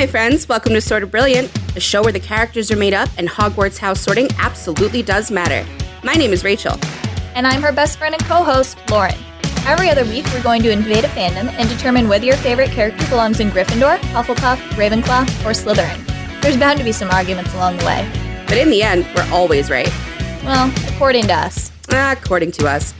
my friends. Welcome to Sort of Brilliant, a show where the characters are made up and Hogwarts house sorting absolutely does matter. My name is Rachel. And I'm her best friend and co host, Lauren. Every other week, we're going to invade a fandom and determine whether your favorite character belongs in Gryffindor, Hufflepuff, Ravenclaw, or Slytherin. There's bound to be some arguments along the way. But in the end, we're always right. Well, according to us. According to us.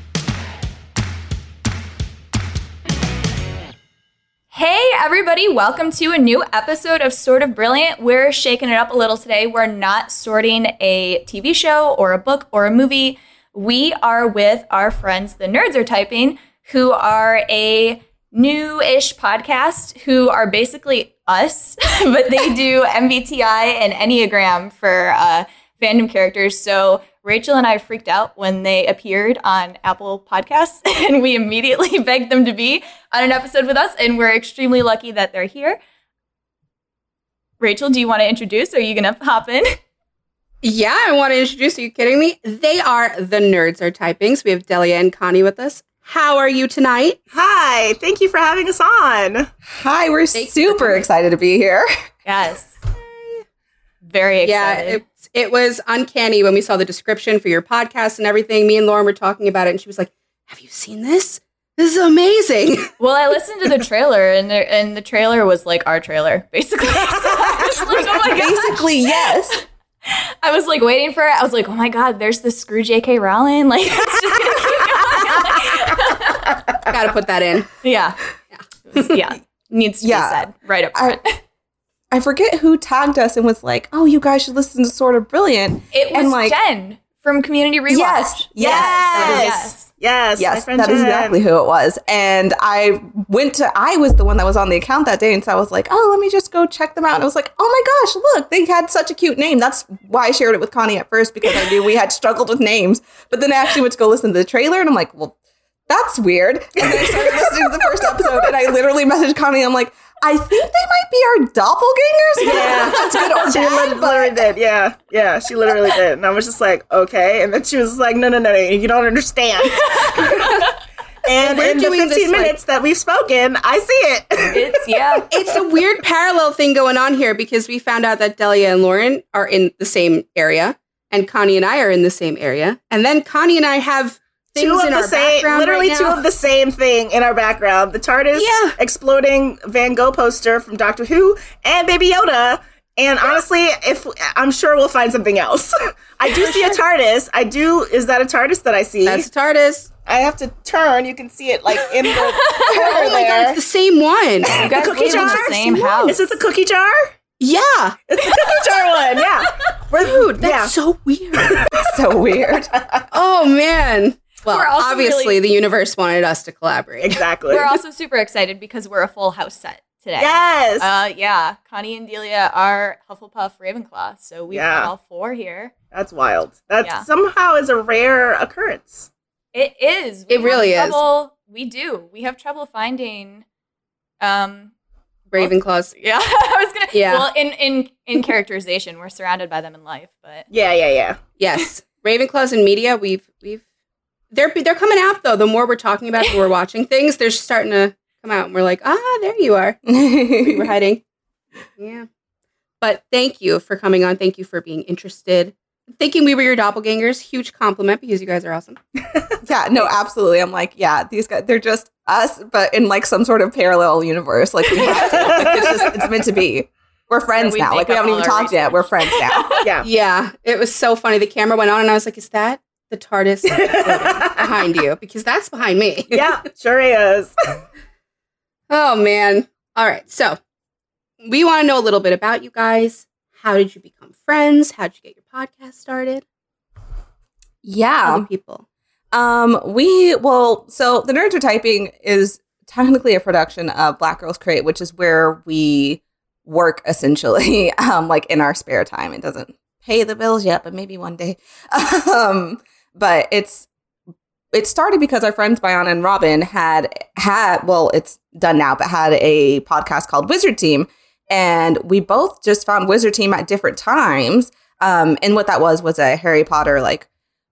Hey, everybody, welcome to a new episode of Sort of Brilliant. We're shaking it up a little today. We're not sorting a TV show or a book or a movie. We are with our friends, the Nerds Are Typing, who are a new ish podcast who are basically us, but they do MBTI and Enneagram for uh, fandom characters. So Rachel and I freaked out when they appeared on Apple Podcasts, and we immediately begged them to be on an episode with us. And we're extremely lucky that they're here. Rachel, do you want to introduce? Or are you going to hop in? Yeah, I want to introduce. Are you kidding me? They are the nerds are typing. So we have Delia and Connie with us. How are you tonight? Hi, thank you for having us on. Hi, we're Thank super excited to be here. Yes. Very Yeah, excited. it, it was uncanny when we saw the description for your podcast and everything. Me and Lauren were talking about it, and she was like, "Have you seen this? This is amazing." well, I listened to the trailer, and the, and the trailer was like our trailer, basically. So like, oh my god. Basically, yes. I was like waiting for it. I was like, oh my god, there's the screw J.K. Rowling. Like, it's just gonna keep going. Got to put that in. yeah, yeah, yeah. Needs to Yeah. be said right up front. I forget who tagged us and was like, "Oh, you guys should listen to Sort of Brilliant." it was and like, Jen from Community Rewatch. Yes, yes, that is- yes, yes, yes, friend that is Jen. exactly who it was. And I went to, I was the one that was on the account that day, and so I was like, "Oh, let me just go check them out." And I was like, "Oh my gosh, look, they had such a cute name." That's why I shared it with Connie at first because I knew we had struggled with names. But then I actually went to go listen to the trailer, and I'm like, "Well." That's weird. And then I started listening to the first episode, and I literally messaged Connie. I'm like, I think they might be our doppelgangers. Yeah, that's good or she bad, li- literally did. Yeah, yeah, she literally did. And I was just like, okay. And then she was like, no, no, no, no you don't understand. and We're in the doing 15 this, like- minutes that we've spoken, I see it. It's yeah. It's a weird parallel thing going on here because we found out that Delia and Lauren are in the same area, and Connie and I are in the same area, and then Connie and I have things two of the our same, background literally right two of the same thing in our background. The TARDIS Yeah. exploding Van Gogh poster from Doctor Who and Baby Yoda. And honestly, if I'm sure we'll find something else. I do see a TARDIS. I do. Is that a TARDIS that I see? That's a TARDIS. I have to turn. You can see it like in the Oh my god, it's the same one. You guys cookie live in the same house. Is it the cookie jar? Yeah, It's the cookie jar one. Yeah. dude, that's Yeah. so weird. so weird. oh man. Well, We're also obviously, really- the universe wanted us to collaborate. Exactly. We're also super excited because we're a full house set today. yes. Uh, yeah, Connie and Delia are Hufflepuff Ravenclaw, so we've got Yeah. all four here. That's wild. That Yeah. somehow is a rare occurrence. It is. It have really is. trouble- We do. We have trouble finding. Um. Ravenclaws. Yeah, I was gonna. Yeah. Well, in in in characterization, we're surrounded by them in life, but Yeah, yeah, yeah. Yes, Ravenclaws in media. We've we've they're they're coming out though. The more we're talking about, it, the more we're watching things. They're starting to come out, and we're like, ah, there you are. We were hiding. Yeah. But thank you for coming on. Thank you for being interested. Thinking we were your doppelgangers. Huge compliment because you guys are awesome. Yeah, no, absolutely. I'm like, yeah, these guys, they're just us, but in like some sort of parallel universe. Like, we have to. Like, it's just, it's meant to be. We're friends we now. Like, we haven't even our talked yet. We're friends now. Yeah. Yeah, it was so funny. The camera went on, and I was like, "Is that the TARDIS behind you?" Because that's behind me. yeah, sure is. Oh man. All right. So we want to know a little bit about you guys. How did you become friends? How did you get your podcast started? yeah. People. Um, we well, so the Nerds Are Typing is technically a production of Black Girls Create, which is where we work essentially, um, like in our spare time. It doesn't pay the bills yet, but maybe one day. um, but it's it started because our friends Biana and Robin had had well, it's done now, but had a podcast called Wizard Team, and we both just found Wizard Team at different times. Um, and what that was was a Harry Potter like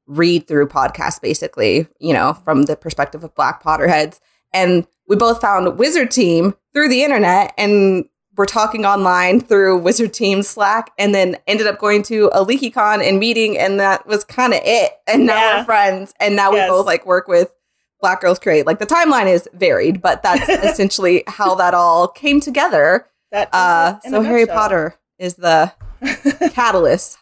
read through podcast, basically, you know, from the perspective of Black Potterheads. And we both found Wizard Team through the internet and were talking online through Wizard Team Slack, and then ended up going to a LeakyCon and meeting, and that was kind of it. And now Yeah. we're friends, and now Yes. we both like work with Black Girls Create. Like the timeline is varied, but that's essentially how that all came together. That Uh, so Harry nutshell. Potter is the catalyst.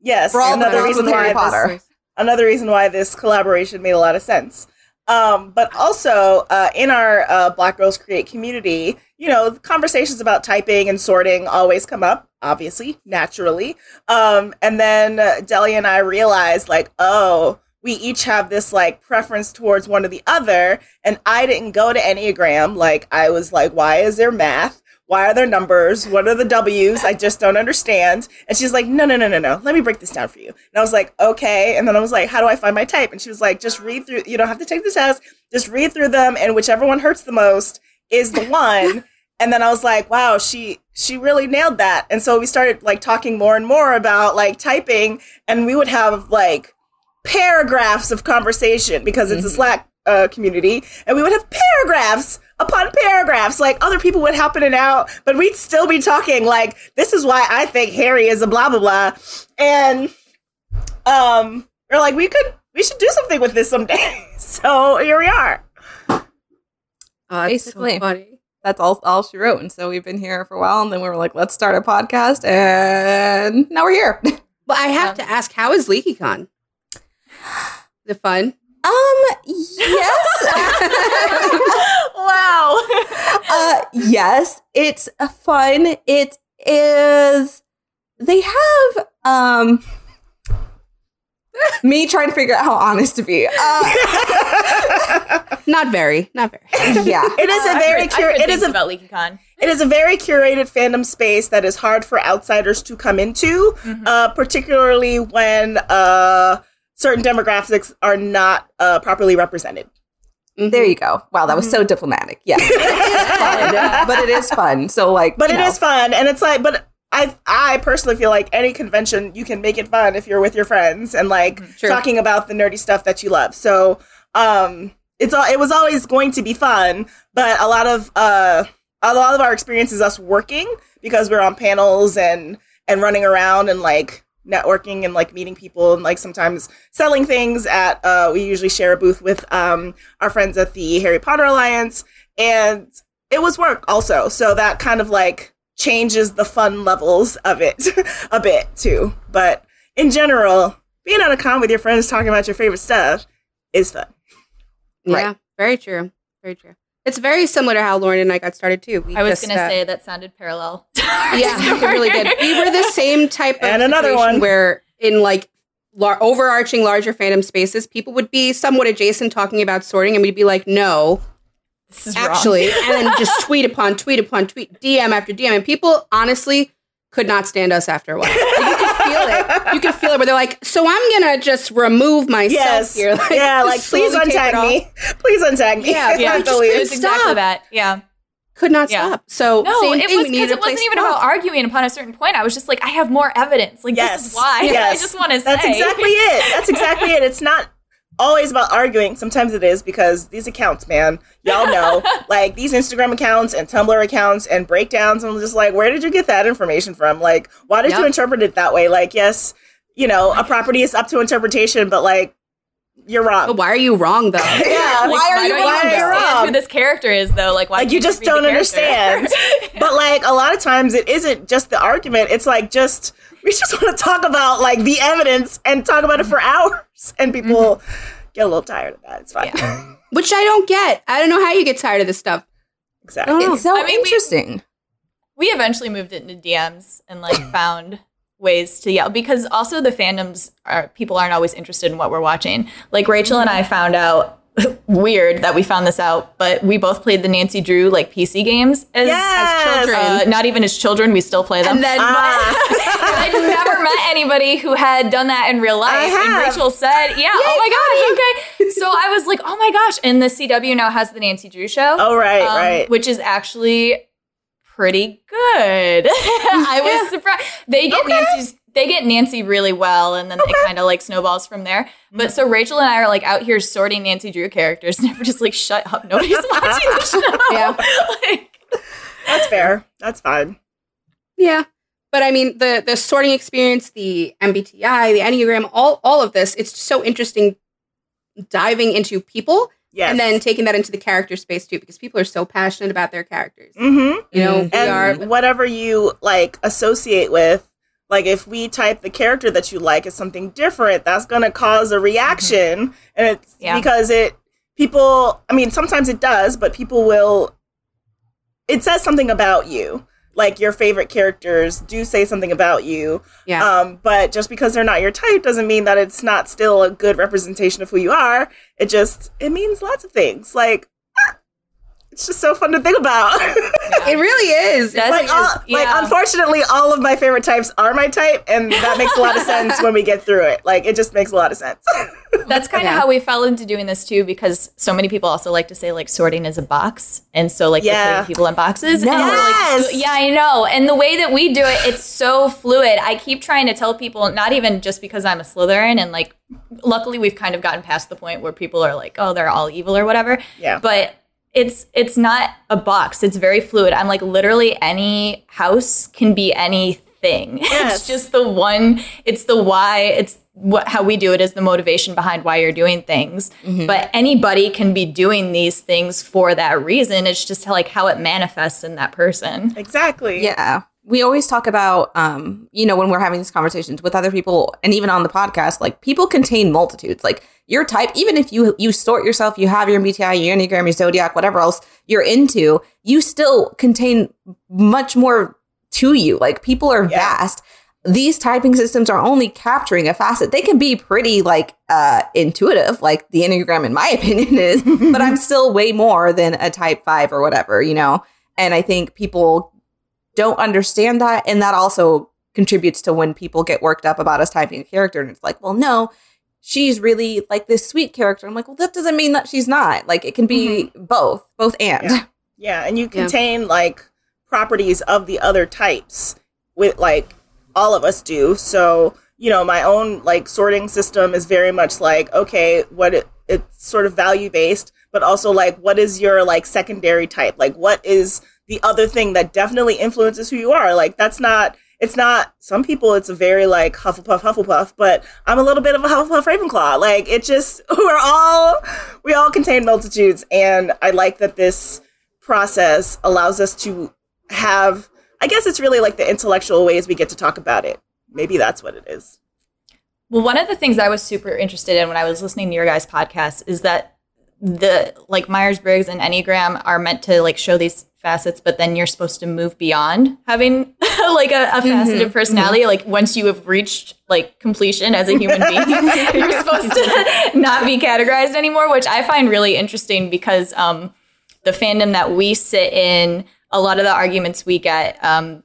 Yes, For all the another reason Harry this- Potter. another reason why this collaboration made a lot of sense. Um, but also uh, in our uh, Black Girls Create community, you know, conversations about typing and sorting always come up, obviously, naturally. Um, and then uh, Delia and I realized, like, oh, we each have this like preference towards one or the other. And I didn't go to Enneagram. Like, I was like, why is there math? Why are there numbers? What are the W's? I just don't understand. And she's like, no, no, no, no, no. Let me break this down for you. And I was like, okay. And then I was like, how do I find my type? And she was like, just read through. You don't have to take the test. Just read through them, and whichever one hurts the most is the one. and then I was like, wow, she she really nailed that. And so we started like talking more and more about like typing, and we would have like paragraphs of conversation because it's a mm-hmm. Slack uh, community, and we would have paragraphs upon paragraphs. Like other people would hop in and out, but we'd still be talking. Like this is why I think Harry is a blah blah blah, and um, we're like we could we should do something with this someday. so here we are. Oh, that's Basically. so funny. That's all all she wrote. And so we've been here for a while, and then we were like, let's start a podcast, and now we're here. But I have to ask, how is LeakyCon? Is it fun? Um, yes. wow. uh, yes, it's uh, fun. It is. They have um me trying to figure out how honest to be. Uh, Not very. Not very. yeah, It is a I've very heard- I've cur- heard it things is a about LeakyCon. it is a very curated fandom space that is hard for outsiders to come into, uh, particularly when uh, certain demographics are not uh, properly represented. there you go. Wow, that was so diplomatic. Yeah. fun, but it is fun. So like, But you it know. is fun, and it's like, but I I personally feel like any convention you can make it fun if you're with your friends and like True. talking about the nerdy stuff that you love. So um, it's all it was always going to be fun, but a lot of uh a lot of our experience is us working because we're on panels and and running around and like networking and like meeting people and like sometimes selling things at uh we usually share a booth with um our friends at the Harry Potter Alliance and it was work also so that kind of like changes the fun levels of it a bit too but in general being on a con with your friends talking about your favorite stuff is fun Yeah, very true. Very true. It's very similar to how Lauren and I got started too. We I was going to uh, say that sounded parallel. yeah, it really did. We were the same type of And another one. where in like lar- overarching larger fandom spaces, people would be somewhat adjacent talking about sorting, and we'd be like, no, This is wrong. actually, and then just tweet upon tweet upon tweet, DM after DM, and people honestly could not stand us after a while. Like, you could feel it. You can feel it, where they're like, so I'm gonna just remove myself yes here. Like, yeah like please slowly taper it untag me please untag me Yeah, Yeah, just Please. it was exactly Stop. that. Yeah. Could not Yeah. stop. So No, same it thing. was because it wasn't even talk. about arguing upon a certain point. I was just like, I have more evidence. Like, yes this is why. yes. I just want to say. that's exactly it that's exactly it it's not always about arguing. Sometimes it is because these accounts man y'all know like these instagram accounts and tumblr accounts and breakdowns i'm just like where did you get that information from? Like why did you interpret it that way? Like yes you know a property is up to interpretation but like you're wrong But why are you wrong though? yeah Like, Why are you don't why you understand wrong? who this character is, though? Like, why like can't you just don't character? understand but like a lot of times it isn't just the argument it's like just we just want to talk about like the evidence and talk about it for mm-hmm. hours and people mm-hmm. get a little tired of that it's fine Which I don't get. I don't know how you get tired of this stuff. exactly it's so I mean, we- interesting. we eventually moved it into DMs and like found ways to yell because also the fandoms are people aren't always interested in what we're watching. Like Rachel and I found out weird that we found this out, but we both played the Nancy Drew like PC games as, Yes! as children. Uh, not even as children, we still play them. And then Ah. I'd never met anybody who had done that in real life. And. Rachel said, Yeah, oh my gosh, okay. So I was like, Oh my gosh. And the CW now has the Nancy Drew show. oh right um, right Which is actually pretty good. I was surprised. They get Nancy's they get Nancy really well and then it kind of like snowballs from there. But mm-hmm. so Rachel and I are like out here sorting Nancy Drew characters and we're just like, shut up, nobody's watching the show. Yeah. like, That's fair. That's fine. Yeah. But I mean the the sorting experience, the MBTI, the Enneagram, all all of this, it's so interesting diving into people Yes. and then taking that into the character space too, because people are so passionate about their characters. mm-hmm. You know, Mhm. we are and whatever you like associate with like if we type the character that you like as something different that's going to cause a reaction and it's Yeah. because it people i mean sometimes it does but people will it says something about you like your favorite characters do say something about you. Yeah. um but just because they're not your type doesn't mean that it's not still a good representation of who you are. It just it means lots of things. Like it's just so fun to think about it really is. That's- like, all, like yeah. unfortunately all of my favorite types are my type and that makes a lot of sense when we get through it like it just makes a lot of sense That's kind of Yeah. how we fell into doing this too, because so many people also like to say like sorting is a box, and so like Yeah. putting people in boxes. And Yes. like, yeah, I know. And the way that we do it, it's so fluid. I keep trying to tell people, not even just because I'm a Slytherin, and like, luckily we've kind of gotten past the point where people are like, oh, they're all evil or whatever. Yeah. But it's it's not a box. It's very fluid. I'm like literally any house can be anything. Yes. It's just the one. It's the why. It's what how we do it is the motivation behind why you're doing things. But anybody can be doing these things for that reason. It's just like how it manifests in that person. exactly Yeah. We always talk about, um, you know, when we're having these conversations with other people and even on the podcast, like people contain multitudes. Like your type, even if you you sort yourself, you have your MBTI, your Enneagram, your Zodiac, whatever else you're into, you still contain much more to you. Like people are Yeah. vast. These typing systems are only capturing a facet. They can be pretty like uh intuitive, like the Enneagram in my opinion is, but I'm still way more than a type five or whatever, you know? And I think people don't understand that. And that also contributes to when people get worked up about us typing a character. And it's like, well, no, she's really like this sweet character. I'm like, well, that doesn't mean that she's not. Like, it can be mm-hmm. both, both and. Yeah. yeah and you Yeah. contain like properties of the other types with like all of us do so you know my own like sorting system is very much like okay what it, it's sort of value based but also like what is your like secondary type like what is the other thing that definitely influences who you are like that's not it's not some people it's a very like hufflepuff hufflepuff but i'm a little bit of a hufflepuff ravenclaw. Like it just we're all we all contain multitudes and i like that this process allows us to have i guess it's really like the intellectual ways we get to talk about it. Maybe that's what it is. Well, one of the things I was super interested in when I was listening to your guys' podcast is that the like Myers Briggs and Enneagram are meant to like show these facets, but then you're supposed to move beyond having like a, a faceted personality. Like once you have reached like completion as a human being, you're supposed to not be categorized anymore, which I find really interesting because um, the fandom that we sit in, a lot of the arguments we get um,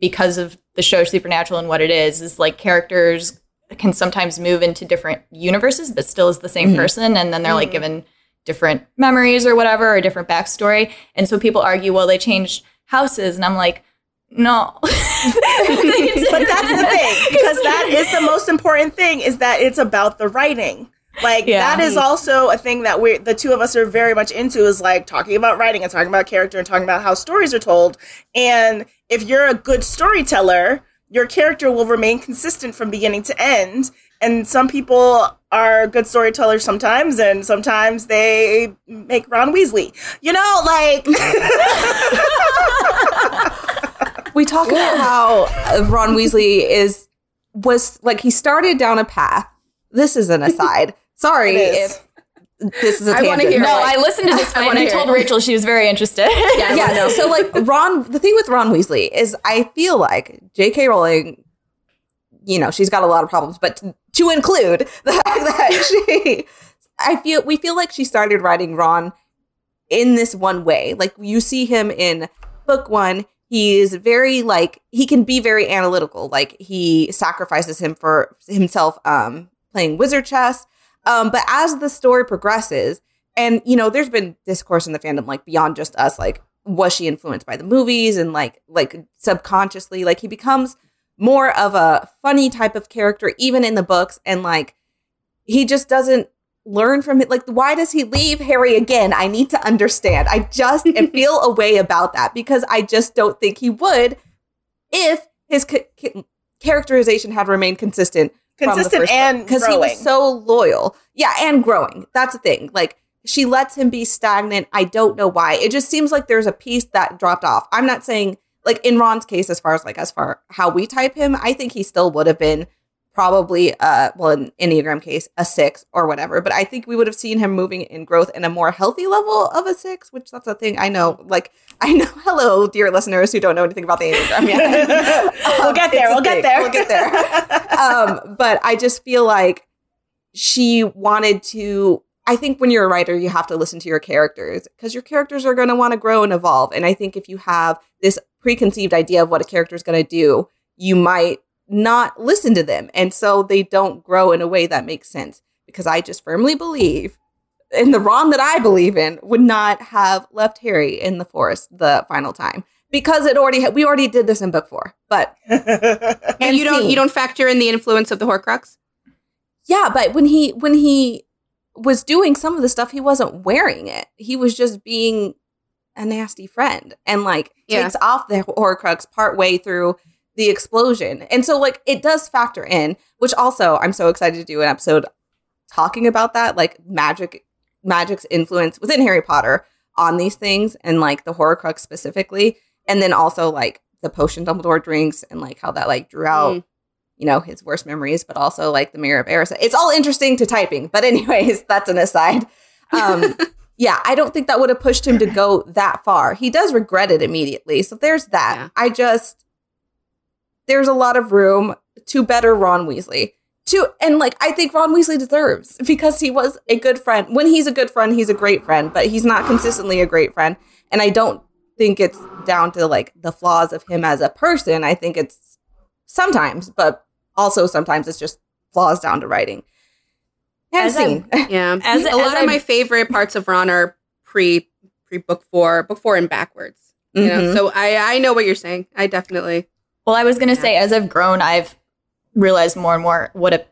because of the show Supernatural and what it is, is like characters can sometimes move into different universes, but still is the same person. And then they're like given different memories or whatever, or different backstory. And so people argue, well, they changed houses. And I'm like, no. but that's the thing because that is the most important thing is that it's about the writing like Yeah. that is also a thing that we the two of us are very much into is like talking about writing and talking about character and talking about how stories are told and if you're a good storyteller your character will remain consistent from beginning to end and some people are good storytellers sometimes and sometimes they make ron weasley you know like we talk about how uh, Ron Weasley is was like he started down a path. This is an aside. Sorry It is. if this is a I wanna hear no, it. I listened to this I one and I told it. Rachel she was very interested. Yeah. yeah, no. So like Ron, the thing with Ron Weasley is I feel like J.K. Rowling, you know, she's got a lot of problems, but to, include the fact that she, I feel we feel like she started writing Ron in this one way. Like you see him in book one, he's very like he can be very analytical. Like he sacrifices him for himself, um, playing wizard chess. Um, but as the story progresses, and you know, there's been discourse in the fandom like beyond just us, like was she influenced by the movies and like like subconsciously, like he becomes more of a funny type of character even in the books and like he just doesn't learn from it? Like, why does he leave Harry again? I need to understand. I just feel a way about that because I just don't think he would if his ca- ca- characterization had remained consistent. Consistent and because he was so loyal. Yeah, and growing. That's the thing. Like she lets him be stagnant. I don't know why. It just seems like there's a piece that dropped off. I'm not saying like in Ron's case, as far as like as far how we type him, I think he still would have been probably uh well in Enneagram case a six or whatever. But I think we would have seen him moving in growth in a more healthy level of a six, which that's a thing I know. Like I know hello, dear listeners who don't know anything about the Enneagram yet. we'll Um, get there. We'll get there. We'll get there. um, but I just feel like she wanted to. I think when you're a writer, you have to listen to your characters because your characters are going to want to grow and evolve. And I think if you have this preconceived idea of what a character is going to do, you might not listen to them. And so they don't grow in a way that makes sense. Because I just firmly believe, in the Ron that I believe in would not have left Harry in the forest the final time because it already had, we already did this in book four. But And you don't scene. you don't factor in the influence of the Horcrux. Yeah, but when he when he was doing some of the stuff, he wasn't wearing it. He was just being a nasty friend and like Yeah. takes off the Horcrux part way through the explosion. And so like it does factor in, which also I'm so excited to do an episode talking about that, like magic magic's influence within Harry Potter on these things and like the Horcrux specifically. And then also like the potion Dumbledore drinks and like how that like drew out Mm. you know, his worst memories, but also like the Mirror of Erised. It's all interesting to typing. But anyways, that's an aside. Um, yeah, I don't think that would have pushed him to go that far. He does regret it immediately. So there's that. Yeah. I just there's a lot of room to better Ron Weasley. To and like I think Ron Weasley deserves because he was a good friend. When he's a good friend, he's a great friend, but he's not consistently a great friend. And I don't think it's down to like the flaws of him as a person. I think it's sometimes, but also sometimes it's just flaws down to writing. And As a- scene. Yeah. As- a as lot I- of my favorite parts of Ron are pre pre book four, book four and backwards. You know, Mhm. so I I know what you're saying. I definitely Well, I was gonna Yeah. say, as I've grown, I've realized more and more what a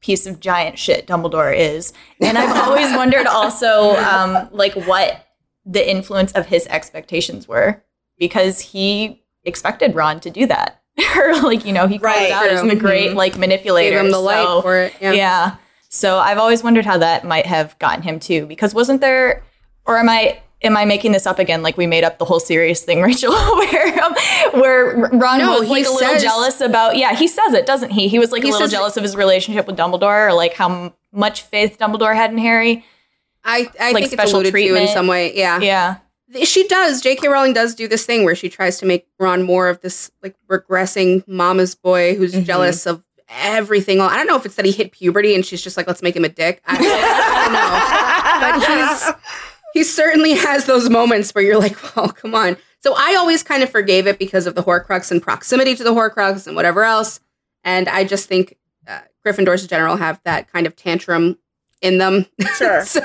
piece of giant shit Dumbledore is, and I've always wondered also, um, like what the influence of his expectations were, because he expected Ron to do that, or like you know he called Right. out as the True. great Mhm. like manipulator. gave him the light so- for it. Yeah. yeah. So I've always wondered how that might have gotten him too, because wasn't there, or am I am I making this up again? Like we made up the whole serious thing, Rachel, where um, where Ron No, was like a little says- jealous about. Yeah, he says it, doesn't he? He was like He a little jealous of his relationship with Dumbledore, or like how m- much faith Dumbledore had in Harry. I I Like think it's alluded to in some way. Yeah. Yeah, She does. J.K. Rowling does do this thing where she tries to make Ron more of this like regressing mama's boy who's Mhm. jealous of everything. I don't know if it's that he hit puberty and she's just like, let's make him a dick. I, I don't know. But he's he certainly has those moments where you're like, well, come on. So I always kind of forgave it because of the Horcrux and proximity to the Horcrux and whatever else. And I just think uh, Gryffindors in general have that kind of tantrum in them. Sure. so,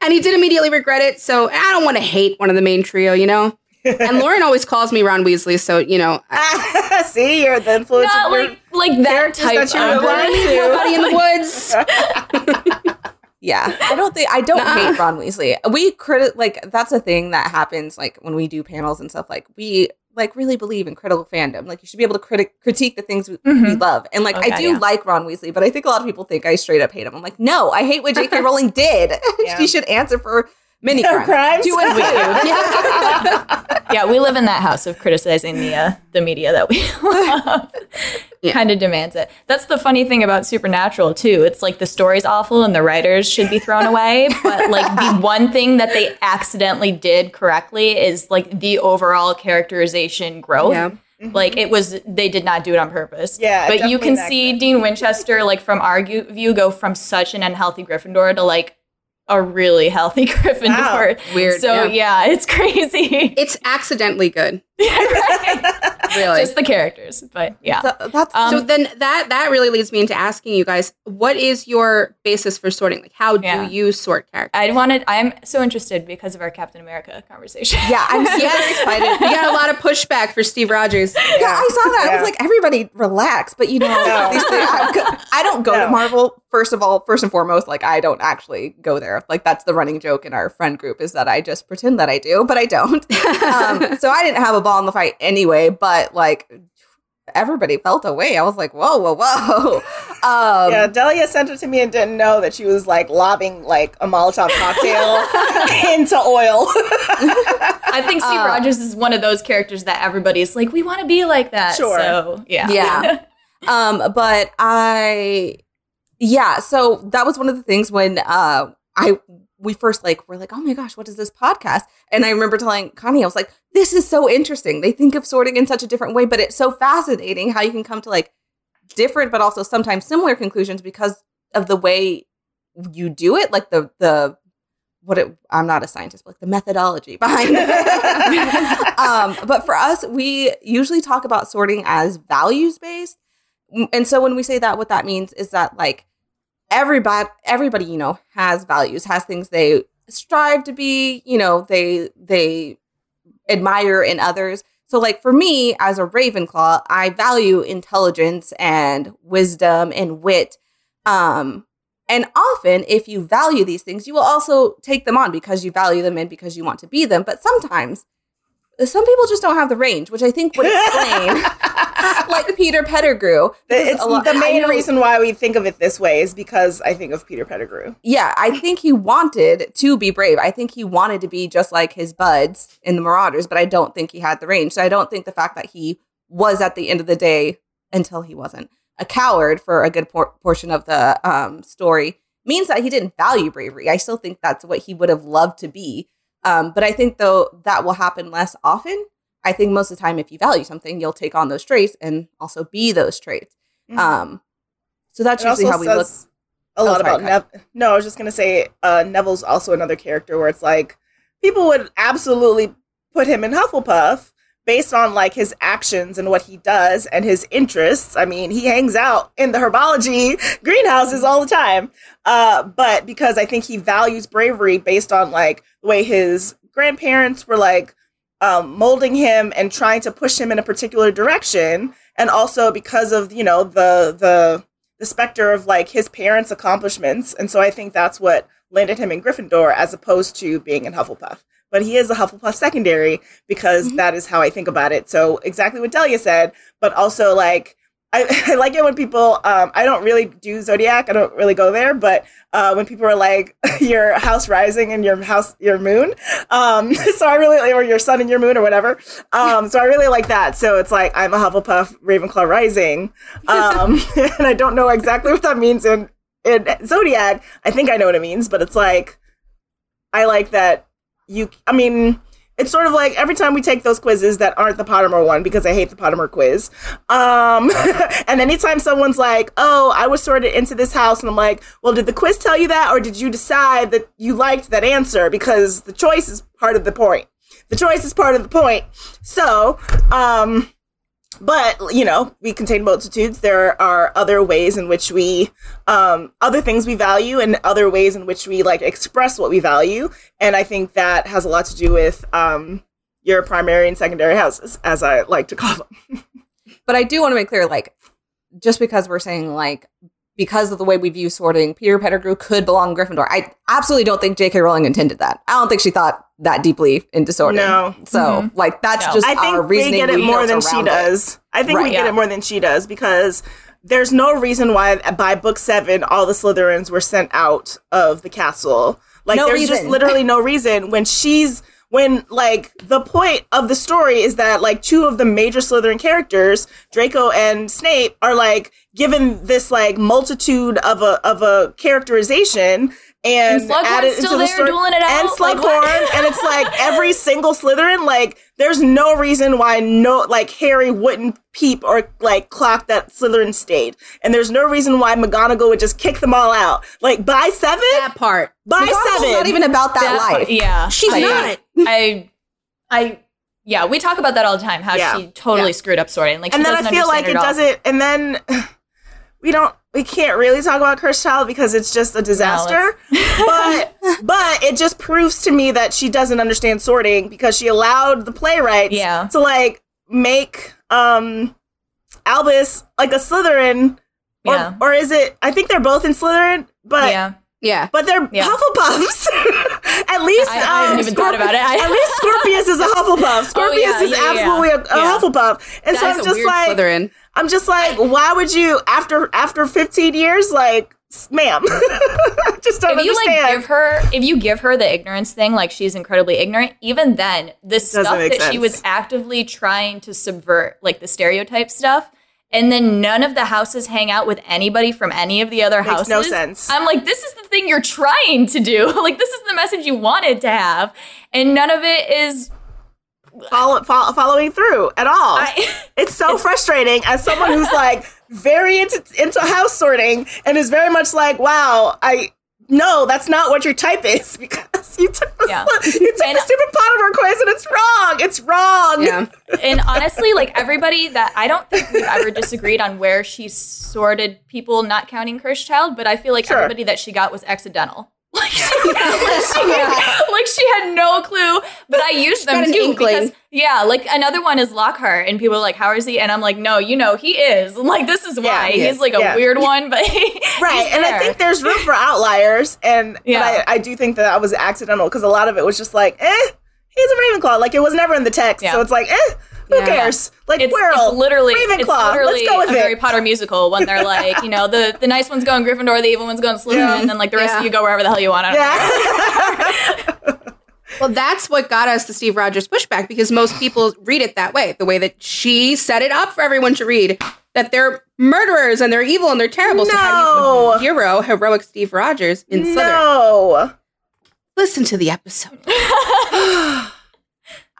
and he did immediately regret it. So I don't want to hate one of the main trio, you know. And Lauren always calls me Ron Weasley, so you know, I- See, you're the influence not of like like that characters type that you're of nobody in the woods. Yeah, I don't think I don't Nuh-uh. hate Ron Weasley. We credit like that's a thing that happens like when we do panels and stuff. Like we like really believe in critical fandom. Like you should be able to critic critique the things we, we Mhm. love. And like I do yeah. like Ron Weasley, but I think a lot of people think I straight up hate him. I'm like, no, I hate what J.K. Rowling did. Yeah. she should answer for many Crimes. crimes. To include. yeah, we live in that house of criticizing the uh, the media that we love. Yeah. Kind of demands it. That's the funny thing about Supernatural too. It's like the story's awful and the writers should be thrown away, but like the one thing that they accidentally did correctly is like the overall characterization growth. Yeah. Like it was, they did not do it on purpose. Yeah, but you can see. Dean Winchester, like from our view, go from such an unhealthy Gryffindor to like a really healthy Gryffindor. Weird, So yeah. yeah, it's crazy. It's accidentally good, Right? really. Just the characters, but yeah. So that's Um, so then that that really leads me into asking you guys, what is your basis for sorting? Like, how do you sort characters? I wanted. I'm so interested because of our Captain America conversation. yeah, I'm super Yes. excited. We got a lot of pushback for Steve Rogers. Yeah, I saw that. I was like, everybody relax. But you know, No. these things, I, I don't go No. to Marvel first of all, first and foremost, like I don't actually go there. Like that's the running joke in our friend group is that I just pretend that I do, but I don't. um, so I didn't have a ball in the fight anyway. But like everybody felt away. I was like, whoa, whoa, whoa. Um, yeah, Delia sent it to me and didn't know that she was like lobbing like a Molotov cocktail into oil. I think Steve Uh, Rogers is one of those characters that everybody's like, we want to be like that. Sure. So yeah. Yeah. um, but I, yeah. So that was one of the things when uh, I we first like were like, oh my gosh, what is this podcast? And I remember telling Connie, I was like, this is so interesting. They think of sorting in such a different way, but it's so fascinating how you can come to like different, but also sometimes similar conclusions because of the way you do it, like the the what it, I'm not a scientist, but like the methodology behind it. um, but for us, we usually talk about sorting as values based. And so when we say that, what that means is that like everybody, everybody, you know, has values, has things they strive to be, you know, they they admire in others. So like for me as a Ravenclaw, I value intelligence and wisdom and wit. Um, and often, if you value these things, you will also take them on because you value them and because you want to be them. But sometimes, some people just don't have the range, which I think would explain, like Peter Pettigrew. it's lot- the main reason why we think of it this way is because I think of Peter Pettigrew. Yeah, I think he wanted to be brave. I think he wanted to be just like his buds in the Marauders, but I don't think he had the range. So I don't think the fact that he was at the end of the day, until he wasn't, a coward for a good por- portion of the um, story means that he didn't value bravery. I still think that's what he would have loved to be. Um, but I think though that will happen less often. I think most of the time, if you value something, you'll take on those traits and also be those traits. Um, so that's It usually how we look. a lot Oh, sorry, about Neville. No, I was just gonna say uh, Neville's also another character where it's like people would absolutely put him in Hufflepuff based on like his actions and what he does and his interests. I mean, he hangs out in the herbology greenhouses all the time. Uh, but because I think he values bravery based on like the way his grandparents were like um, molding him and trying to push him in a particular direction, and also because of you know the the the specter of like his parents' accomplishments, and so I think that's what landed him in Gryffindor as opposed to being in Hufflepuff. But he is a Hufflepuff secondary because Mhm. that is how I think about it. So exactly what Delia said, but also like I, I like it when people um, I don't really do zodiac, I don't really go there, but uh, when people are like your house rising and your house your moon, um, so I really or your sun and your moon or whatever. Um, so I really like that. So it's like I'm a Hufflepuff Ravenclaw rising, um, and I don't know exactly what that means in in zodiac. I think I know what it means, but it's like I like that you. I mean. It's sort of like every time we take those quizzes that aren't the Pottermore one because I hate the Pottermore quiz. Um, and anytime someone's like, "Oh, I was sorted into this house," and I'm like, "Well, did the quiz tell you that, or did you decide that you liked that answer?" Because the choice is part of the point. The choice is part of the point. So, um, but you know, we contain multitudes. There are other ways in which we, um, other things we value, and other ways in which we like express what we value. And I think that has a lot to do with um, your primary and secondary houses, as I like to call them. But I do want to make clear, like, just because we're saying like because of the way we view sorting, Peter Pettigrew could belong in Gryffindor. I absolutely don't think J.K. Rowling intended that. I don't think she thought that deeply into sorting. No. So mm-hmm. like that's No. just I our think we reasoning. get it we more than she around it. does. I think Right. we get Yeah. it more than she does because there's no reason why by book seven all the Slytherins were sent out of the castle. Like No there's just literally no reason when she's when like the point of the story is that like two of the major Slytherin characters, Draco and Snape, are like given this like multitude of a of a characterization and, And Slughorn's still there story. dueling it out? And Like, Slughorn, what? and it's like every single Slytherin, like there's no reason why no like Harry wouldn't peep or like clock that Slytherin stayed, and there's no reason why McGonagall would just kick them all out. Like by seven, That part. by McGonagall's seven, not even about that, That- life. Yeah. She's I, not. I, I, yeah, we talk about that all the time. How Yeah. she totally Yeah. screwed up sorting. Like, she and then I doesn't feel like it all. doesn't. And then we don't. We can't really talk about Cursed Child because it's just a disaster. but but it just proves to me that she doesn't understand sorting because she allowed the playwrights Yeah. to like make um Albus like a Slytherin Or, Yeah. or is it? I think they're both in Slytherin, but yeah. Yeah. but they're Yeah. Hufflepuffs. At least I- I hadn't um, even thought about it. I- At least Scorpius is a Hufflepuff. Scorpius yeah, is yeah, yeah. absolutely a, a Yeah. Hufflepuff, and so That's I'm a just weird like, Slytherin. I'm just like, why would you after after 15 years, like, ma'am? Just don't if you understand. like give her if you give her the ignorance thing like she's incredibly ignorant even then the stuff that she was actively trying to subvert like the stereotype stuff and then none of the houses hang out with anybody from any of the other Makes houses no sense. i'm like this is the thing you're trying to do like this is the message you wanted to have and none of it is follow, follow, following through at all. I, it's so frustrating as someone who's like very into into house sorting and is very much like, wow, I no, that's not what your type is because you took the, Yeah. you took And- the stupid Potter quiz and it's wrong. It's wrong. Yeah. and honestly, like everybody that I don't think we've ever disagreed on where she sorted people, not counting Cursed Child, but I feel like Sure. everybody that she got was accidental. Like she, like, she, like she had no clue, but I used them too inkling. because yeah, like another one is Lockhart, and people are like, "How is he?" And I'm like, "No, you know, he is. I'm like, this is Yeah, why he he's like a Yeah. weird one, but he, Right, and I think there's room for outliers, and Yeah. but I, I do think that that was accidental because a lot of it was just like, eh, he's a Ravenclaw. Like it was never in the text, Yeah. so it's like, eh, who Yeah. cares? Like it's, Quirrell, it's literally Ravenclaw. it's literally Let's go with a Harry. Potter musical when they're like, you know, the, the nice one's going Gryffindor, the evil one's going Slytherin, Yeah. and then like the rest Yeah. of you go wherever the hell you want. I don't know. Yeah, Well, that's what got us the Steve Rogers pushback because most people read it that way, the way that she set it up for everyone to read that they're murderers and they're evil and they're terrible. So how do you No. put hero, heroic Steve Rogers in Slytherin? no. Listen to the episode.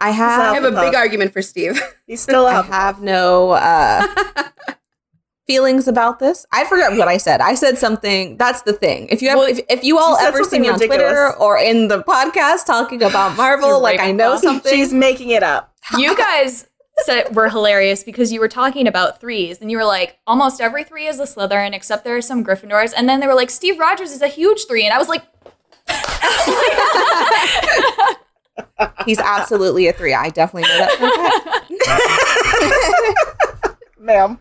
I have, I have have a big argument for Steve. He's still I have no uh, feelings about this. I forgot what I said. I said something. That's the thing. If you have, Well, if, if you all you ever see something me on Twitter or in the podcast talking about Marvel, like I know something. She's making it up. you guys said were hilarious because you were talking about threes and you were like, almost every three is a Slytherin except there are some Gryffindors. And then they were like, Steve Rogers is a huge three. And I was like, He's absolutely a three. I definitely know that. for a fact. Ma'am.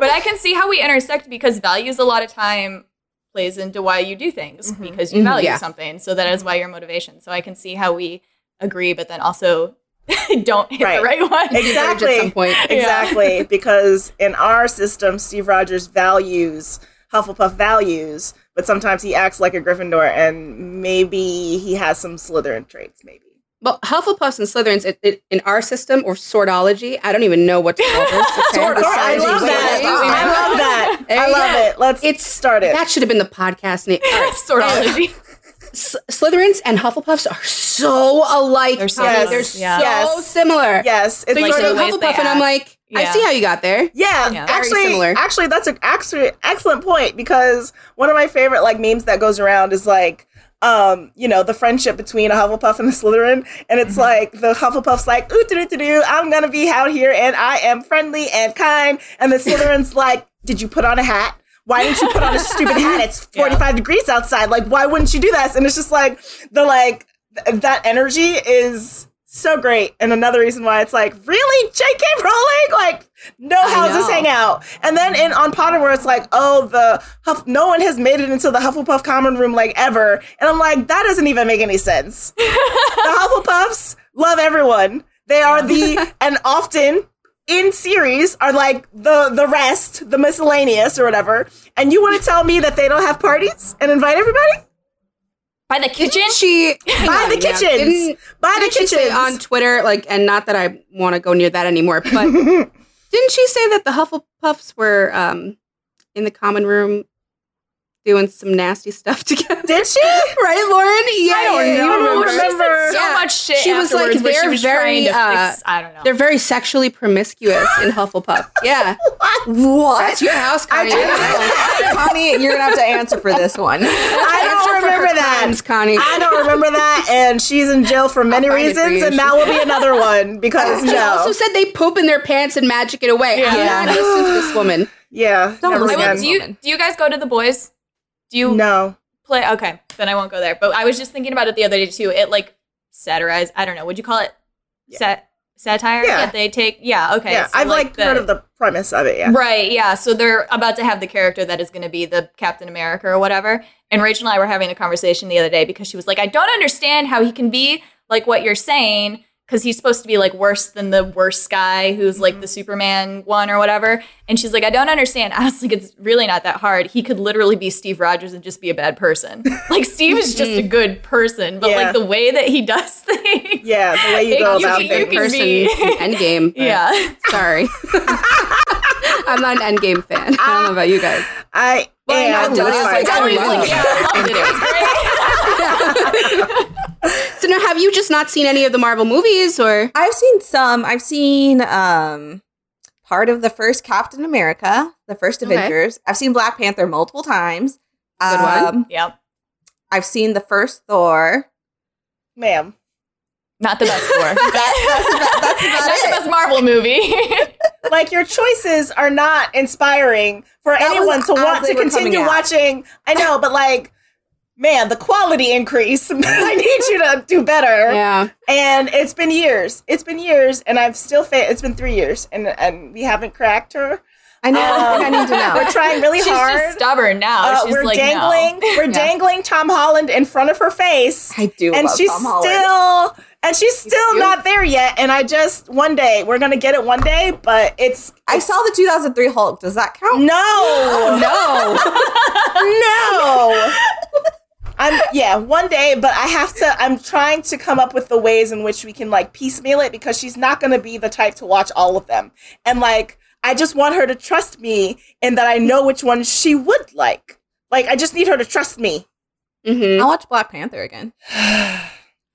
but I can see how we intersect because values a lot of time plays into why you do things Mhm. because you Mhm, value yeah. something. So that is why your motivation. So I can see how we agree, but then also don't hit Right. the right one. Exactly. At some point. Exactly. because in our system, Steve Rogers values Hufflepuff values, but sometimes he acts like a Gryffindor and maybe he has some Slytherin traits, maybe. Well, Hufflepuffs and Slytherins it, it, in our system or Sortology, I don't even know what to call this. Okay? Sword- The I love that. I love that. I love it. Let's It's start it. That should have been the podcast name. All right. Sortology. S- Slytherins and Hufflepuffs are so alike. They're so Connie. They're yeah. so Yes. similar. yes, it's So you Like say the ways Hufflepuff, and I'm act. like, I see how you got there. Yeah, Yeah. Very actually, similar. actually, that's an actually excellent point because one of my favorite like memes that goes around is like, um, you know, the friendship between a Hufflepuff and a Slytherin, and it's like the Hufflepuff's like, ooh, doo doo doo, I'm gonna be out here and I am friendly and kind, and the Slytherin's like, did you put on a hat? Why didn't you put on a stupid hat? It's 45 degrees outside. Like, why wouldn't you do this? And it's just like the like th- that energy is so great. And another reason why it's like, really, J.K. Rowling? Like, no I houses know. hang out. And then in on Potter, where it's like, oh, the Huff, no one has made it into the Hufflepuff common room like ever. And I'm like, that doesn't even make any sense. the Hufflepuffs love everyone. They are the and often in series are like the the rest, the miscellaneous or whatever. And you want to tell me that they don't have parties and invite everybody? By the kitchen? Didn't she By on, the yeah. kitchens. Didn't, By the didn't she say kitchens. on Twitter, like, and not that I want to go near that anymore, but didn't she say that the Hufflepuffs were um, in the common room doing some nasty stuff together? Did she? right, Lauren? Yeah, I don't yeah, know. you remember. She said so Yeah. much shit She was like, afterwards, but she they're was very, to uh, fix, I don't know. They're very sexually promiscuous in Hufflepuff. Yeah, what? what? that's your house, Connie. Connie, you're gonna have to answer for this one. I don't remember that. crimes, Connie. I don't remember that, and she's in jail for many find it for reasons, and that will be another one because She no, also said they poop in their pants and magic it away. Yeah. I'm not listening to this woman. yeah, Don't never listen I do you do you guys go to the boys? Do you no, play okay, then I won't go there. But I was just thinking about it the other day too. It like satirized I don't know, would you call it sat satire Yeah. that they take? Yeah, okay. yeah, so, I've like, the- heard of the premise of it. Yeah. Right, yeah. So they're about to have the character that is going to be the Captain America or whatever. And Rachel and I were having a conversation the other day because she was like, I don't understand how he can be like what you're saying because he's supposed to be like worse than the worst guy who's like the mm-hmm. Superman one or whatever. And she's like, I don't understand. I was like, it's really not that hard. He could literally be Steve Rogers and just be a bad person. like Steve is just a mm-hmm. good person, but Yeah. like the way that he does things. Yeah, the way you It- go you about can- things. you can person be- Endgame. but Yeah. Sorry. I'm not an Endgame fan. I don't know about you guys. I Well, I am. know, that's like, I love like, yeah, I loved it. It was great. So now, have you just not seen any of the Marvel movies, or I've seen some. I've seen um part of the first Captain America, the first Okay. Avengers. I've seen Black Panther multiple times. Good one. Um, Yep. I've seen the first Thor. Ma'am. Not the best Thor. that's about- that's about Not the best Marvel movie. Like your choices are not inspiring for That anyone to want to continue watching. I know, but like, man, the quality increase. I need you to do better. yeah? And it's been years. It's been years, and I've still fa- It's been three years, and and we haven't cracked her. I know. I I need to know. We're trying really She's hard. just stubborn now. Uh, She's we're like, dangling. no. We're Yeah. dangling Tom Holland in front of her face, I do and love she's Tom still. And she's still cute. not there yet. And I just one day we're gonna get it one day, but it's I saw the 2003 Hulk. Does that count? no, No. no. I'm yeah, one day, but I have to I'm trying to come up with the ways in which we can like piecemeal it because she's not gonna be the type to watch all of them. And like I just want her to trust me and that I know which ones she would like. Like I just need her to trust me. hmm I'll watch Black Panther again.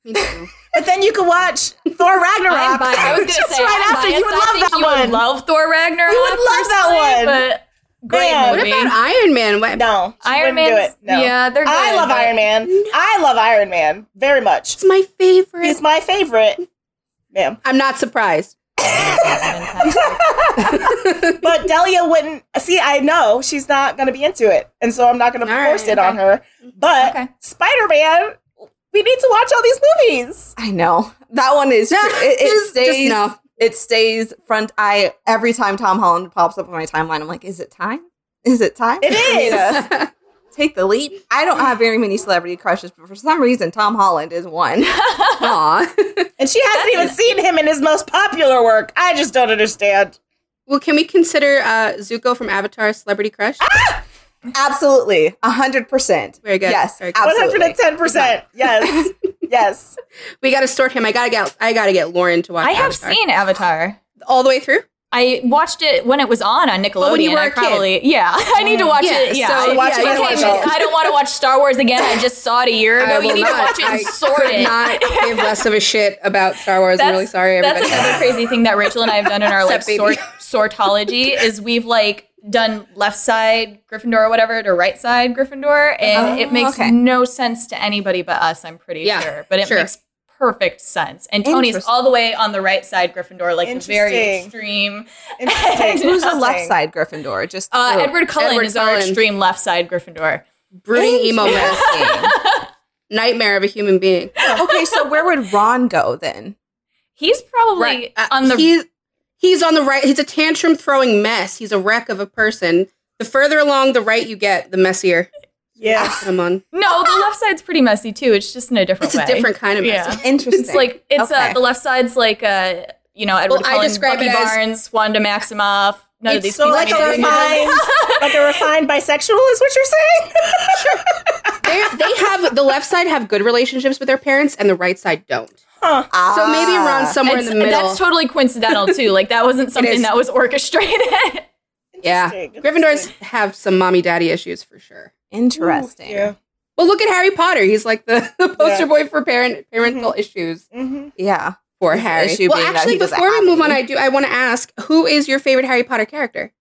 Me too. But then you can watch Thor Ragnarok. I'm I was gonna Just say right I'm after you would biased. I love think that you would one. love Thor Ragnarok. You would love that one. But great Man. What movie. about Iron Man? What, no, she Iron wouldn't do Man? it. No. Yeah, they're good. I love but- Iron Man. I love Iron Man very much. It's my favorite. It's my favorite. Ma'am. I'm not surprised. But Delia wouldn't see. I know she's not going to be into it, and so I'm not going to force right, it on her. But Okay. Spider Man, we need to watch all these movies. I know that one is. Nah, it, it just- just no. It stays front. I every time Tom Holland pops up on my timeline, I'm like, is it time? Is it time? It for me is. to Take the leap. I don't have very many celebrity crushes, but for some reason, Tom Holland is one. Aw. And she hasn't even seen him in his most popular work. I just don't understand. well, can we consider uh, Zuko from Avatar a celebrity crush? Absolutely, a hundred percent. Very good. Yes, Very good. absolutely. 110%. Yes. Yes. We got to sort him. I gotta get. I gotta get Lauren to watch. I have Avatar. seen Avatar. all the way through. I watched it when it was on on Nickelodeon. When you were I a kid. probably yeah. I need to watch Yeah, it. Yeah, so I, watch yeah, it you watch okay. I don't want to watch Star Wars again. I just saw it a year ago. I You need not. to watch it I and sort could it. not give less of a shit about Star Wars. I'm really sorry, everybody. That's another crazy thing that Rachel and I have done in our like sort sortology is we've like done left side Gryffindor or whatever to right side Gryffindor, and Oh, it makes okay. no sense to anybody but us. I'm pretty Yeah, sure, but it sure. makes perfect sense. And Tony's all the way on the right side Gryffindor, like the very extreme. Interesting. Who's the left side Gryffindor? Just Uh, oh, Edward Cullen Edward is our Cullen. extreme left side Gryffindor. Brooding emo mess, Interesting. nightmare of a human being. okay, so where would Ron go then? He's probably Right. Uh, on the he's, he's on the right. He's a tantrum throwing mess. He's a wreck of a person. The further along the right you get, the messier. Yeah. Put him on. no. The left side's pretty messy too. It's just in a different It's way. a different kind of Yeah. Interesting. It's like it's Okay. uh, the left side's like uh you know Edward Well, I Cullen, describe Bucky it as- Barnes, Wanda Maximoff. None of these So people like a refined, like a refined bisexual is what you're saying? They they have the left side have good relationships with their parents, and the right side don't. Huh. So maybe Ah. Ron's somewhere in the middle. That's totally coincidental too. Like that wasn't something that was orchestrated. yeah, Gryffindors have some mommy daddy issues for sure. Interesting. Yeah. Well, look at Harry Potter. He's like the, the poster Yeah. boy for parent parental issues Mm-hmm. Yeah. for His Harry. issue well, actually, before we move on. I do I want to ask who is your favorite Harry Potter character?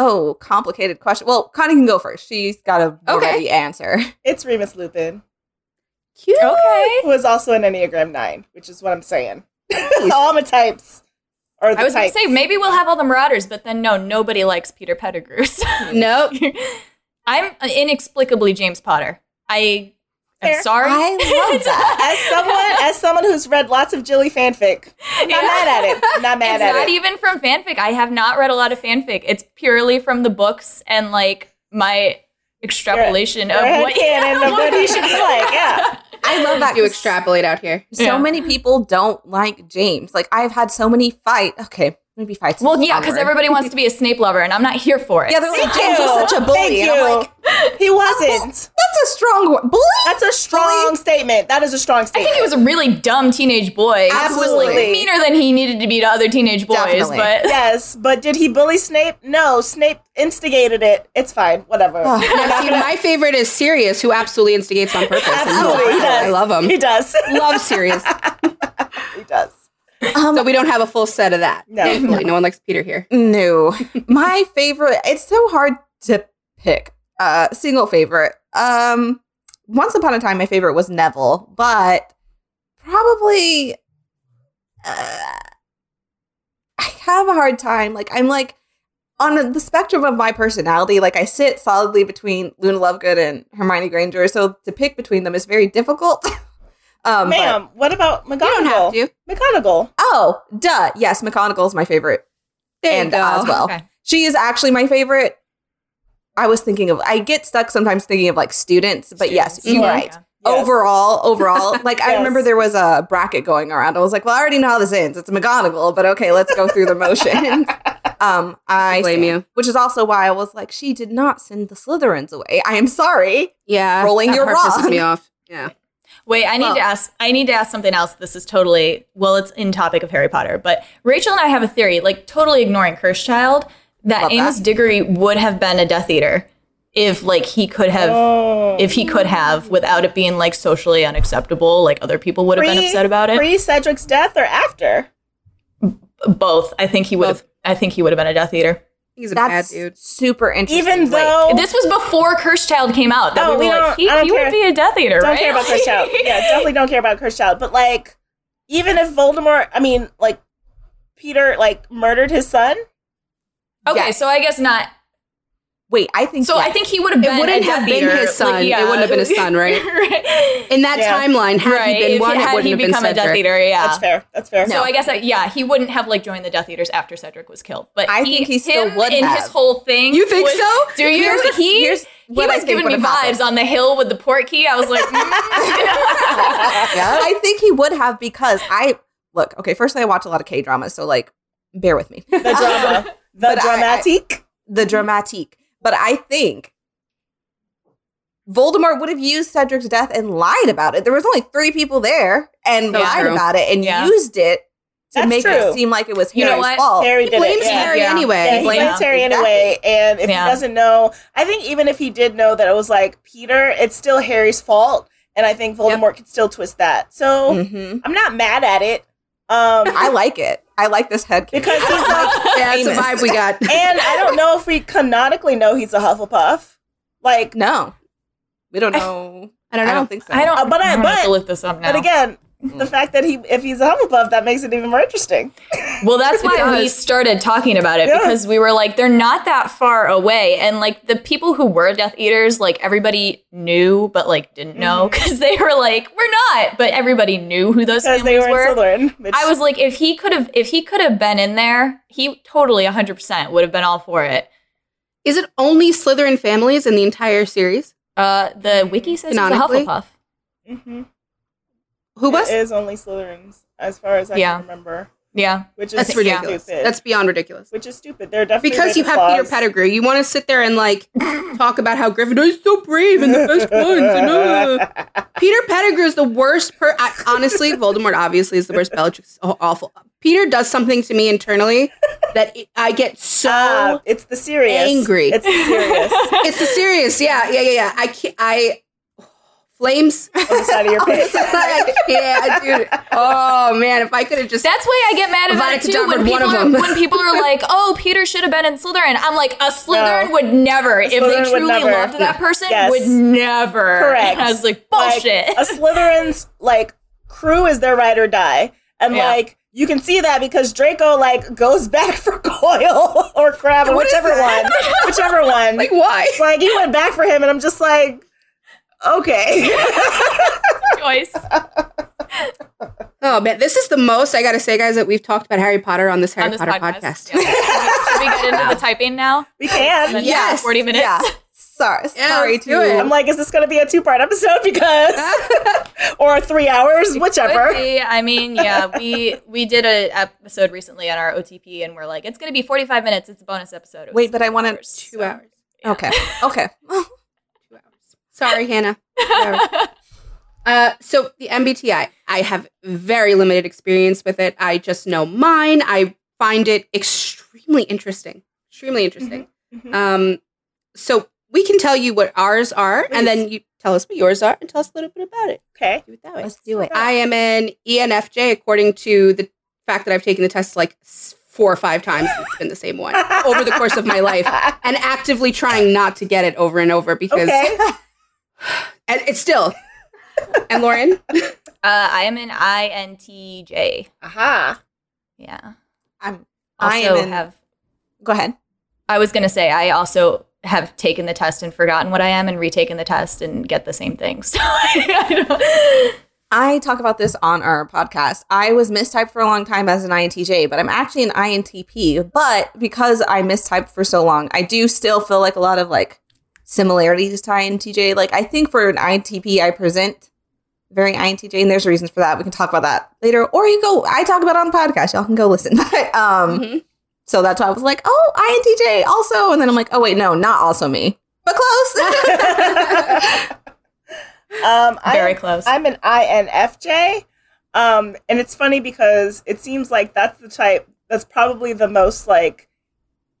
Oh, complicated question. Well, Connie can go first. She's got a Okay. ready answer. It's Remus Lupin, Cute. okay. who is also an Enneagram 9, which is what I'm saying. all the types. Or the I was gonna say maybe we'll have all the Marauders, but then no, nobody likes Peter Pettigrew. so- Nope. I'm inexplicably James Potter. I I'm sorry. I love that. As someone, as someone who's read lots of Jily fanfic, I'm not Yeah. mad at it. I'm not mad at it. it's at not it. even from fanfic. I have not read a lot of fanfic. It's purely from the books and like my extrapolation Your of head what canon of what he should be like. Yeah. I love that. you extrapolate out here. So Yeah. many people don't like James. Like I've had so many fight. Okay, maybe fights. Well, yeah, because everybody wants to be a Snape lover, and I'm not here for it. Yeah, they're like James was such a bully. Thank And I'm like, He wasn't. that's a strong word. Bully. That's a strong statement. That is a strong statement. I think he was a really dumb teenage boy who was like Absolutely. meaner than he needed to be to other teenage boys. Definitely. But Yes, but did he bully Snape? No, Snape instigated it. It's fine. Whatever. Oh. Now, see, my favorite is Sirius, who absolutely instigates on purpose. Absolutely, he does. I love him. He does. Love Sirius. he does. Um, So we don't have a full set of that. No. Thankfully, no one likes Peter here. No. My favorite, it's so hard to pick a single favorite. Um once upon a time my favorite was Neville, but probably uh, I have a hard time. Like I'm like on the spectrum of my personality, like I sit solidly between Luna Lovegood and Hermione Granger, so to pick between them is very difficult. um Ma'am, what about McGonagall? You don't have to. McGonagall. oh, duh. Yes, McGonagall is my favorite There you and go. as well. Okay. She is actually my favorite. I was thinking of. I get stuck sometimes thinking of like students, but yes, you're right. Yeah. Yes. Overall, overall, like I remember there was a bracket going around. I was like, well, I already know how this ends. It's McGonagall, but okay, let's go through the motions. um, I Blame stand. you. which is also why I was like, she did not send the Slytherins away. I am sorry. Yeah, Rolling your rock. me off. Yeah, Wait, I need Well- to ask. I need to ask something else. This is totally well. It's in topic of Harry Potter, but Rachel and I have a theory, like totally ignoring Cursed Child, that Amos that. Diggory would have been a Death Eater if, like, he could have, Oh. if he could have, without it being like socially unacceptable. Like other people would have been upset about it. Pre Cedric's death or after? Both. I think he would have. I think he would have been a Death Eater. He's a That's bad dude. super interesting. Even Wait, though This was before Cursed Child came out. That Oh, we we were like, don't- he, he would be a Death Eater, don't right? care about Cursed Child. Yeah, definitely don't care about Cursed Child. But like, even if Voldemort, I mean, like Peter, like murdered his son. Okay, Yes. so I guess not. Wait, I think So yes. I think he would have It been. wouldn't have been his son. yeah It wouldn't have been his son, right? right. In that Yeah. timeline, had right. he been If one, he- it wouldn't he have been become a Death Cedric. Eater, yeah. That's fair. That's fair. So I guess that, yeah, he wouldn't have like joined the Death Eaters after Cedric was killed. But I he, think he still him would in have. his whole thing. You think was- so? Do you? Here's- he here's he was giving me would have happened. vibes on the hill with the Portkey. I was like, mm. I think he would have because I look okay. Firstly, I watch a lot of K dramas, so like, bear with me. the drama, the But I- dramatique. the dramatique. But I think Voldemort would have used Cedric's death and lied about it. There was only three people there and Yeah. lied True. about it and Yeah. used it to That's make true. it seem like it was You know what? fault. Harry He did blames it. Yeah. Harry Yeah. anyway. Yeah, he blames- blames Harry exactly. anyway, and if Yeah. he doesn't know, I think even if he did know that it was like Peter, it's still Harry's fault, and I think Voldemort could still twist that. So Mhm. I'm not mad at it, um, I like it. I like this head because he's like, Yeah, that's the vibe we got. and I don't know if we canonically know he's a Hufflepuff, like, no, we don't know. I don't know. I don't think so. I don't. Uh, but I- I'm gonna have to but- look this up now. but again. The fact that he, if he's a Hufflepuff, that makes it even more interesting. Well, that's why we started talking about it Yeah. because we were like, they're not that far away. And like the people who were Death Eaters, like everybody knew, but like didn't know because they were like, we're not. But everybody knew who those families they were were. Slytherin. Which, I was like, if he could have, if he could have been in there, he totally 100% would have been all for it. Is it only Slytherin families in the entire series? Uh, the wiki says he's a Canonically? Hufflepuff. Mhm. Who was? It is only Slytherins, as far as I Yeah. can remember. Yeah. Which is That's ridiculous. stupid. That's beyond ridiculous. which is stupid. They're definitely Because you have Peter Pettigrew, you want to sit there and like talk about how Gryffindor is so brave and the best ones. And, uh. Peter Pettigrew is the worst. Per I, honestly, Voldemort obviously is the worst. Bellatrix is awful. Peter does something to me internally that it, I get so. Ah, it's the serious. angry. It's the serious it's the serious. Yeah, yeah, yeah, yeah. I can't. I flames. on the side of your oh, face. yeah, dude. Oh man, if I could have just. That's why I get mad about it too. When people, are, when people are like, "Oh, Peter should have been in Slytherin," I'm like, a Slytherin No. would never. if they Slytherin would truly loved that person, Yes. would never. Correct. I was like, Like, bullshit. a Slytherin's like crew is their ride or die, and Yeah. like you can see that because Draco like goes back for Goyle or Crabbe or whichever one, whichever one. like, why? Like he went back for him, and I'm just like, Okay. Choice. Oh man, this is the most I gotta say, guys, that we've talked about Harry Potter on this Harry on this Potter podcast. podcast. Yeah. Should we get into the typing now? we can. Then Yes. 40 minutes. Yeah. Sorry, Yeah, sorry to it. I'm like, is this going to be a two part episode? Because, or three hours, whichever. I mean, yeah, we we did an episode recently on our OTP, and we're like, it's going to be 45 minutes. It's a bonus episode. Wait, but I wanted hours, Two so- hours. Yeah. Okay. Okay. Two hours. Sorry, Hannah. Two. Uh, so the MBTI, I have very limited experience with it. I just know mine. I find it extremely interesting. Extremely interesting. Mhm. Um, so we can tell you what ours are, Please. and then you tell us what yours are, and tell us a little bit about it. Okay. Do it that way. Let's do it. I am an ENFJ according to the fact that I've taken the test like four or five times. It's been the same one over the course of my life, and actively trying not to get it over and over because Okay. and it's still. And Lauren, Uh, I am an INTJ. Aha. Yeah. I'm. Also I am in. have. go ahead. I was going to say, I also have taken the test and forgotten what I am and retaken the test and get the same thing. So I don't. I talk about this on our podcast. I was mistyped for a long time as an INTJ, but I'm actually an INTP. But because I mistyped for so long, I do still feel like a lot of like similarities to INTJ. Like I think for an INTP, I present very INTJ, and there's reasons for that. We can talk about that later, or you go. I talk about it on the podcast. Y'all can go listen. But um, Mhm. so that's why I was like, oh, INTJ also, and then I'm like, oh wait, no, not also me, but close. um, I Very am- close. I'm an INFJ. Um, and it's funny because it seems like that's the type that's probably the most like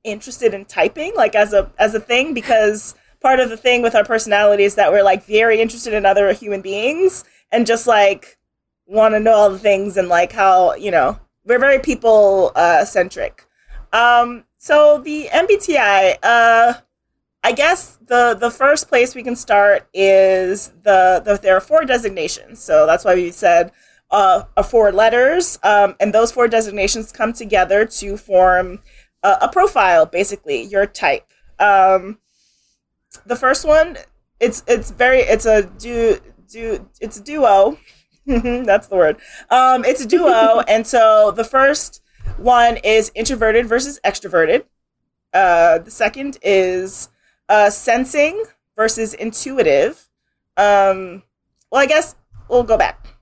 interested in typing, like as a as a thing, because part of the thing with our personalities that we're like very interested in other human beings and just like want to know all the things and like how, you know, we're very people uh centric. Um, so the MBTI, uh I guess the the first place we can start is the, the there are four designations. So that's why we said uh, are four letters, um, and those four designations come together to form a, a profile, basically your type. Um, the first one, it's it's very it's a du du it's a duo. that's the word. Um, it's a duo, and so the first one is introverted versus extroverted. Uh, the second is uh, sensing versus intuitive. Um, well, I guess we'll go back.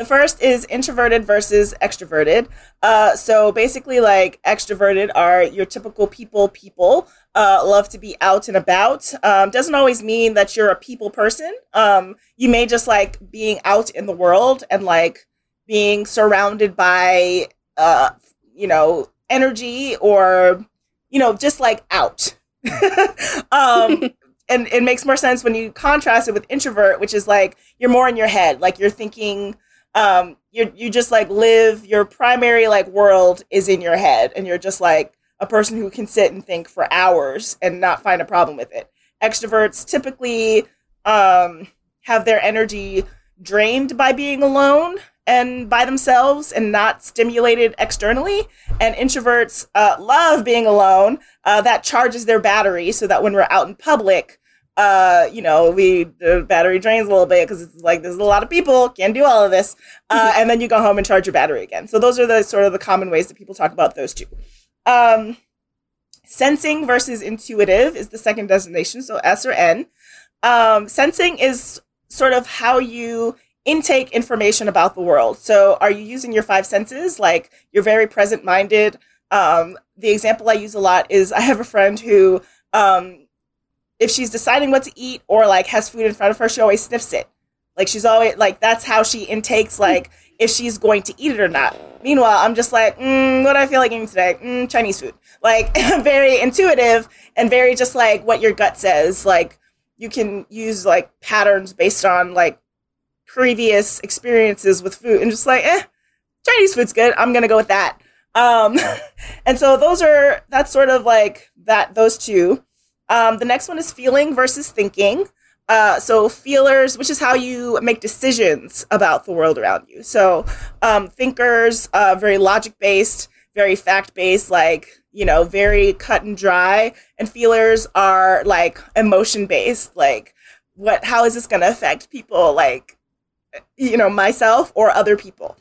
The first is introverted versus extroverted. Uh, so basically, like extroverted are your typical people. People uh, love to be out and about. Um, doesn't always mean that you're a people person. Um, you may just like being out in the world and like being surrounded by, uh, you know, energy or, you know, just like out. um, and it makes more sense when you contrast it with introvert, which is like you're more in your head, like you're thinking um you you just like live your primary like world is in your head and you're just like a person who can sit and think for hours and not find a problem with it. Extroverts typically um have their energy drained by being alone and by themselves and not stimulated externally and introverts uh, love being alone uh, that charges their battery so that when we're out in public uh, you know, we the battery drains a little bit because it's like there's a lot of people can't do all of this, uh, and then you go home and charge your battery again. So those are the sort of the common ways that people talk about those two. Um, sensing versus intuitive is the second designation, so S or N. Um, sensing is sort of how you intake information about the world. So are you using your five senses? Like you're very present minded. Um, the example I use a lot is I have a friend who um, if she's deciding what to eat or like has food in front of her, she always sniffs it. Like she's always like that's how she intakes like if she's going to eat it or not. Meanwhile, I'm just like, mm, what do I feel like eating today? Mm, Chinese food. Like very intuitive and very just like what your gut says. Like you can use like patterns based on like previous experiences with food and just like, eh, Chinese food's good. I'm gonna go with that. Um, and so those are that's sort of like that those two. Um, the next one is feeling versus thinking. Uh, so feelers, which is how you make decisions about the world around you. So um, thinkers, uh, very logic based, very fact based, like you know, very cut and dry. And feelers are like emotion based, like what how is this going to affect people like you know myself or other people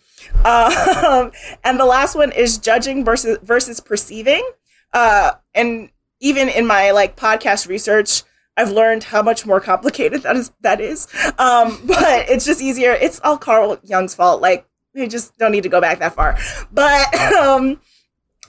um, and the last one is judging versus versus perceiving uh, and even in my like podcast research I've learned how much more complicated that is. That is, um, but it's just easier. It's all Carl Jung's fault. Like we just don't need to go back that far. But um,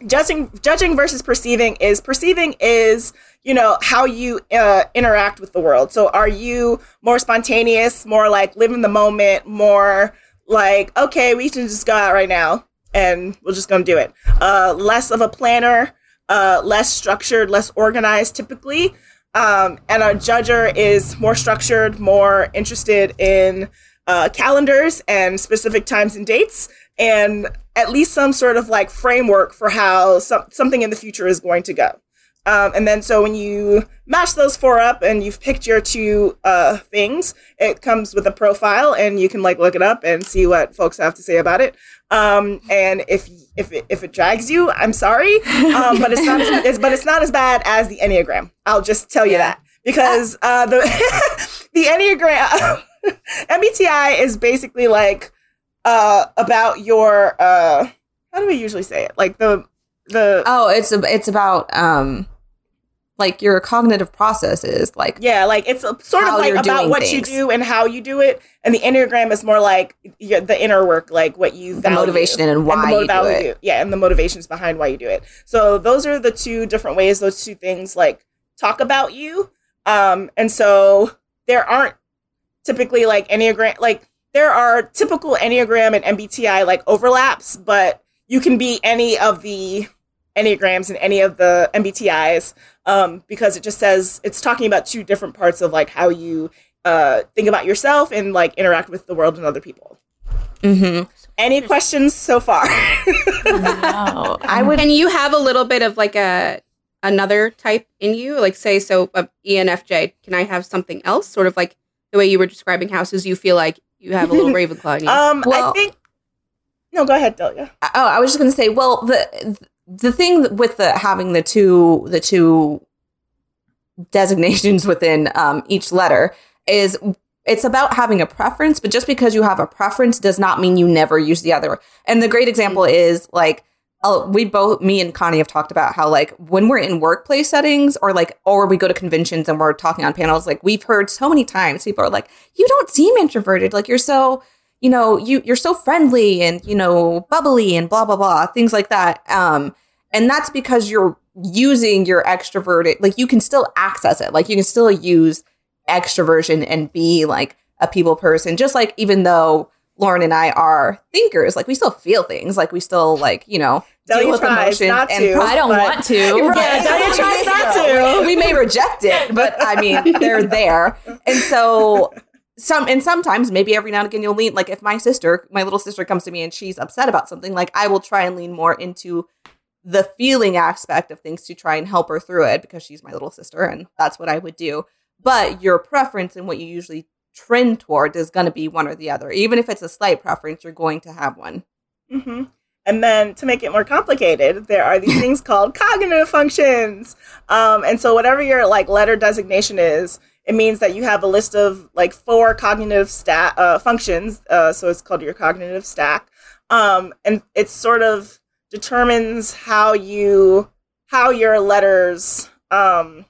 judging, judging versus perceiving is perceiving is you know how you uh, interact with the world. So are you more spontaneous, more like live in the moment, more like okay, we can just go out right now and we're just gonna do it. Uh, less of a planner, uh, less structured, less organized, typically. Um, and our judger is more structured, more interested in uh, calendars and specific times and dates, and at least some sort of like framework for how some, something in the future is going to go. Um, and then so when you match those four up and you've picked your two uh, things, it comes with a profile and you can like look it up and see what folks have to say about it. Um, and if if it, if it drags you, I'm sorry, um, but it's not as, it's, but it's not as bad as the Enneagram. I'll just tell you yeah. that because uh, the the Enneagram MBTI is basically like uh, about your uh, how do we usually say it? Like the the oh, it's a, it's about um like your cognitive processes like yeah like it's sort of like about what things. you do and how you do it and the enneagram is more like the inner work like what you the motivation and why and you do it. yeah and the motivations behind why you do it. So those are the two different ways those two things like talk about you. Um and so there aren't typically like enneagram like there are typical enneagram and mbti like overlaps but you can be any of the enneagrams and any of the MBTIs um, because it just says it's talking about two different parts of like how you uh, think about yourself and like interact with the world and other people. Mm-hmm. Any questions so far? no, I would. And you have a little bit of like a another type in you, like say so of ENFJ. Can I have something else? Sort of like the way you were describing houses. You feel like you have a little Ravenclaw in you. Um, well, I think. No, go ahead, Delia. Oh, I was just going to say. Well, the the thing with the having the two the two designations within um, each letter is it's about having a preference but just because you have a preference does not mean you never use the other and the great example mm-hmm. is like uh, we both me and connie have talked about how like when we're in workplace settings or like or we go to conventions and we're talking on panels like we've heard so many times people are like you don't seem introverted like you're so you know you you're so friendly and you know bubbly and blah blah blah things like that um and that's because you're using your extroverted like you can still access it like you can still use extroversion and be like a people person just like even though lauren and i are thinkers like we still feel things like we still like you know deal with emotions and to, i don't want to. Right, Delia tries not to. We may reject it but i mean they're there. And so some and sometimes maybe every now and again you'll lean like if my sister my little sister comes to me and she's upset about something like i will try and lean more into the feeling aspect of things to try and help her through it because she's my little sister and that's what I would do. But your preference and what you usually trend toward is going to be one or the other. Even if it's a slight preference, you're going to have one. Mm-hmm. And then to make it more complicated, there are these things called cognitive functions. Um, and so whatever your like letter designation is, it means that you have a list of like four cognitive stat uh, functions. Uh, so it's called your cognitive stack. Um, and it sort of determines how you how your letters um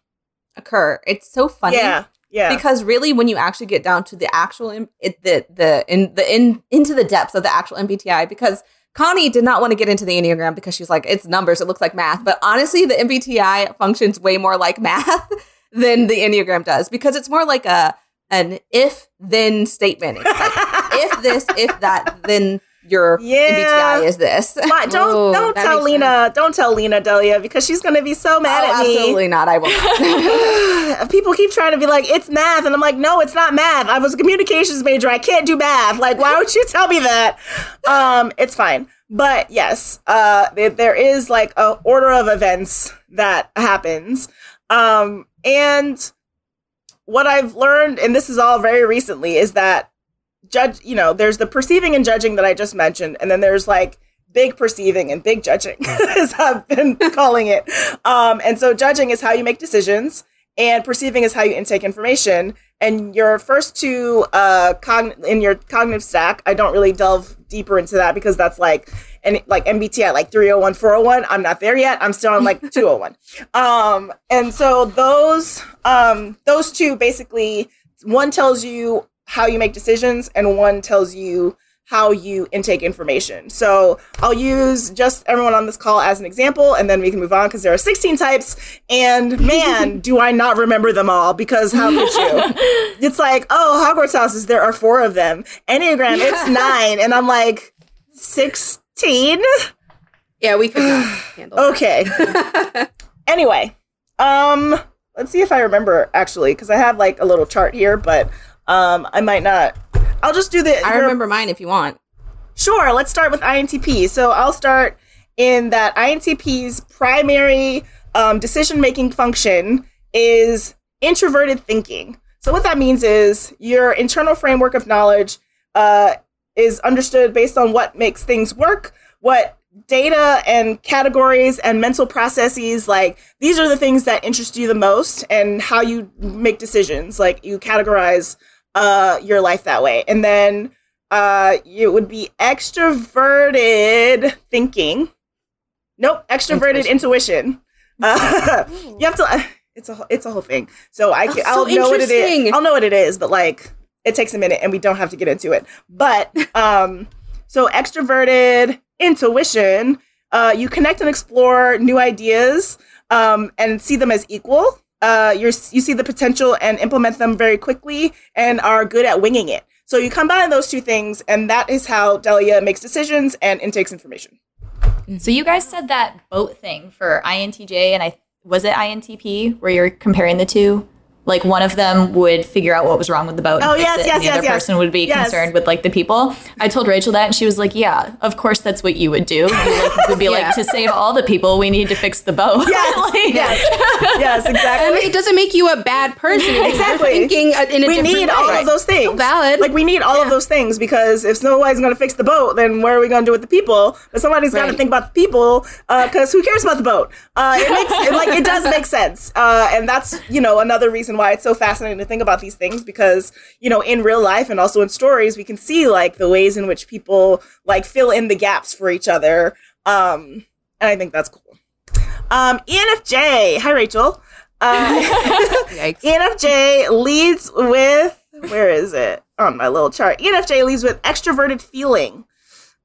occur. It's so funny. Yeah. Yeah. Because really when you actually get down to the actual it, the the in the in into the depths of the actual MBTI because Connie did not want to get into the Enneagram because she's like, it's numbers, it looks like math. But honestly, the MBTI functions way more like math than the Enneagram does because it's more like a an if then statement. It's like if this, if that, then your yeah. MBTI is this. My, don't Ooh, don't tell Lena. Sense. Don't tell Lena Delia because she's gonna be so mad oh, at me. Absolutely not. I will. People keep trying to be like, it's math, and I'm like, no, it's not math. I was a communications major. I can't do math. Like, why would you tell me that? Um, it's fine. But yes, uh, there is like a order of events that happens, um, and what I've learned, and this is all very recently, is that judge, you know, there's the perceiving and judging that I just mentioned, and then there's like big perceiving and big judging, as I've been calling it. Um, and so judging is how you make decisions, and perceiving is how you intake information. and your first two uh cogn- in your cognitive stack, I don't really delve deeper into that because that's like and like MBTI like 301 401. I'm not there yet. I'm still on like 201. Um and so those um those two basically one tells you how you make decisions and one tells you how you intake information. So I'll use just everyone on this call as an example, and then we can move on because there are 16 types. And man, do I not remember them all because how could you? it's like, oh, Hogwarts houses, there are four of them. Enneagram, it's nine. And I'm like, 16? Yeah, we could not handle. Okay. anyway, um, let's see if I remember actually, because I have like a little chart here, but um, I might not. I'll just do the. I remember mine if you want. Sure, let's start with INTP. So I'll start in that INTP's primary um, decision making function is introverted thinking. So what that means is your internal framework of knowledge uh, is understood based on what makes things work, what data and categories and mental processes like these are the things that interest you the most and how you make decisions. Like you categorize uh your life that way. And then uh it would be extroverted thinking. Nope extroverted intuition, Uh, you have to it's a it's a whole thing. So i Oh, can, so i'll know what it is. i'll know what it is but like it takes a minute and we don't have to get into it. But um so extroverted intuition uh you connect and explore new ideas um and see them as equal. Uh you're you see the potential and implement them very quickly and are good at winging it. So you combine those two things and that is how delia makes decisions and intakes information. So you guys said that boat thing for INTJ and I was it INTP where you're comparing the two? Like one of them would figure out what was wrong with the boat. And Oh, fix yes, it, yes, and the yes, other yes. person would be Yes. concerned with like the people. I told Rachel that, and she was like, "Yeah, of course that's what you would do. You like, would be Yeah. like to save all the people, we need to fix the boat." yes Like- yes yes exactly mean, it doesn't make you a bad person. You're Exactly. thinking uh, in a we different need way. all of those things. Still valid. Like we need all of those things because if Snow White's going to fix the boat, then what are we going to do with the people? But somebody's got to think about the people because who cares about the boat? Uh, it makes it, like it does make sense, uh, and that's you know another reason why it's so fascinating to think about these things because you know in real life and also in stories we can see like the ways in which people like fill in the gaps for each other, um, and I think that's cool. Um, ENFJ, hi Rachel. Uh, ENFJ leads with where is it on my little chart? ENFJ leads with extroverted feeling.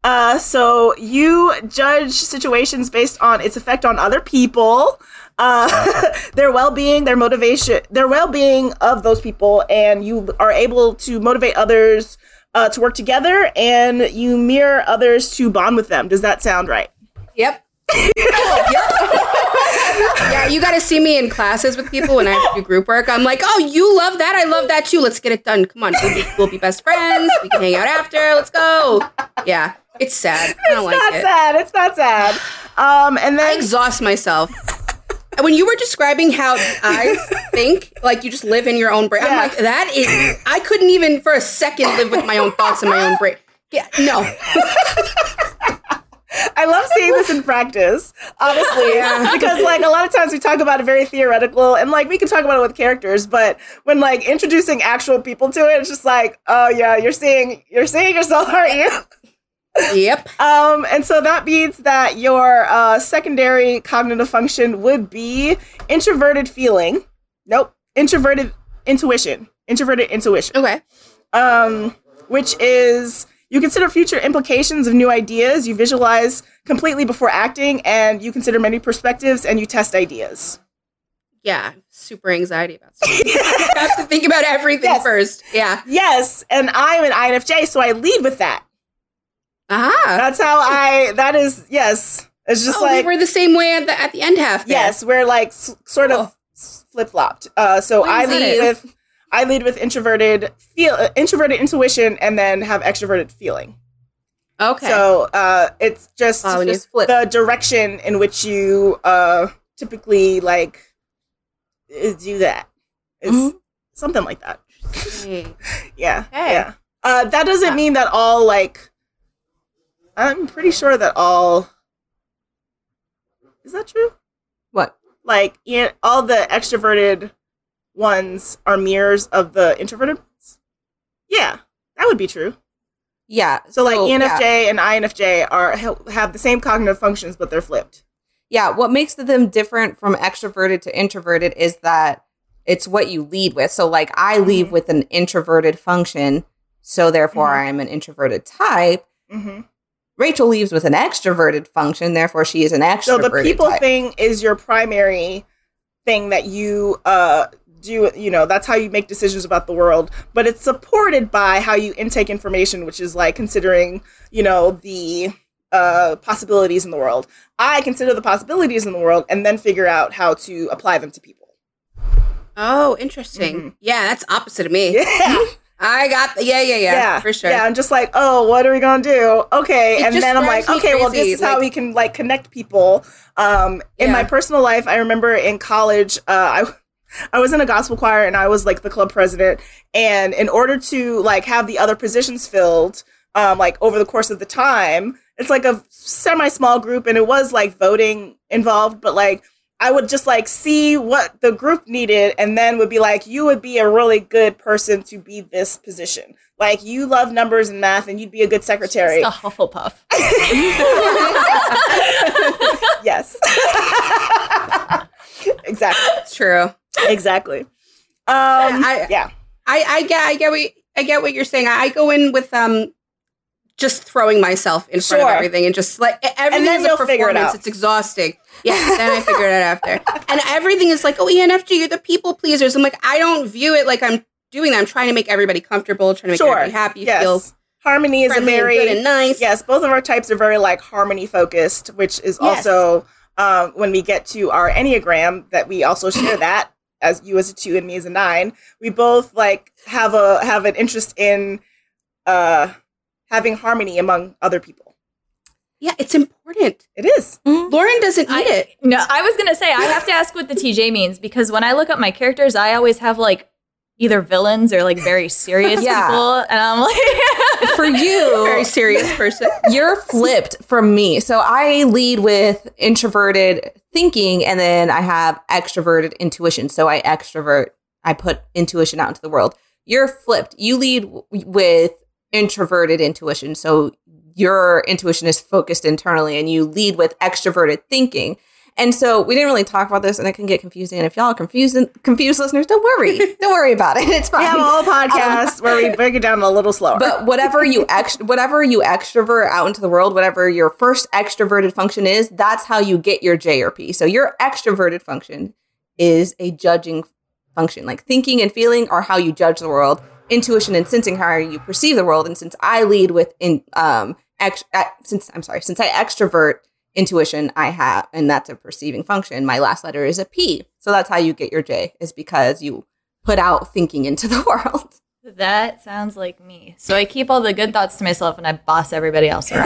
Uh, so you judge situations based on its effect on other people, uh, their well-being, their motivation, their well-being of those people, and you are able to motivate others uh, to work together, and you mirror others to bond with them. Does that sound right? Yep. yeah, you got to see me in classes with people when I have to do group work. I'm like, oh, you love that. I love that too. Let's get it done. Come on. We'll be, we'll be best friends. We can hang out after. Let's go. Yeah, it's sad. I don't It's not like it. sad. It's not sad. Um, and then I exhaust myself. When you were describing how I think, like you just live in your own brain, I'm like, that is, I couldn't even for a second live with my own thoughts in my own brain. Yeah, no. I love seeing this in practice, honestly, because like a lot of times we talk about it very theoretical, and like we can talk about it with characters, but when like introducing actual people to it, it's just like, oh yeah, you're seeing you're seeing yourself, aren't you? Yep. Um, and so that means that your uh, secondary cognitive function would be introverted feeling. Nope, introverted intuition. Introverted intuition. Okay. um, which is you consider future implications of new ideas, you visualize completely before acting, and you consider many perspectives and you test ideas. Yeah. Super anxiety about stuff. you have to think about everything Yes. first. Yeah. Yes, and I'm an INFJ, so I lead with that. Aha. That's how I. That is yes. It's just oh, like we are the same way at the at the end half. There. yes, we're like s- sort of flip flopped. Uh, so I is lead with I lead with introverted feel uh, introverted intuition, and then have extroverted feeling. Okay. So uh, it's just Oh, just flip. the direction in which you uh, typically like uh, do that. It's Mm-hmm. something like that. Yeah, Okay. yeah. Uh, that doesn't mean that all like. I'm pretty sure that all. Is that true? What? Like, yeah, all the extroverted ones are mirrors of the introverted ones? Yeah, that would be true. Yeah. So, like E yeah. ENFJ and INFJ are have the same cognitive functions, but they're flipped. Yeah, what makes them different from extroverted to introverted is that it's what you lead with. So, like, I lead Mhm. with an introverted function, so therefore Mhm. I am an introverted type. hmm Rachel leaves with an extroverted function, therefore she is an extroverted. So the people type. thing is your primary thing that you uh do. You know, that's how you make decisions about the world. But it's supported by how you intake information, which is like considering, you know, the uh possibilities in the world. I consider the possibilities in the world and then figure out how to apply them to people. Oh, interesting. Mhm. Yeah, that's opposite of me. Yeah. I got the, yeah, yeah, yeah, yeah, for sure. Yeah, I'm just like, oh, what are we gonna do? Okay, It and then I'm like, okay, well, this crazy, is how we can like connect people. Um, in Yeah. my personal life, I remember in college, uh, I. I was in a gospel choir and I was like the club president. And in order to like have the other positions filled, um, like over the course of the time, it's like a semi small group and it was like voting involved, but like I would just like see what the group needed and then would be like, you would be a really good person to be this position. Like you love numbers and math and you'd be a good secretary. It's a Hufflepuff. yes. exactly. It's true. Exactly. Um I- yeah. I, I get, I get what, I get what you're saying. I, I go in with um, just throwing myself in front Sure. of everything and just like everything is a you'll it performance. It's exhausting. Yeah, then I figure it out after. And everything is like, oh, ENFJ, you're the people pleasers. I'm like, I don't view it like I'm doing that. I'm trying to make everybody comfortable, trying to make Sure. everybody happy, Yes. feel Harmony is a very and good and nice. Yes, both of our types are very like harmony focused, which is Yes. also um, when we get to our enneagram that we also share that as you as a two and me as a nine. We both like have a have an interest in uh, having harmony among other people. Yeah, it's important. It is. Mm-hmm. Lauren doesn't I- eat it. No, I was gonna say I have to ask what the TJ means because when I look up my characters, I always have like either villains or like very serious Yeah. people, and I'm like, For you, Very serious person. you're flipped from me. So I lead with introverted thinking and then I have extroverted intuition. So I extrovert, I put intuition out into the world. You're flipped. You lead w- with introverted intuition. So your intuition is focused internally and you lead with extroverted thinking. And so we didn't really talk about this and it can get confusing. And if y'all are confused, confused listeners, don't worry. don't worry about it. It's fine. We have a whole um, podcast where we break it down a little slower. But whatever you ext- whatever you extrovert out into the world, whatever your first extroverted function is, that's how you get your J or P. So your extroverted function is a judging function, like thinking and feeling are how you judge the world. Intuition and sensing how you perceive the world. And since I lead with in um ex- uh, since I'm sorry, since I extrovert intuition, I have, and that's a perceiving function. My last letter is a P. So that's how you get your J, is because you put out thinking into the world. that sounds like me. So I keep all the good thoughts to myself and I boss everybody else around.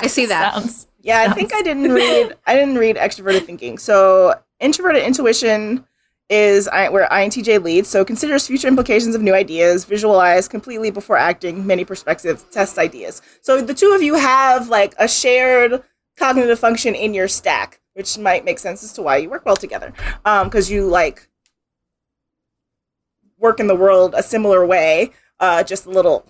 I see that. Sounds. Yeah, I think I didn't read. I didn't read extroverted thinking. So introverted intuition is I, where INTJ leads. So considers future implications of new ideas, visualize completely before acting, many perspectives, tests ideas. So the two of you have like a shared cognitive function in your stack, which might make sense as to why you work well together. Um, because you like work in the world a similar way, uh, just a little,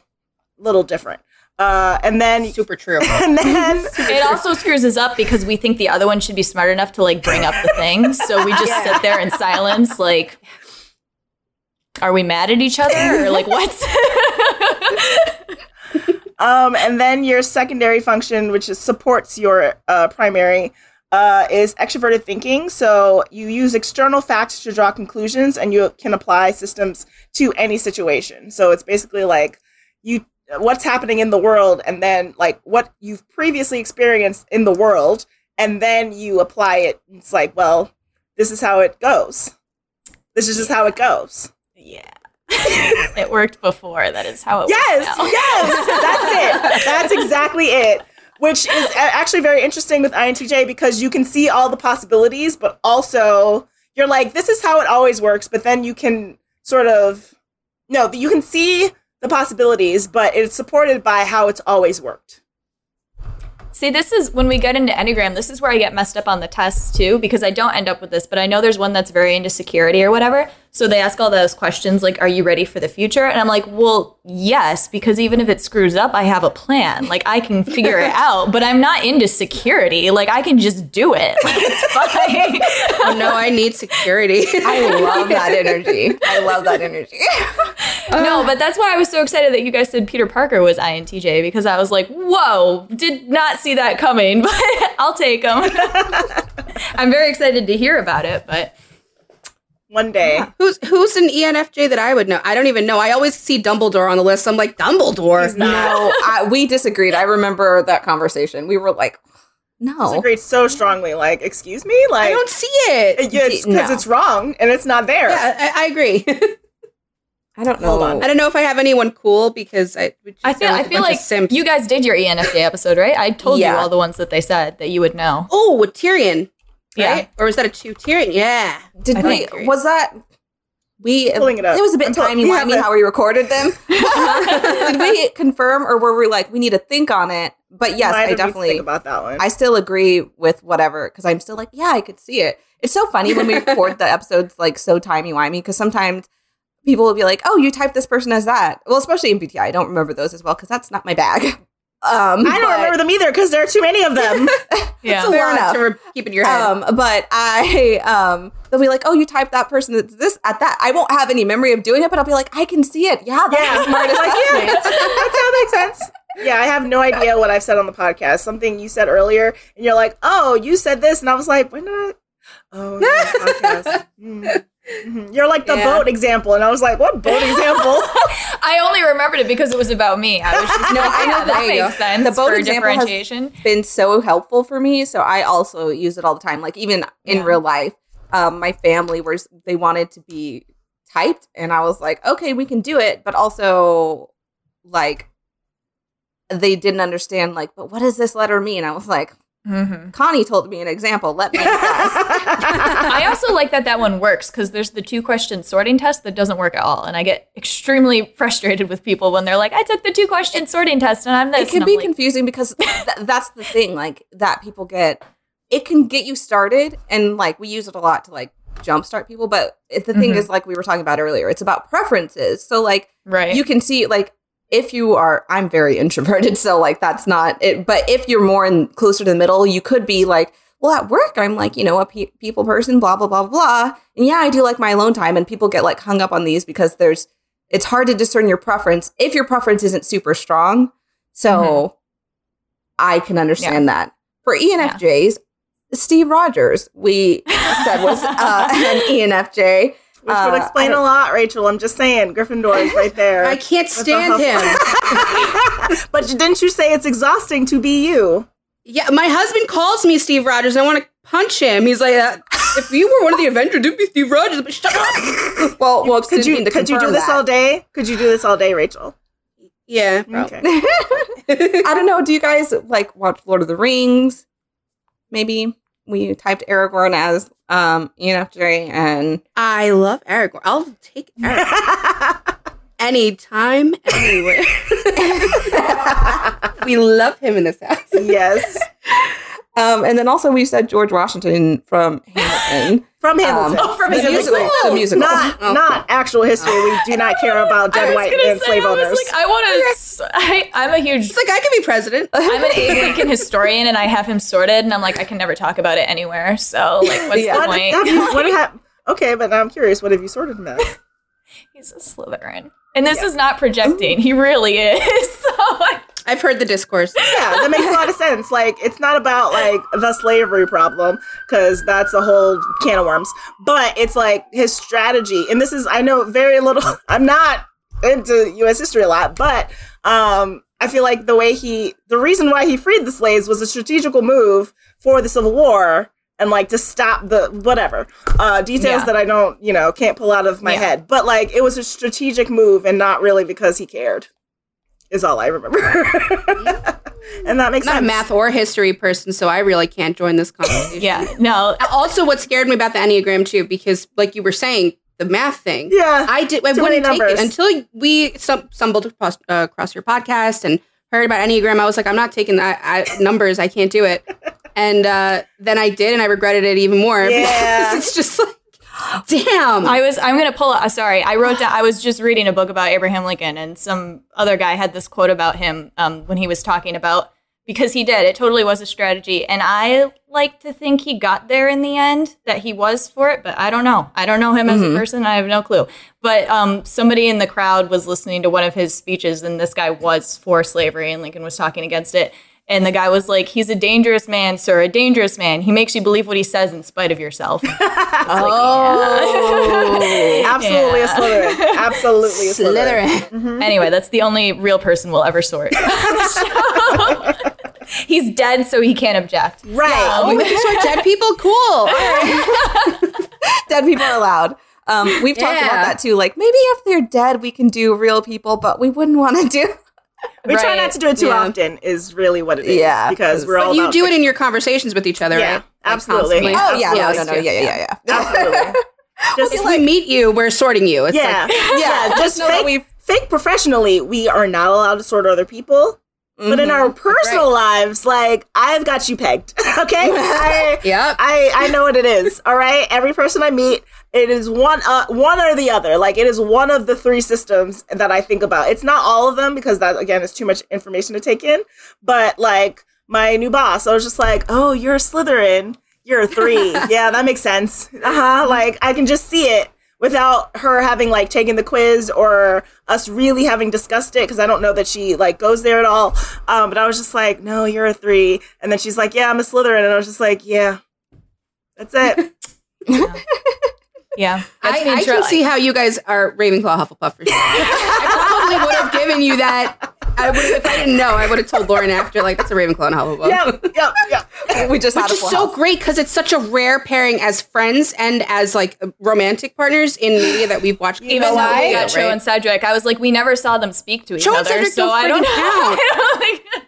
little different. Uh, and then Super true. and then It also screws us up because we think the other one should be smart enough to like bring up the thing. So we just sit there in silence, like, are we mad at each other or like what? Um, and then your secondary function, which is supports your uh, primary, uh, is extroverted thinking. So you use external facts to draw conclusions, and you can apply systems to any situation. So it's basically like you what's happening in the world, and then like what you've previously experienced in the world, and then you apply it. It's like, well, this is how it goes. This is just how it goes. yeah. it worked before. That is how it Yes, yes, that's it. That's exactly it. Which is actually very interesting with INTJ because you can see all the possibilities, but also you're like, this is how it always works. But then you can sort of, no, you can see the possibilities, but it's supported by how it's always worked. See, this is when we get into Enneagram, this is where I get messed up on the tests too, because I don't end up with this, but I know there's one that's very into security or whatever. So they ask all those questions like, Are you ready for the future? And I'm like, Well, yes, because even if it screws up, I have a plan. Like, I can figure it out, but I'm not into security. Like, I can just do it. Like, it's fine. Oh no, I need security. I love that energy. I love that energy. no, but that's why I was so excited that you guys said Peter Parker was INTJ because I was like, Whoa, did not see that coming, but I'll take him. I'm very excited to hear about it, but. One day. who's who's an ENFJ that I would know? I don't even know. I always see Dumbledore on the list. I'm like Dumbledore. He's not. no, I, we disagreed. I remember that conversation. We were like, no. Disagreed so strongly. Like, excuse me? Like I don't see it. Uh, it's because No. it's wrong and it's not there. Yeah, I, I agree. I don't know. Hold on. I don't know if I have anyone cool because I. we just I feel sound I a feel like you guys did your ENFJ episode, right? I told Yeah. you all the ones that they said that you would know. Oh, with Tyrion. Yeah. Right? Or was that a two Tyrion? Yeah. Did I we? think- Was that? We Pulling it up. It was a bit I'm pull- timey-wimey how we recorded them. Did we confirm, or were we like we need to think on it? But yes, Why I definitely. think about that one. I still agree with whatever because I'm still like, yeah, I could see it. It's so funny when we record the episodes like so timey wimey because sometimes people will be like, oh, you typed this person as that. Well, especially in MBTI, I don't remember those as well because that's not my bag. Um, I don't but- remember them either because there are too many of them. Yeah. It's a Fair lot enough enough. to re- keep in your head. Um, but I um they'll be like, oh, you typed that person that's this at that. I won't have any memory of doing it, but I'll be like, I can see it. Yeah, that's Yeah. the smartest Like, yeah, assessment. that makes sense. Yeah, I have no idea what I've said on the podcast. Something you said earlier, and you're like, "Oh, you said this," and I was like, "When did I?" Oh, yeah, podcast. Mm. Mhm. You're like the Yeah. boat example, and I was like, "What boat example?" I only remembered it because it was about me. I was just No, like, I know yeah, that- makes sense The boat example has- Been so helpful for me, so I also use it all the time. Like even in Yeah. real life, um, my family was they wanted to be typed, and I was like, okay, we can do it, but also like they didn't understand like, but what does this letter mean? I was like, Mhm. Connie told me an example. Let me guess. I also like that that one works because there's the two question sorting test that doesn't work at all, and I get extremely frustrated with people when they're like, "I took the two question sorting test and I'm this." it can be like, confusing because th- that's the thing like that people get it can get you started and like we use it a lot to like jumpstart people but the thing Mhm. is like we were talking about earlier it's about preferences so like right. you can see like if you are i'm very introverted so like that's not it but if you're more in closer to the middle you could be like well at work i'm like you know a pe- people person blah blah blah blah blah and yeah i do like my alone time and people get like hung up on these because there's it's hard to discern your preference if your preference isn't super strong so i can understand that for enfjs steve rogers we said was uh, an enfj Which Uh, would explain I a don't- lot, Rachel. I'm just saying, Gryffindor is right there. I can't stand him. But didn't you say it's exhausting to be you? Yeah, my husband calls me Steve Rogers. And I want to punch him. He's like, uh, if you were one of the Avengers, it'd be Steve Rogers. But shut up. well well Could you could you do this that. all day? Could you do this all day, Rachel? Yeah. Okay. I don't know. Do you guys like watch Lord of the Rings? Maybe we typed Aragorn as um ENFJ and I love Aragorn. I'll take Aragorn anytime, anywhere. we love him in this house. yes, um and then also we said George Washington from Hamilton. from Um, Hamilton. Oh, from the Hamilton. musical. The musical. Not Oh. not actual history. We do not care about dead white and say, slave I owners. like, I want to. I, I'm a huge. It's like I could be president. I'm an Abe Lincoln historian, and I have him sorted, and I'm like, I can never talk about it anywhere. So, like, what's Yeah. the what point? have you, what have, okay, but now I'm curious. What have you sorted him as? He's a Slytherin, and this is not projecting. He really is. so, like, I've heard the discourse. Yeah, that makes a lot of sense. Like, it's not about like the slavery problem because that's a whole can of worms. But it's like his strategy, and this is I know very little. I'm not into U.S. history a lot, but um, I feel like the way he, the reason why he freed the slaves was a strategical move for the Civil War. And like to stop the whatever uh, details Yeah. that I don't, you know, can't pull out of my Yeah. head. But like it was a strategic move, and not really because he cared. Is all I remember, and that makes I'm not a math or history person, so I really can't join this conversation. yeah, no, Also, what scared me about the Enneagram too, because like you were saying, the math thing. Yeah. I did. I wouldn't take it until we stumbled across, uh, across your podcast and heard about Enneagram. I was like, I'm not taking that I, numbers. I can't do it. And uh, then I did, and I regretted it even more. Yeah. it's just like, damn. I was I'm gonna pull up sorry, I wrote down I was just reading a book about Abraham Lincoln and some other guy had this quote about him um, when he was talking about because he did, it totally was a strategy. And I like to think he got there in the end, that he was for it, but I don't know. I don't know him as a person. I have no clue. But um, somebody in the crowd was listening to one of his speeches, and this guy was for slavery, and Lincoln was talking against it. And the guy was like, He's a dangerous man, sir, a dangerous man. He makes you believe what he says in spite of yourself. oh, Absolutely Yeah. a Slytherin. Absolutely a Slytherin. Slytherin. Anyway, that's the only real person we'll ever sort. He's dead, so he can't object. Right. Oh, we can sort dead people. Cool. All right. dead people are allowed. Um, we've talked Yeah. about that too. Like maybe if they're dead, we can do real people, but we wouldn't want to do. We try not to do it too Yeah. often. Is really what it is. Yeah, because we're all you do it in your conversations with each other, Yeah, right? Like, absolutely. constantly. Oh yeah, no, no, no, yeah, yeah, yeah, yeah. Absolutely. Just If we meet you, we're sorting you. It's yeah, like, yeah. Just know that fake, we've- fake professionally, we are not allowed to sort other people. But in our personal lives, like I've got you pegged. Okay, I, yep. I I know what it is. All right, every person I meet, it is one uh, one or the other. Like it is one of the three systems that I think about. It's not all of them because that again is too much information to take in. But like my new boss, I was just like, oh, you're a Slytherin. You're a three. yeah, that makes sense. Uh huh. Like I can just see it without her having like taken the quiz or us really having discussed it because I don't know that she like goes there at all. Um, but I was just like, no, you're a three. And then she's like, yeah, I'm a Slytherin, and I was just like, yeah, that's it. Yeah. That's I, me I try- can see how you guys are Ravenclaw Hufflepuff for sure. I probably would have given you that. I would if I didn't know. I would have told Lauren after, like, that's a Ravenclaw and Hufflepuff. yep, yep, yep. we just had Which a is full so house. great because it's such a rare pairing as friends and as like romantic partners in media that we've watched. Even a though lot we of, got right? Cho and Cedric, I was like, we never saw them speak to each Cho and other, Cedric so don't I don't know. freaking I don't think-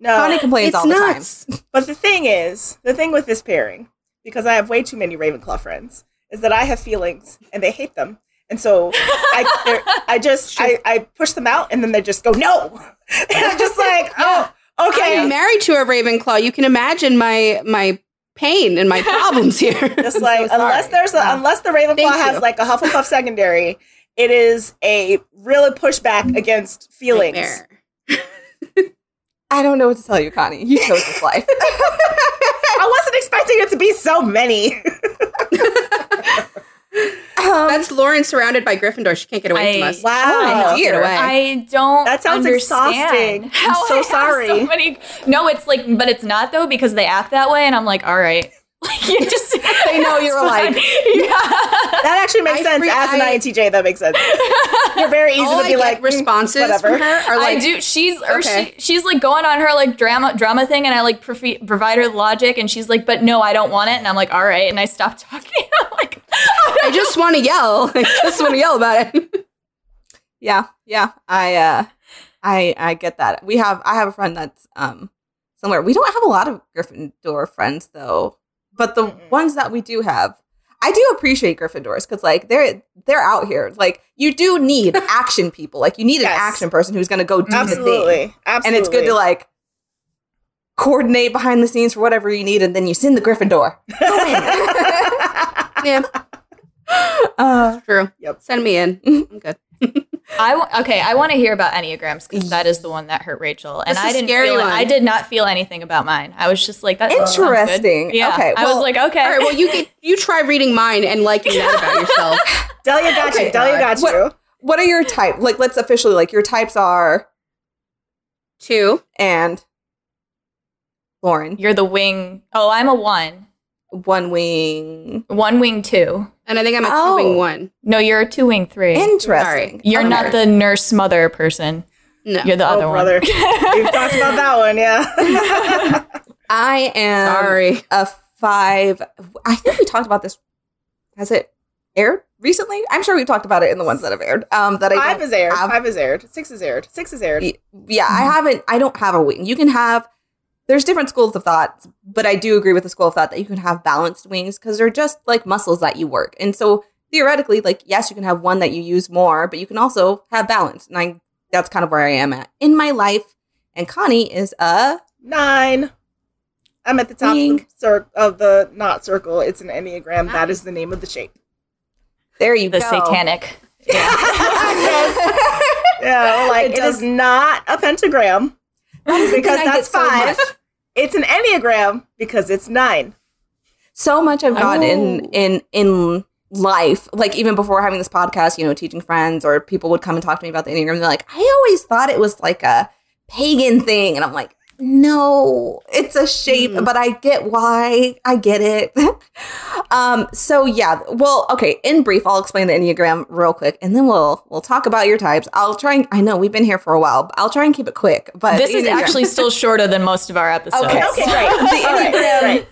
No, Connie complains It's all the time. but the thing is, the thing with this pairing, because I have way too many Ravenclaw friends, is that I have feelings and they hate them. And so I, I just, I, I push them out and then they just go, no. And I'm just like, oh, okay. I'm married to a Ravenclaw. You can imagine my my pain and my problems here. Just like so unless there's a, Yeah. unless the Ravenclaw Thank has you. like a Hufflepuff secondary, it is a really pushback mm-hmm. against feelings. Nightmare. I don't know what to tell you, Connie. You chose this life. I wasn't expecting it to be so many. Um, That's Lauren surrounded by Gryffindor. She can't get away from us. Wow. Get away. I don't. That sounds understand exhausting. I'm so I have sorry. so many- no, it's like, but it's not though because they act that way, and I'm like, all right. Like you just They know you're It's alike. fine. Yeah. That actually makes I sense. free- As an I- INTJ, that makes sense. You're very easy All to I be get like mm, responses whatever. from her are like, I do. She's or Okay. she, she's like going on her like drama drama thing, and I like profi- provide her logic, and she's like, "But no, I don't want it." And I'm like, "All right," and I stop talking. I'm like, I just want to yell. I just want to yell about it. yeah, yeah. I uh I I get that. We have I have a friend that's um somewhere. We don't have a lot of Gryffindor friends though. But the Mm-mm. ones that we do have, I do appreciate Gryffindors because like they're they're out here. Like you do need action people. Like you need Yes. an action person who's gonna go do the thing. Absolutely, absolutely. And it's good to like coordinate behind the scenes for whatever you need, and then you send the Gryffindor. Go in. Yeah, uh, true. Yep. Send me in. I'm good. I w- okay. I want to hear about enneagrams because that is the one that hurt Rachel, and That's I didn't. scary Feel, one. I did not feel anything about mine. I was just like, that sounds good. Interesting. Yeah. Okay, I was like, okay. All right. Well, you get you try reading mine and liking that about yourself. Delia got Okay, you. Delia got What- you. what are your type? Like, let's officially like your types are Two. and Lauren You're the wing. Oh, I'm a one. One wing. One wing two. And I think I'm a Oh. two wing one. No, you're a two wing three. Interesting. You're Okay. not the nurse mother person. No. You're the other oh, brother. one. We've talked about that one, yeah. I am Sorry. a five. I think we talked about this. Has it aired recently? I'm sure we've talked about it in the ones that have aired. Um, that I Five don't is aired. have. Five is aired. Six is aired. Six is aired. Y- yeah, I haven't. I don't have a wing. You can have. There's different schools of thought, but I do agree with the school of thought that you can have balanced wings because they're just like muscles that you work. And so theoretically, like yes, you can have one that you use more, but you can also have balance. And I that's kind of where I am at in my life. and Connie is a Nine. I'm at the top of the, cir- of the not circle. It's an Enneagram. That is the name of the shape. there you go. The satanic. Yeah, like It it is does- not a pentagram because that's get so five. much. It's an Enneagram because it's nine. so much I've gotten Oh. in in life, like even before having this podcast, you know, teaching friends or people would come and talk to me about the Enneagram. They're like, I always thought it was like a pagan thing. And I'm like, no, it's a shape, Mm. but I get why. I get it. um, so yeah, well, okay, in brief, I'll explain the Enneagram real quick and then we'll we'll talk about your types. I'll try and I know we've been here for a while, but I'll try and keep it quick. But This the is actually still shorter than most of our episodes. Okay. Okay, great. the Enneagram right.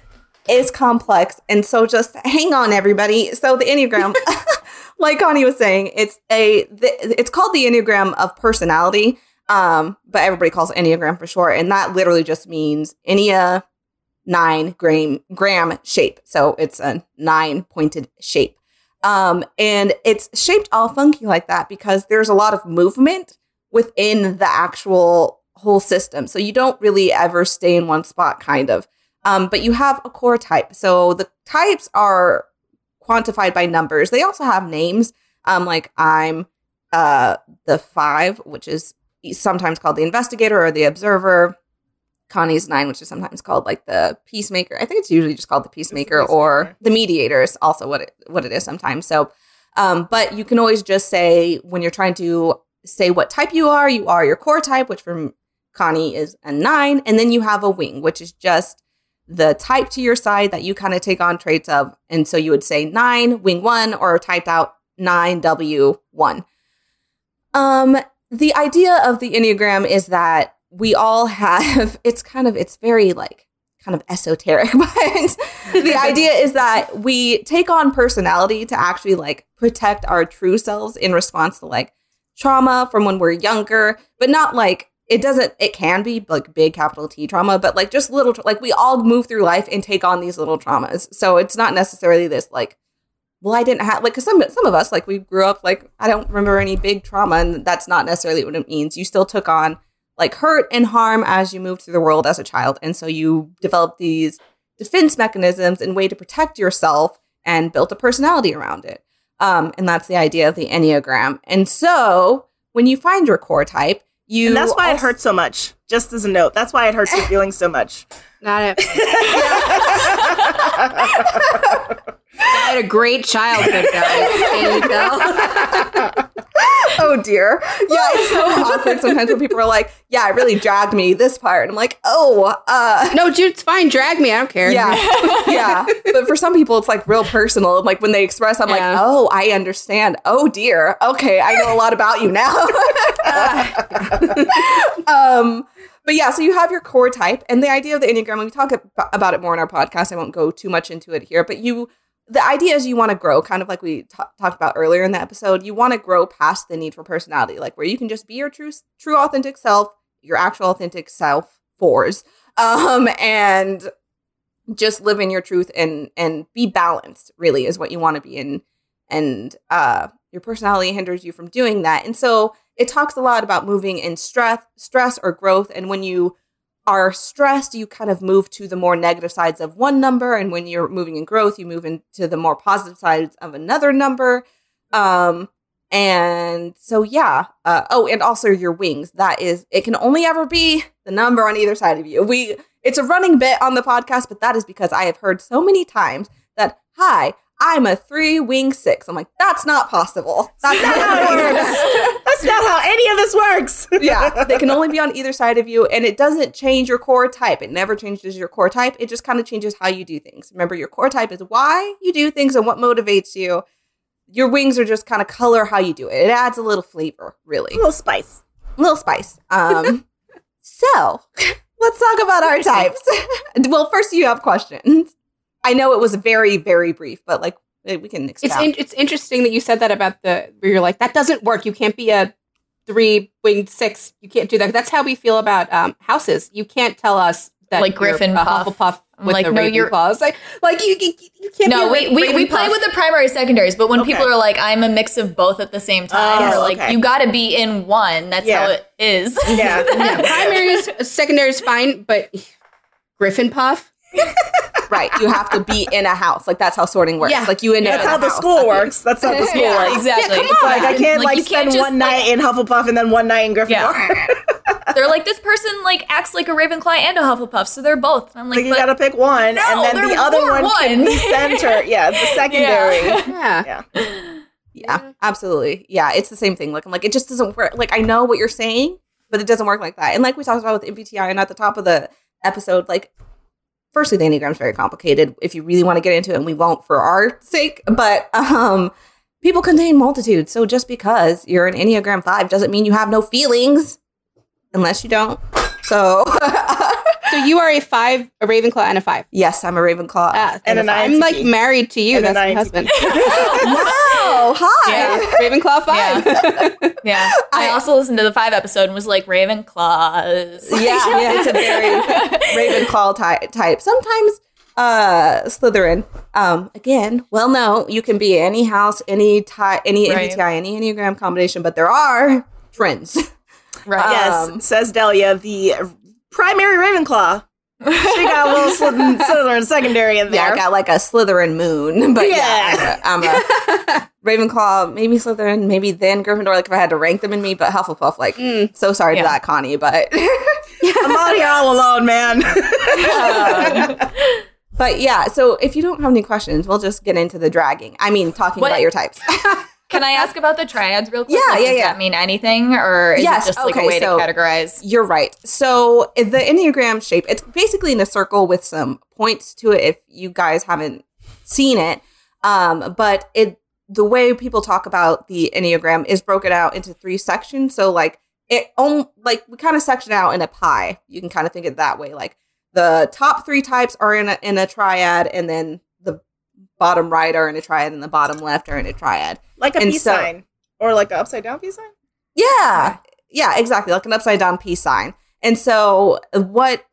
is complex. And so just hang on, everybody. So the Enneagram, like Connie was saying, it's a the, it's called the Enneagram of personality. Um, but everybody calls Enneagram for short. And that literally just means Ennea nine gram gram shape. So it's a nine pointed shape. Um, and it's shaped all funky like that because there's a lot of movement within the actual whole system. So you don't really ever stay in one spot, kind of. Um, but you have a core type. So the types are quantified by numbers. They also have names. Um, like I'm uh, the five, which is sometimes called the investigator or the observer. Connie's nine, which is sometimes called like the peacemaker. I think it's usually just called the peacemaker, or peacemaker. the mediator is also what it what it is sometimes. So, um, but you can always just say when you're trying to say what type you are, you are your core type, which for Connie is a nine, and then you have a wing, which is just the type to your side that you kind of take on traits of. And so you would say nine, wing one, or typed out nine, W one. Um, the idea of the Enneagram is that we all have, it's kind of, it's very like kind of esoteric, but the idea is that we take on personality to actually like protect our true selves in response to like trauma from when we're younger, but not like it doesn't it can be like big capital T trauma, but like just little like we all move through life and take on these little traumas. So it's not necessarily this like well, I didn't have like cuz some some of us like we grew up like I don't remember any big trauma and that's not necessarily what it means. You still took on like hurt and harm as you moved through the world as a child and so you developed these defense mechanisms and way to protect yourself and built a personality around it. Um, and that's the idea of the Enneagram. And so when you find your core type, you And that's why it hurts so much. Just as a note, that's why it hurts your feelings so much. Got it. I had a great childhood, guys. There you go. oh dear. Yeah, it's so awkward sometimes when people are like, yeah, it really dragged me this part. I'm like, oh, uh No, dude, it's fine. Drag me. I don't care. yeah. yeah. But for some people it's like real personal. Like when they express, I'm Yeah. like, oh, I understand. Oh dear. Okay, I know a lot about you now. um but yeah, so you have your core type, and the idea of the Enneagram, and we talk about it more in our podcast. I won't go too much into it here, but you, the idea is you want to grow, kind of like we ta- talked about earlier in the episode. You want to grow past the need for personality, like where you can just be your true, true, authentic self, your actual authentic self, fours, um, and just live in your truth and and be balanced. Really, is what you want to be in, and uh, your personality hinders you from doing that, and so it talks a lot about moving in stress, stress or growth. And when you are stressed, you kind of move to the more negative sides of one number. And when you're moving in growth, you move into the more positive sides of another number. Um, and so, yeah. Uh, oh, and also your wings. That is, it can only ever be the number on either side of you. We, it's a running bit on the podcast, but that is because I have heard so many times that, hi, I'm a three wing six. I'm like, that's not possible. That's not how it works. That's not how any of this works. yeah, they can only be on either side of you, and it doesn't change your core type. It never changes your core type. It just kind of changes how you do things. Remember, your core type is why you do things and what motivates you. Your wings are just kind of color how you do it. It adds a little flavor, really, A little spice. a little spice. Um, so let's talk about our types. well, first you have questions. I know it was very, very brief, but like we can It's in, it's interesting that you said that about the where you're like that doesn't work. You can't be a three winged six. You can't do that. That's how we feel about um, houses. You can't tell us that Like you're Griffin a Puff. Hufflepuff with like, the no, Ravenclaw. you're It's like, like you, you, you can't. no, be we, we, we play with the primary secondaries, but when Okay. people are like, I'm a mix of both at the same time, Oh, or like, okay. you got to be in one. That's Yeah. how it is. Yeah. yeah, primaries, secondaries, fine, but Griffin Puff. Right. You have to be in a house. Like that's how sorting works. Yeah. Like you end up That's in how a the house. school works. That's how the school yeah, works. exactly. Yeah, come It's on. Like I can't Like, like, you can't spend just, one night like- in Hufflepuff and then one night in Gryffindor. Yeah. They're like, this person like acts like a Ravenclaw and a Hufflepuff, so they're both. I'm like, Like you gotta pick one, No, and then the other more one can one. be center. Yeah, the secondary. Yeah. Yeah. Yeah, absolutely. Yeah, it's the same thing. Like I'm like, it just doesn't work. Like I know what you're saying, but it doesn't work like that. And like we talked about with MBTI and at the top of the episode, like firstly, the Enneagram is very complicated if you really want to get into it, and we won't for our sake. But um people contain multitudes. So just because you're an Enneagram five doesn't mean you have no feelings. Unless you don't. So So you are a five, a Ravenclaw, and a five. yes, I'm a Ravenclaw. Ah, And and an I'm like married to you. And an That's my INTP. husband. wow. Hi. Yeah. Ravenclaw five. yeah. I, I- also listened to the five episode and was like, Ravenclaws. yeah, yeah, it's a very Ravenclaw type. type. Sometimes uh Slytherin. Um, again, well, no, you can be any house, any type, any Right. MBTI, any Enneagram combination, but there are trends. right. Yes, Um, says Delia, the primary Ravenclaw. She got a little Slytherin, Slytherin secondary in Yeah, there. I got like a Slytherin moon, but yeah, Yeah. I'm, a, I'm a Ravenclaw, maybe Slytherin, maybe then Gryffindor. Like if I had to rank them in me, but Hufflepuff. Like, Mm. so sorry Yeah. to that, Connie, but I'm out here all alone, man. Um, but yeah. So if you don't have any questions, we'll just get into the dragging. I mean, talking What- about your types. Can I ask about the triads real quick? Yeah, Like, yeah, does yeah. that mean anything, or is Yes, it just like okay, a way so- to categorize? You're right. So the Enneagram shape, it's basically in a circle with some points to it if you guys haven't seen it. Um, but it the way people talk about the Enneagram is broken out into three sections. So like it on like we kind of section out in a pie. You can kind of think it that way. Like the top three types are in a in a triad, and then the bottom right are in a triad, and the bottom left are in a triad. like a And peace so- sign. Or like an upside down peace sign? Yeah. Yeah, exactly. Like an upside down peace sign. And so what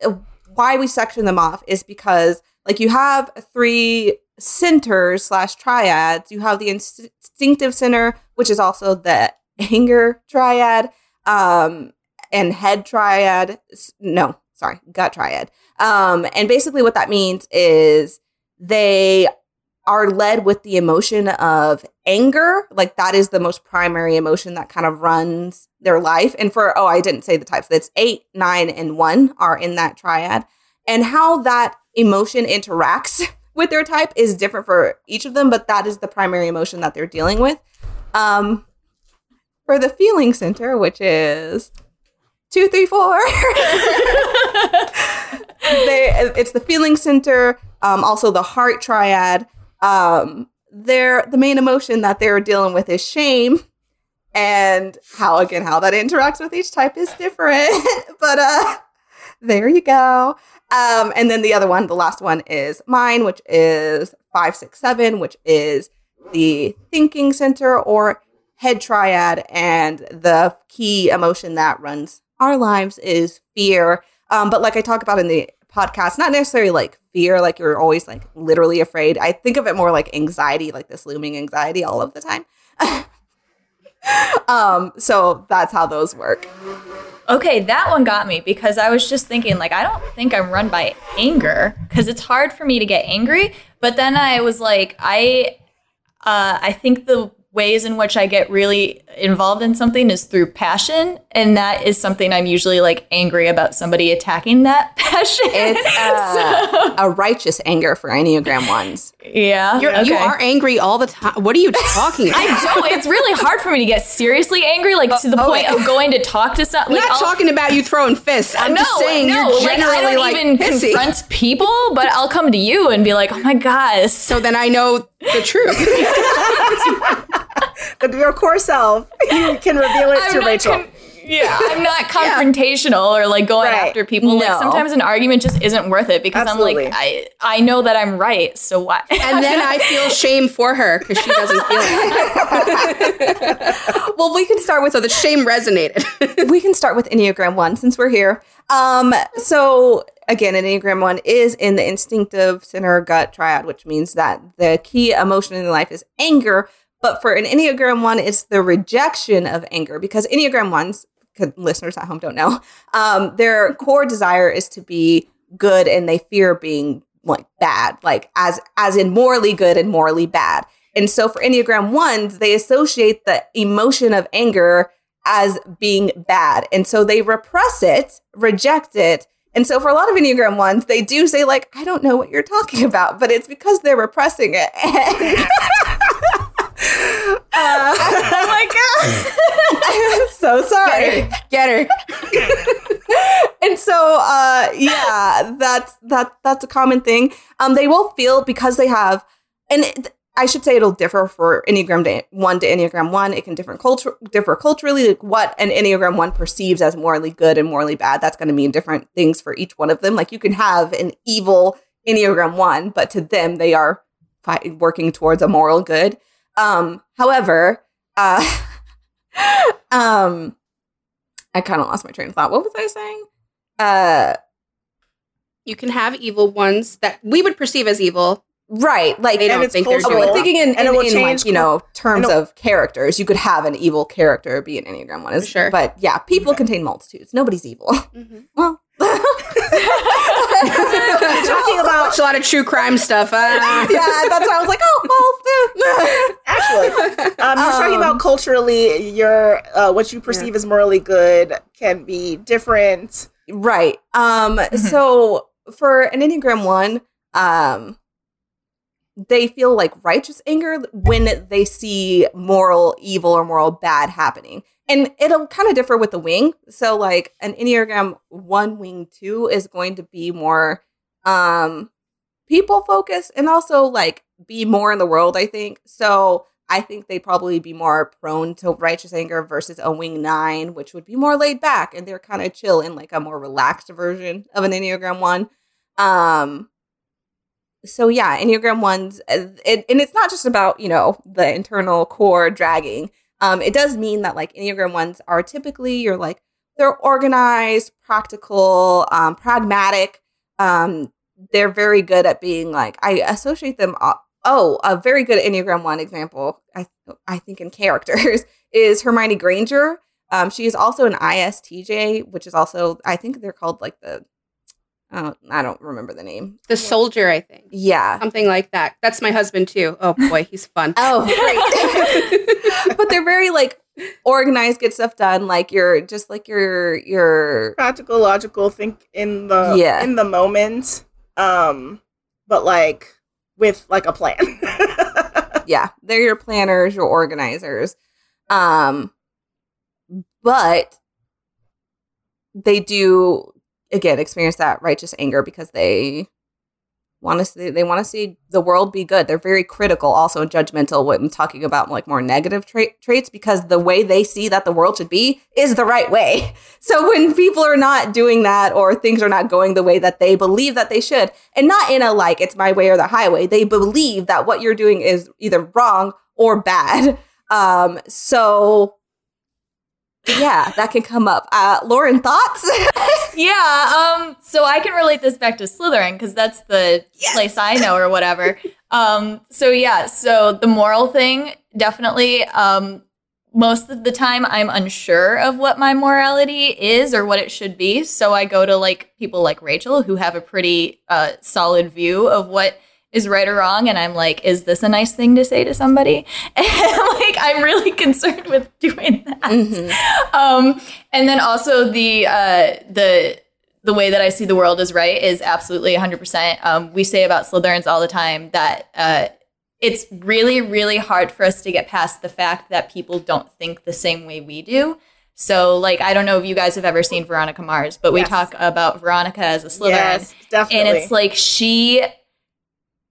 why we section them off is because like you have three centers slash triads. You have the instinctive center, which is also the anger triad, um, and head triad. No, sorry, gut triad. Um, and basically what that means is they are led with the emotion of anger. Like that is the most primary emotion that kind of runs their life. And for, oh, I didn't say the types. That's eight, nine, and one are in that triad. And how that emotion interacts with their type is different for each of them, but that is the primary emotion that they're dealing with. Um, for the feeling center, which is two, three, four. they, it's the feeling center, um, also the heart triad. Um, they're the main emotion that they're dealing with is shame, and how again how that interacts with each type is different. but uh, there you go. Um, and then the other one, the last one is mine, which is five, six, seven, which is the thinking center or head triad, and the key emotion that runs our lives is fear. Um, but like I talk about in the podcast, not necessarily like fear, like you're always like literally afraid. I think of it more like anxiety, like this looming anxiety all of the time. um, so that's how those work. Okay, that one got me because I was just thinking, like, I don't think I'm run by anger because it's hard for me to get angry. But then I was like, I, uh, I think the ways in which I get really involved in something is through passion, and that is something I'm usually like angry about somebody attacking that passion. It's uh, a righteous anger for Enneagram ones. yeah, You're, You are angry all the time. What are you talking about? I don't. It's really hard for me to get seriously angry, like to the oh, point yeah. of going to talk to some. I'm Like, not I'll- talking about you throwing fists. I'm no, just saying no, you're like generally I don't like, even pissy. confront people, but I'll come to you and be like, "Oh my god!" So then I know the truth. But your core self, you can reveal it to Rachel. con- yeah, I'm not confrontational or like going Right. after people. Like sometimes an argument just isn't worth it because Absolutely. I'm like, I I know that I'm right, so what? and then I feel shame for her because she doesn't feel it. Well, we can start with So the shame resonated. we can start with Enneagram one since we're here. Um, so again, Enneagram 1 is in the instinctive center gut triad, which means that the key emotion in life is anger. But for an Enneagram 1, it's the rejection of anger because Enneagram 1s, listeners at home don't know, um, their core desire is to be good and they fear being like bad, like as as in morally good and morally bad. And so for Enneagram 1s, they associate the emotion of anger as being bad. And so they repress it, reject it. And so for a lot of Enneagram 1s, they do say, like, I don't know what you're talking about, but it's because they're repressing it. uh, oh my God. I'm so sorry. Get her. and so uh yeah, that's that that's a common thing. Um they will feel because they have and it, I should say it'll differ for Enneagram to, one to Enneagram one. It can different culture differ culturally. Like what an Enneagram one perceives as morally good and morally bad, that's going to mean different things for each one of them. Like you can have an evil Enneagram one, but to them they are fi- working towards a moral good. Um, however, uh, um, I kind of lost my train of thought. What was I saying? Uh, You can have evil ones that we would perceive as evil. right, like They And don't it's think they're cultural. doing I'm thinking in, And in, it will in, change like, you know, terms of characters. You could have an evil character be an Enneagram one. Is, Sure. But yeah, people contain multitudes. Nobody's evil. Well, Talking about Watch a lot of true crime stuff. Uh, yeah, that's why I was like, oh, well, actually, um, you're talking Um, about culturally, your uh, what you perceive as morally good can be different. right. Um, so for an Enneagram one, um, they feel like righteous anger when they see moral evil or moral bad happening. And it'll kind of differ with the wing. So like an Enneagram 1 wing 2 is going to be more um people focused and also like be more in the world, I think. So I think they'd probably be more prone to righteous anger versus a wing 9, which would be more laid back and they're kind of chill in like a more relaxed version of an Enneagram 1. Um so yeah, Enneagram ones, uh, it, and it's not just about you know the internal core dragging. Um, it does mean that like Enneagram ones are typically you're like they're organized, practical, um, pragmatic. Um, they're very good at being like I associate them. Oh, a very good Enneagram one example, I I think in characters is Hermione Granger. Um, she is also an ISTJ, which is also I think they're called like the. Uh, I don't remember the name. the soldier, I think. Yeah, Something like that. That's my husband too. Oh boy, he's fun. Oh, great. but they're very like organized, get stuff done. Like you're just like you're you're Practical, logical, think in the Yeah. in the moment, um, but like with like a plan. yeah, they're your planners, your organizers. Um but they do again experience that righteous anger because they want to see they want to see the world be good. They're very critical, also judgmental when talking about like more negative tra- traits because the way they see that the world should be is the right way. So when people are not doing that or things are not going the way that they believe that they should, and not in a like it's my way or the highway, they believe that what you're doing is either wrong or bad. Um, so yeah, that can come up. Uh, Lauren, thoughts? Yeah, um, so I can relate this back to Slytherin because that's the place I know or whatever. um, so yeah, so the moral thing definitely. Um, most of the time, I'm unsure of what my morality is or what it should be. So I go to like people like Rachel who have a pretty uh, solid view of what is right or wrong, and I'm like, is this a nice thing to say to somebody? And like, I'm really concerned with doing that Mhm. um, and then also the uh, the the way that I see the world is right is absolutely 100%. Um, we say about Slytherins all the time that uh, it's really, really hard for us to get past the fact that people don't think the same way we do. So, like, I don't know if you guys have ever seen Veronica Mars, but we Yes. talk about Veronica as a Slytherin yes, definitely. and it's like she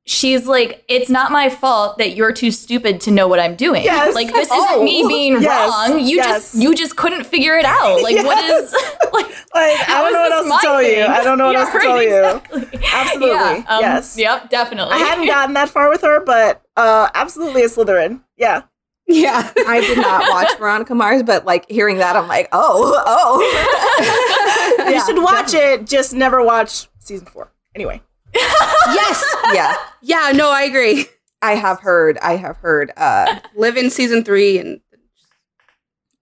she's like it's not my fault that you're too stupid to know what i'm doing Yes. like this Oh. isn't me being Yes. wrong you Yes. just you just couldn't figure it out like what Yes. is like like I don't know what else to my tell you. I don't know what Yeah, else to right, tell you. Absolutely. Yeah, um, yes. yep definitely I hadn't gotten that far with her, but uh, absolutely a Slytherin. Yeah. Yeah. I did not watch Veronica Mars, but like hearing that, I'm like, oh, oh. you should watch it, just never watch season four. Anyway, yes. yeah, Yeah. No, I agree. I have heard. I have heard. Uh, Live in season three and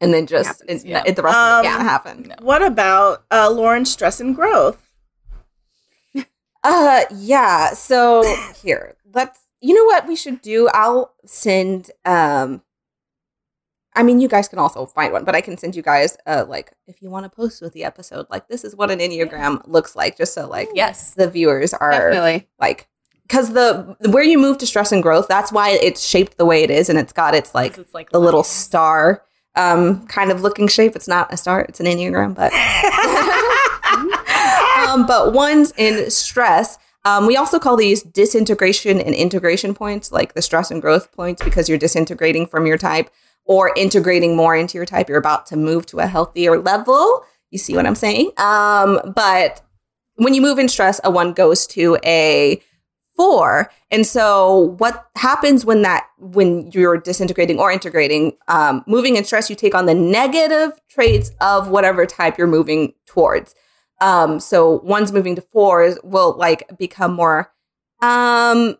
and then just Happens, it, yeah. it- the rest Um, of it doesn't happen. what about uh, Lauren's stress and growth? Uh, yeah. So here, let's. You know what we should do? I'll send. Um, I mean, you guys can also find one, but I can send you guys. Uh, like if you want to post with the episode, like this is what an enneagram looks like, just so like Yes. the viewers are definitely. like because the where you move to stress and growth that's why it's shaped the way it is and it's got its like it's like the little star um kind of looking shape it's not a star it's an enneagram but um but one's in stress um, we also call these disintegration and integration points, like the stress and growth points, because you're disintegrating from your type or integrating more into your type. You're about to move to a healthier level. You see what I'm saying? Um, but when you move in stress, a one goes to a four. And so what happens when that when you're disintegrating or integrating, um, moving in stress, you take on the negative traits of whatever type you're moving towards. Um, so one's moving to fours will like become more um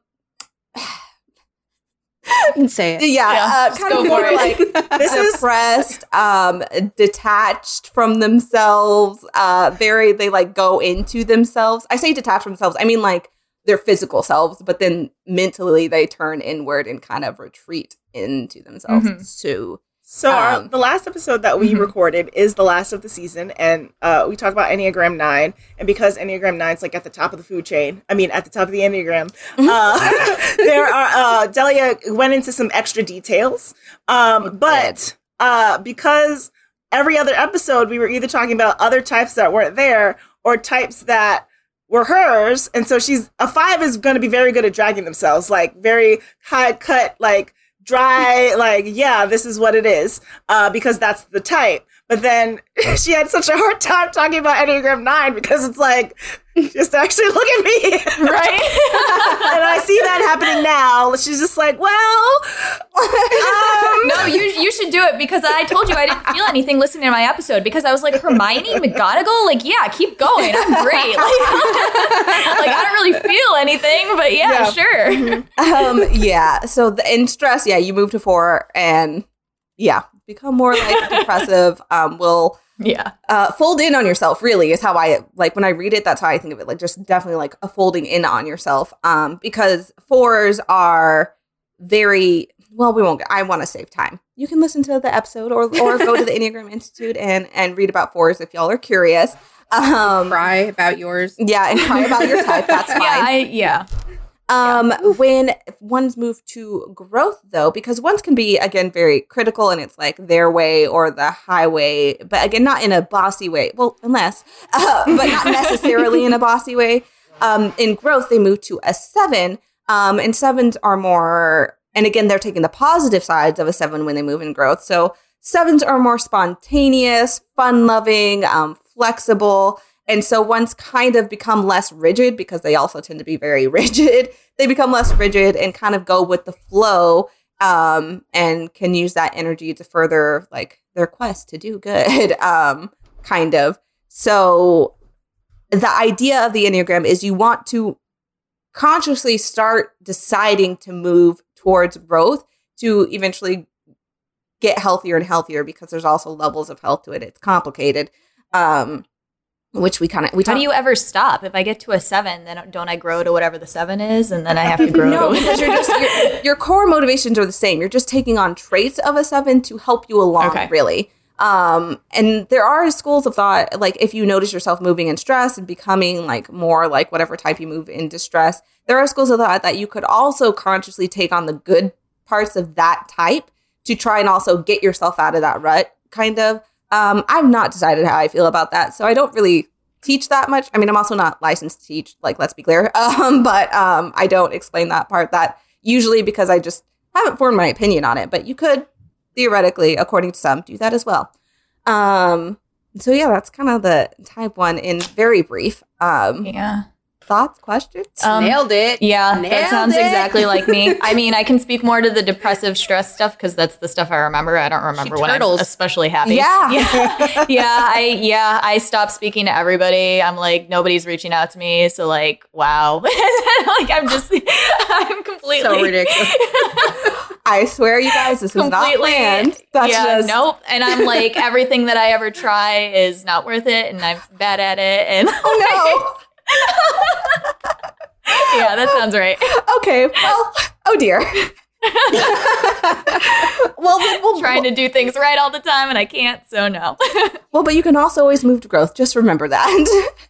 You can say it. yeah, Yeah, uh, kind of more like This is depressed, um, detached from themselves. Uh, very they like go into themselves. I say detached from themselves. I mean like their physical selves, but then mentally they turn inward and kind of retreat into themselves. Mhm. So So our, Um, the last episode that we Mhm. recorded is the last of the season, and uh, we talk about Enneagram Nine. And because Enneagram Nine's like at the top of the food chain, I mean at the top of the Enneagram, uh, there are uh, Delia went into some extra details. Um, but uh, because every other episode we were either talking about other types that weren't there or types that were hers, and so she's a five is going to be very good at dragging themselves, like very high cut, like dry, like yeah, this is what it is, uh, because that's the type. But then she had such a hard time talking about Enneagram Nine because it's like just actually look at me, right? and I see that happening now. She's just like, well, um, no, you you should do it because I told you I didn't feel anything listening to my episode because I was like Hermione McGonagall, like yeah, keep going, I'm great. Like, like I don't really feel anything, but yeah, Yeah. sure. um yeah so the, in stress yeah you move to four and yeah. Become more like depressive um will Yeah, uh fold in on yourself really is how i like when i read it that's how i think of it like just definitely like a folding in on yourself um because fours are very well we won't i want to save time. You can listen to the episode or or go to the enneagram institute and and read about fours if y'all are curious. Um Cry about yours. yeah and cry about your type that's fine. Yeah, I, yeah. Um, when one's moved to growth, though, because ones can be again very critical, and it's like their way or the highway, but again, not in a bossy way. Well, unless, uh, but not necessarily in a bossy way. Um, in growth, they move to a seven, um, and sevens are more, and again, they're taking the positive sides of a seven when they move in growth. So sevens are more spontaneous, fun-loving, um, flexible. And so ones kind of become less rigid because they also tend to be very rigid. They become less rigid and kind of go with the flow um, and can use that energy to further like their quest to do good, um, kind of. So the idea of the Enneagram is you want to consciously start deciding to move towards growth to eventually get healthier and healthier because there's also levels of health to it. It's complicated. Um, which we kind of we Talk. How do you ever stop? If I get to a seven, then don't I grow to whatever the seven is, and then I have to grow no to because you're just your, your core motivations are the same you're just taking on traits of a seven to help you along Okay. really um and there are schools of thought like if you notice yourself moving in stress and becoming like more like whatever type you move in stress there are schools of thought that you could also consciously take on the good parts of that type to try and also get yourself out of that rut kind of um i've not decided how i feel about that so i don't really teach that much. I mean i'm also not licensed to teach like let's be clear. Um but um i don't explain that part that usually because i just haven't formed my opinion on it but you could theoretically according to some do that as well. Um so yeah that's kind of the type one in very brief. Um Yeah. Thoughts, questions? Um, Nailed it. Yeah, that sounds it. exactly like me. I mean, I can speak more to the depressive stress stuff because that's the stuff I remember. I don't remember when I'm especially happy. Yeah. yeah, yeah. I yeah, I stopped speaking to everybody. I'm like nobody's reaching out to me. So like, wow, like I'm just, I'm completely So ridiculous. I swear, you guys, this was not completely planned. That's yeah, just nope. And I'm like, everything that I ever try is not worth it, and I'm bad at it. And Oh yeah, that sounds right. okay. Well. Oh dear. well, then we'll Trying to do things right all the time, and I can't. So no. Well, but you can also always move to growth. Just remember that.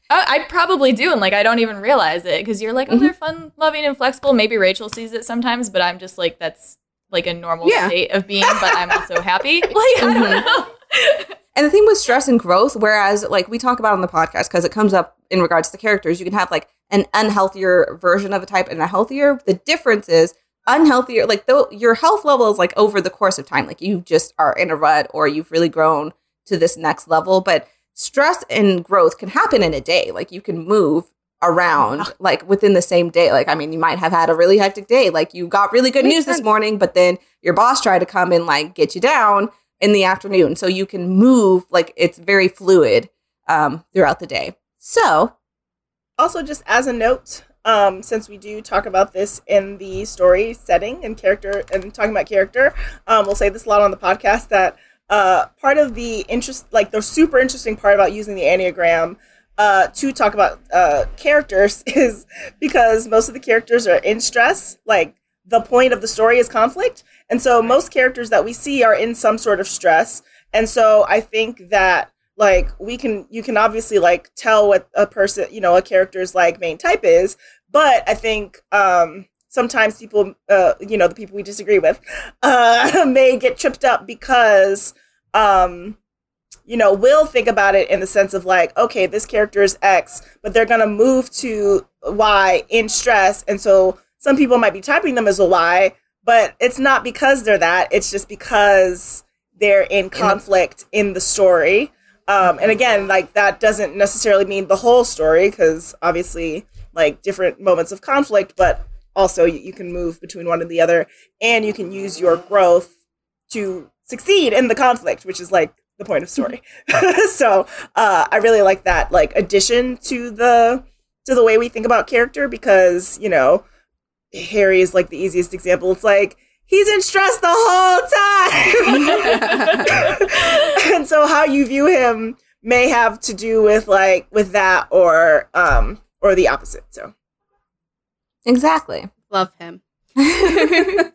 I, I probably do, and like I don't even realize it because you're like, oh, they're mm-hmm. fun, loving, and flexible. Maybe Rachel sees it sometimes, but I'm just like, that's like a normal Yeah. state of being. But I'm also happy. Like I don't mm-hmm. know. And the thing with stress and growth, whereas like we talk about on the podcast, because it comes up in regards to characters, you can have like an unhealthier version of a type and a healthier. The difference is unhealthier, like though your health level is like over the course of time, like you just are in a rut or you've really grown to this next level. But stress and growth can happen in a day. Like you can move around like within the same day. Like, I mean, you might have had a really hectic day. Like you got really good Makes news this morning, but then your boss tried to come and like get you down in the afternoon. So you can move like it's very fluid um, throughout the day. So Also, just as a note, um, since we do talk about this in the story setting and character and talking about character, um, we'll say this a lot on the podcast that uh, part of the interest, like the super interesting part about using the Enneagram uh, to talk about uh, characters is because most of the characters are in stress. Like the point of the story is conflict. And so most characters that we see are in some sort of stress. And so I think that like we can you can obviously like tell what a person you know a character's like main type is. But i think um sometimes people uh you know the people we disagree with uh may get tripped up because um you know will think about it in the sense of like okay this character is x but they're gonna move to y in stress. And so some people might be typing them as a y but it's not because they're that it's just because they're in conflict in the story. Um, and again like that doesn't necessarily mean the whole story because obviously like different moments of conflict but also you, you can move between one and the other and you can use your growth to succeed in the conflict which is like the point of story. So uh, i really like that like addition to the to the way we think about character because you know harry is like the easiest example it's like he's in stress the whole time and so how you view him may have to do with like with that or um or the opposite so exactly. Love him.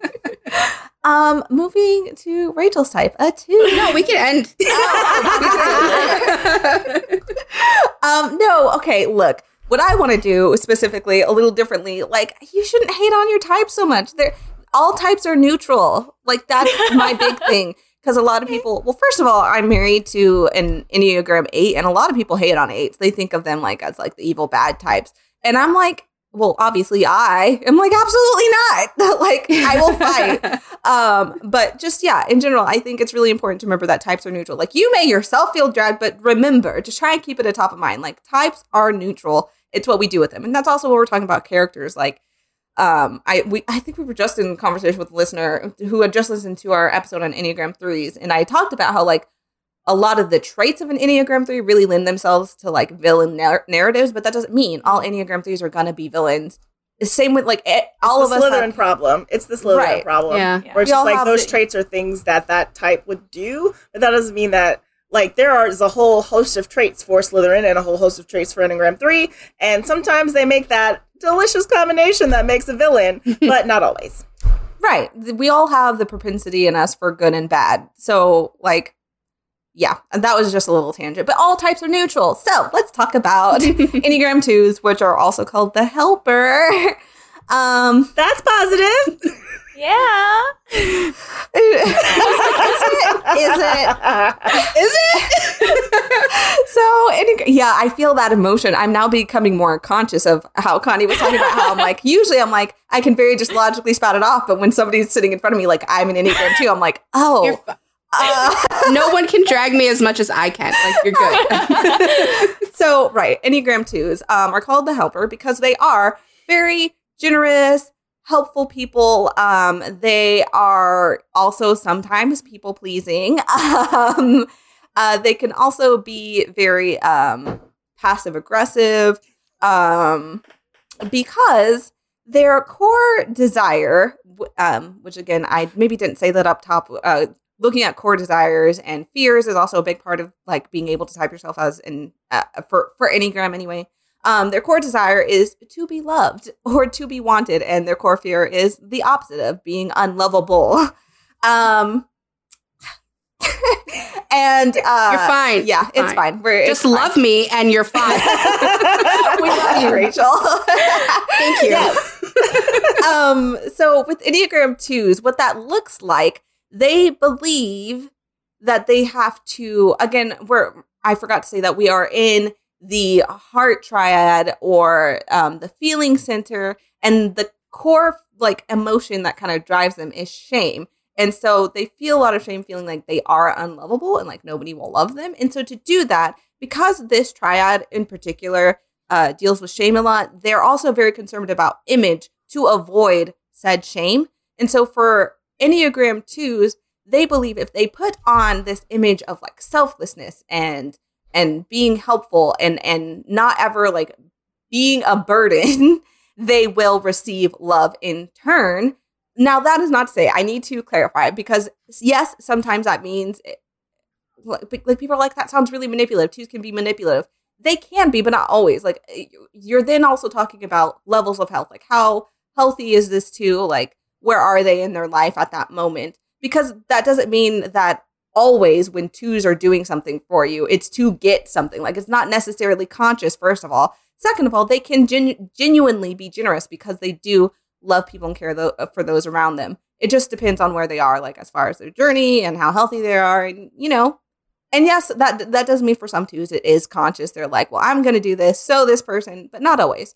um, moving to Rachel's type, a two. No, we can end. um, no, okay, look. What I want to do specifically a little differently, like you shouldn't hate on your type so much. They're all types are neutral. Like that's my big thing. Because a lot of people, well, first of all, I'm married to an Enneagram 8, and a lot of people hate on eights. They think of them like as like the evil bad types. And I'm like, well, obviously I am like, absolutely not. like, I will fight. um, but just yeah, in general, I think it's really important to remember that types are neutral. Like you may yourself feel dragged, but remember, to try and keep it at top of mind. Like types are neutral. It's what we do with them. And that's also what we're talking about characters. Like um i we i think we were just in conversation with a listener who had just listened to our episode on enneagram threes and i talked about how like a lot of the traits of an enneagram 3 really lend themselves to like villain nar- narratives but that doesn't mean all enneagram 3s are gonna be villains the same with like eh, all it's of the us Slytherin have- problem. It's the Slytherin Right. problem. Yeah. Yeah. Where it's We just like have those the- traits are things that that type would do, but that doesn't mean that like there are is a whole host of traits for Slytherin and a whole host of traits for Enneagram Three, and sometimes they make that delicious combination that makes a villain, but not always. right we all have the propensity in us for good and bad so like yeah that was just a little tangent but all types are neutral so let's talk about enneagram 2s which are also called the helper um That's positive. Yeah. is it is it Is it? so Enneag- yeah i feel that emotion i'm now becoming more conscious of how connie was talking about how i'm like usually i'm like i can very just logically spout it off but when somebody's sitting in front of me like i'm an enneagram 2 i'm like oh You're fi- uh, no one can drag me as much as I can. Like you're good. so right, Enneagram twos um, are called the helper because they are very generous, helpful people. Um, they are also sometimes people pleasing. Um, uh, they can also be very um, passive aggressive um, because their core desire, um, which again, I maybe didn't say that up top. Uh, looking at core desires and fears is also a big part of like being able to type yourself as in uh, for for Enneagram anyway. Um, their core desire is to be loved or to be wanted, and their core fear is the opposite of being unlovable. Um, and uh, You're fine. Yeah, You're it's fine. fine. We're, Just it's fine. love me and you're fine. we love you, Rachel. Thank you. Yes. um, so with Enneagram twos, what that looks like, they believe that they have to again, we're I forgot to say that we are in the heart triad or um, the feeling center, and the core like emotion that kind of drives them is shame. And so they feel a lot of shame, feeling like they are unlovable and like nobody will love them. And so to do that, because this triad in particular uh, deals with shame a lot, they're also very concerned about image to avoid said shame. And so for Enneagram 2s, they believe if they put on this image of like selflessness and and being helpful and and not ever like being a burden, they will receive love in turn. Now that is not to say I need to clarify because yes, sometimes that means it, like, like people are like that sounds really manipulative. Twos can be manipulative. They can be, but not always. Like eh, you're then also talking about levels of health. Like how healthy is this too? Like where are they in their life at that moment? Because that doesn't mean that always when twos are doing something for you, it's to get something. Like it's not necessarily conscious, first of all. Second of all, they can genu- genuinely be generous because they do love people and care tho- uh, for those around them. It just depends on where they are, like as far as their journey and how healthy they are, and you know. And yes, that that does mean for some twos it is conscious. They're like, well, I'm going to do this, so this person, but not always.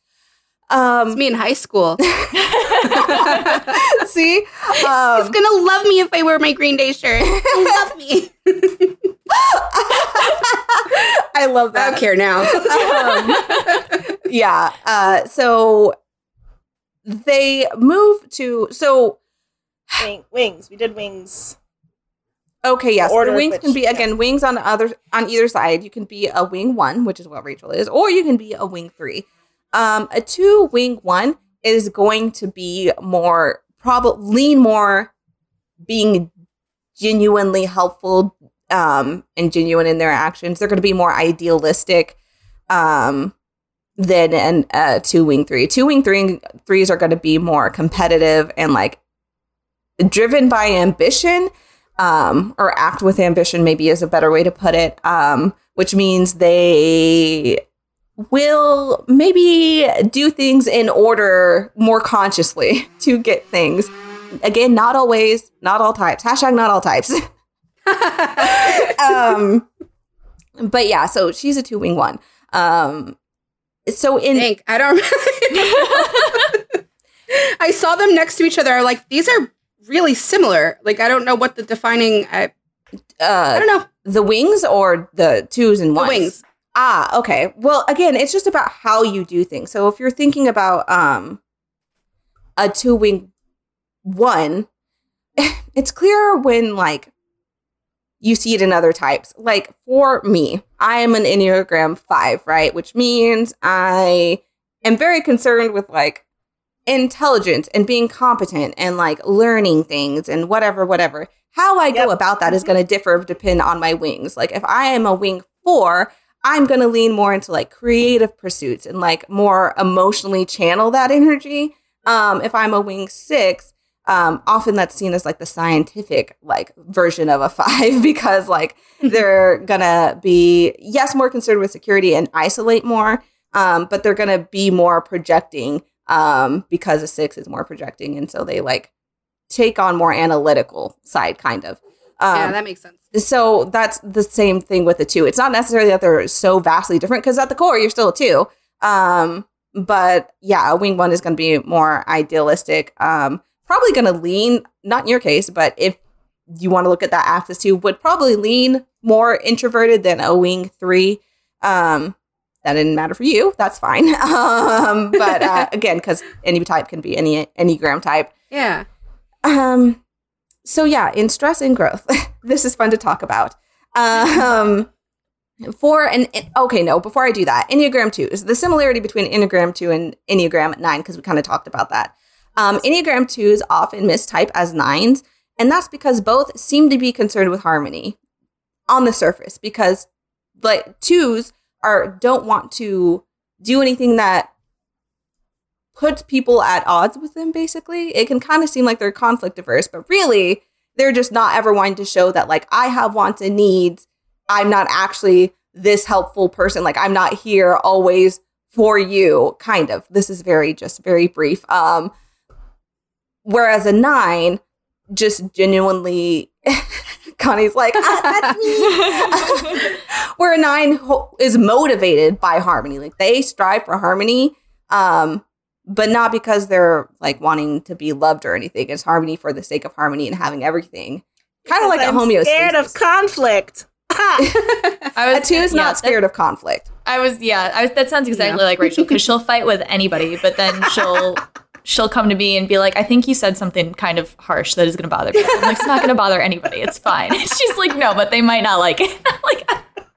It's Um, me in high school. see, He's um, gonna love me if I wear my Green Day shirt. love me. I love that. I don't care now. Um, yeah. Uh, so they move to so Wing, wings. We did wings. okay yes Order the wings which- can be again wings on the other on either side you can be a wing one which is what rachel is or you can be a wing three um a two wing one is going to be more probably lean more being genuinely helpful um and genuine in their actions. They're going to be more idealistic um than an uh two wing three. Two wing three threes are going to be more competitive and like driven by ambition um, or act with ambition, maybe is a better way to put it, um, which means they will maybe do things in order more consciously to get things. Again, not always, not all types. Hashtag not all types. um, but yeah, so she's a two wing one. Um, so in Think I don't. I saw them next to each other. I'm like, these are really similar. Like, I don't know what the defining. I, I uh, don't know the wings or the twos and the ones. wings. Ah, okay. Well, again, it's just about how you do things. So if you're thinking about um a two wing one, it's clearer when like you see it in other types. Like for me, I am an Enneagram five, right? Which means I am very concerned with like intelligence and being competent and like learning things and whatever, whatever. How I go about that is going to differ depend on my wings. Like if I am a wing four, I'm going to lean more into like creative pursuits and like more emotionally channel that energy. Um, if I'm a wing six, um, often that's seen as like the scientific like version of a five because like they're gonna be yes more concerned with security and isolate more, um, but they're gonna be more projecting um, because a six is more projecting, and so they like take on more analytical side kind of. Um, yeah, that makes sense. So that's the same thing with the two. It's not necessarily that they're so vastly different because at the core you're still a two. Um, but yeah, a wing one is going to be more idealistic. Um, probably going to lean, not in your case, but if you want to look at that axis two, would probably lean more introverted than a wing three. Um, that didn't matter for you. That's fine. Um, but uh, again, because any type can be any enneagram type. Yeah. Um, so yeah, in stress and growth, this is fun to talk about. Um, for an okay, no, before I do that, Enneagram two is the similarity between Enneagram two and Enneagram nine because we kind of talked about that. Um, Enneagram twos often mistype as nines, and that's because both seem to be concerned with harmony on the surface because like twos are don't want to do anything that puts people at odds with them basically. It can kind of seem like they're conflict averse but really they're just not ever wanting to show that like i have wants and needs. I'm not actually this helpful person. Like i'm not here always for you kind of. This is very just very brief. Um whereas a nine just genuinely Connie's like, ah, that's me. Where a nine ho- is motivated by harmony. Like they strive for harmony, um, but not because they're like wanting to be loved or anything. It's harmony for the sake of harmony and having everything. Kind of like I'm a homeostasis. Scared of conflict. I a two is yeah, not scared of conflict. I was yeah. I was, that sounds exactly Yeah. like Rachel because she'll fight with anybody, but then she'll she'll come to me and be like, "I think you said something kind of harsh that is going to bother people." I'm like, "It's not going to bother anybody. It's fine." She's like, "No, but they might not like it." like,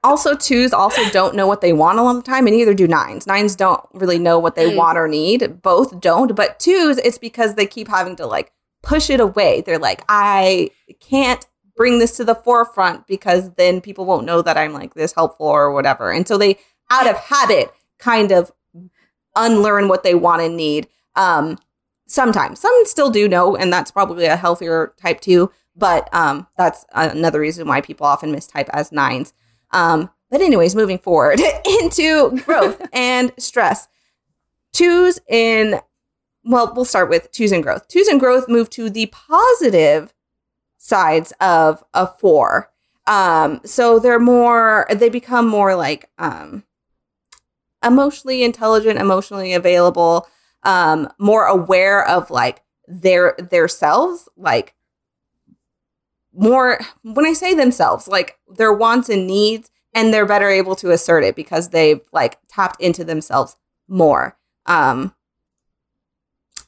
Also, twos also don't know what they want a lot of the time, and neither do nines. Nines don't really know what they Mm. want or need. Both don't, but twos, it's because they keep having to like push it away. They're like, I can't bring this to the forefront because then people won't know that I'm like this helpful or whatever. And so they, out of habit, kind of unlearn what they want and need. Um, sometimes some still do know, and that's probably a healthier type two. But um, that's another reason why people often mistype as nines. Um, but anyways, moving forward into growth and stress. Twos in well, we'll start with twos and growth. Twos and growth move to the positive sides of a four. Um, so they're more they become more like um emotionally intelligent, emotionally available, um, more aware of like their their selves, like more when I say themselves, like their wants and needs, and they're better able to assert it because they've like tapped into themselves more. Um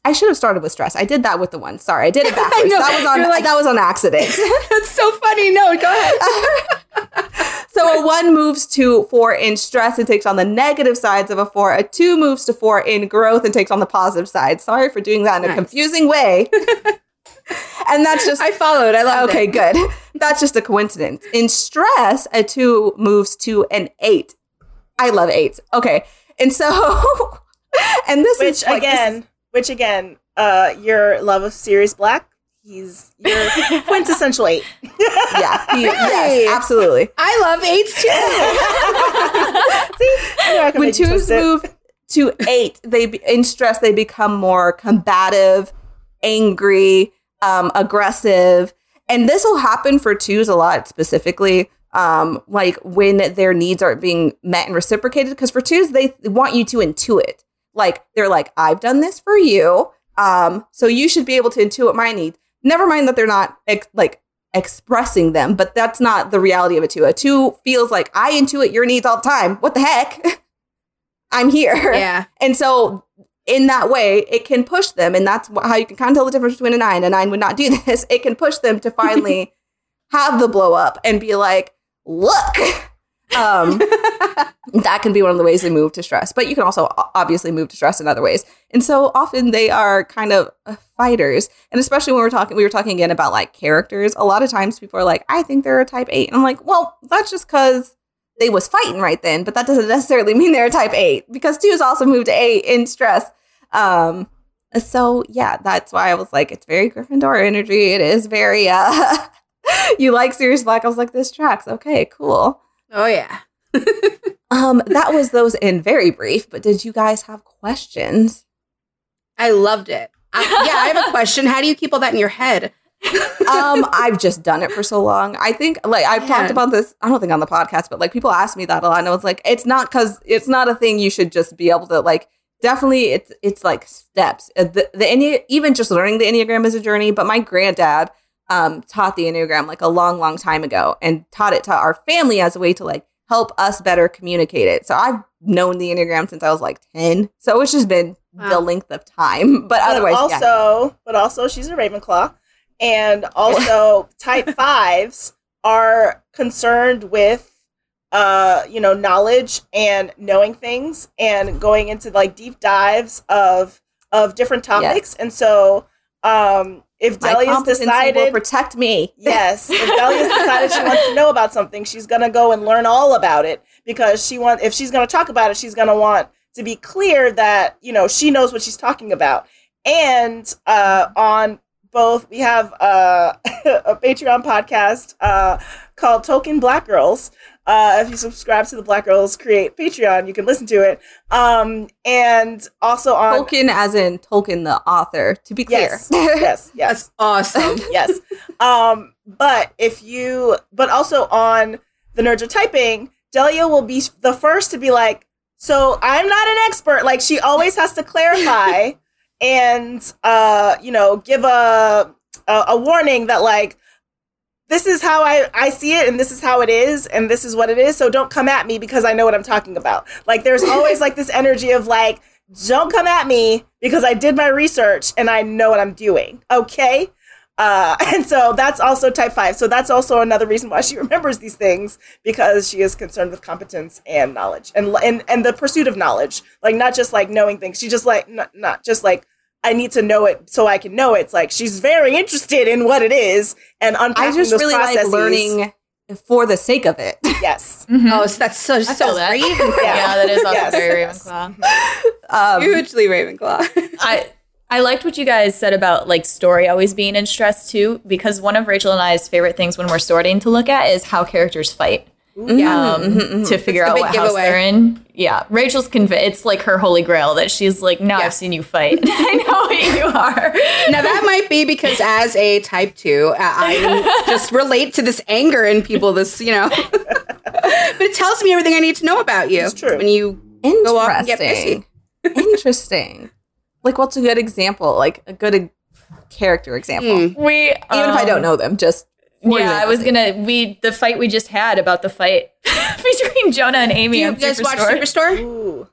I should have started with stress. I did that with the one. Sorry, I did it backwards. know. That was on like- that was on accident. That's so funny. No, go ahead. so a one moves to four in stress and takes on the negative sides of a four. A two moves to four in growth and takes on the positive side. Sorry for doing that in a confusing way. and that's just I followed. I love okay, it. good. That's just a coincidence. In stress, a two moves to an eight. I love eights. Okay. And so and this Which is like, this again, which again, uh, your love of Sirius Black. He's your quintessential eight. yeah, he- Really? yes, absolutely. I love eights too. I know I can when twos it. move to eight, they in stress they become more combative, angry, um, aggressive, and this will happen for twos a lot specifically. Um, like when their needs aren't being met and reciprocated, because for twos they want you to intuit. Like they're like, I've done this for you, um, so you should be able to intuit my needs. Never mind that they're not ex- like expressing them, but that's not the reality of a two. A two feels like I intuit your needs all the time. What the heck? I'm here. yeah. And so in that way, it can push them. And that's how you can kind of tell the difference between a nine. A nine would not do this. It can push them to finally have the blow up and be like, look. Um, that can be one of the ways they move to stress. But you can also obviously move to stress in other ways. And so often they are kind of uh, fighters. And especially when we're talking, we were talking again about like characters. A lot of times people are like, I think they're a type eight. And I'm like, well, that's just because they was fighting right then, but that doesn't necessarily mean they're a type eight because twos also move to eight in stress. Um, so yeah, that's why I was like, it's very Gryffindor energy. It is very uh you like Sirius Black. I was like, this tracks. Okay, cool. Oh yeah. Um, that was those in very brief, but did you guys have questions? I loved it. I, yeah, I have a question. How do you keep all that in your head? um, I've just done it for so long. I think like I've Yeah. talked about this, I don't think on the podcast, but like people ask me that a lot. And I was like, it's not cause it's not a thing you should just be able to like definitely it's it's like steps. Uh, The the Enne- even just learning the Enneagram is a journey, but my granddad um taught the Enneagram like a long, long time ago and taught it to our family as a way to like help us better communicate it. So I've known the Enneagram since I was like 10. So it's just been the length of time. But, But otherwise, also, yeah. but also, she's a Ravenclaw, and also type fives are concerned with, uh, you know, knowledge and knowing things and going into like deep dives of of different topics. And so, um, if my Delia's competency will decided, protect me. yes, if Delia's decided she wants to know about something, she's gonna go and learn all about it because she want if she's gonna talk about it, she's gonna want to be clear that you know she knows what she's talking about. And uh, on both, we have uh, a Patreon podcast uh, called Token Black Girls. Uh, if you subscribe to the Black Girls Create Patreon, you can listen to it. Um, and also on Tolkien, as in Tolkien, the author, to be clear. yes, yes, yes That's awesome. yes. Um, but if you, but also on the Nerds Are Typing, Delia will be the first to be like, so I'm not an expert. Like she always has to clarify and, uh, you know, give a, a, a warning that like, this is how I, I see it and this is how it is and this is what it is. So don't come at me because I know what I'm talking about. Like there's always like this energy of like, don't come at me because I did my research and I know what I'm doing. Okay. Uh, and so that's also type five. So that's also another reason why she remembers these things because she is concerned with competence and knowledge and and and the pursuit of knowledge. Like not just like knowing things. She just like not, not just like I need to know it so I can know it. It's like she's very interested in what it is and unpacking I just those really processes. like learning for the sake of it. Yes. Mhm. Oh, so that's so I feel so that. Ravenclaw. yeah, that is also Yes. very Yes. Ravenclaw. Um, Hugely Ravenclaw. I I liked what you guys said about like story always being in stress too, because one of Rachel and I's favorite things when we're sorting to look at is how characters fight. Yeah. Um, mhm, mhm. to figure out big what house giveaway. they're in. Yeah, Rachel's convinced. It's like her holy grail that she's like, no, Yeah. I've seen you fight. I know what you are. now that might be because as a type two, uh, I just relate to this anger in people. This you know, but it tells me everything I need to know about you. It's true. When you go off and get Interesting. Interesting. Like, what's a good example? Like a good e- character example. Mm. we Even if I don't um, know them, just for yeah, I was gonna we the fight we just had about the fight between Jonah and Amy do you on guys watch Superstore. Superstore? Ooh.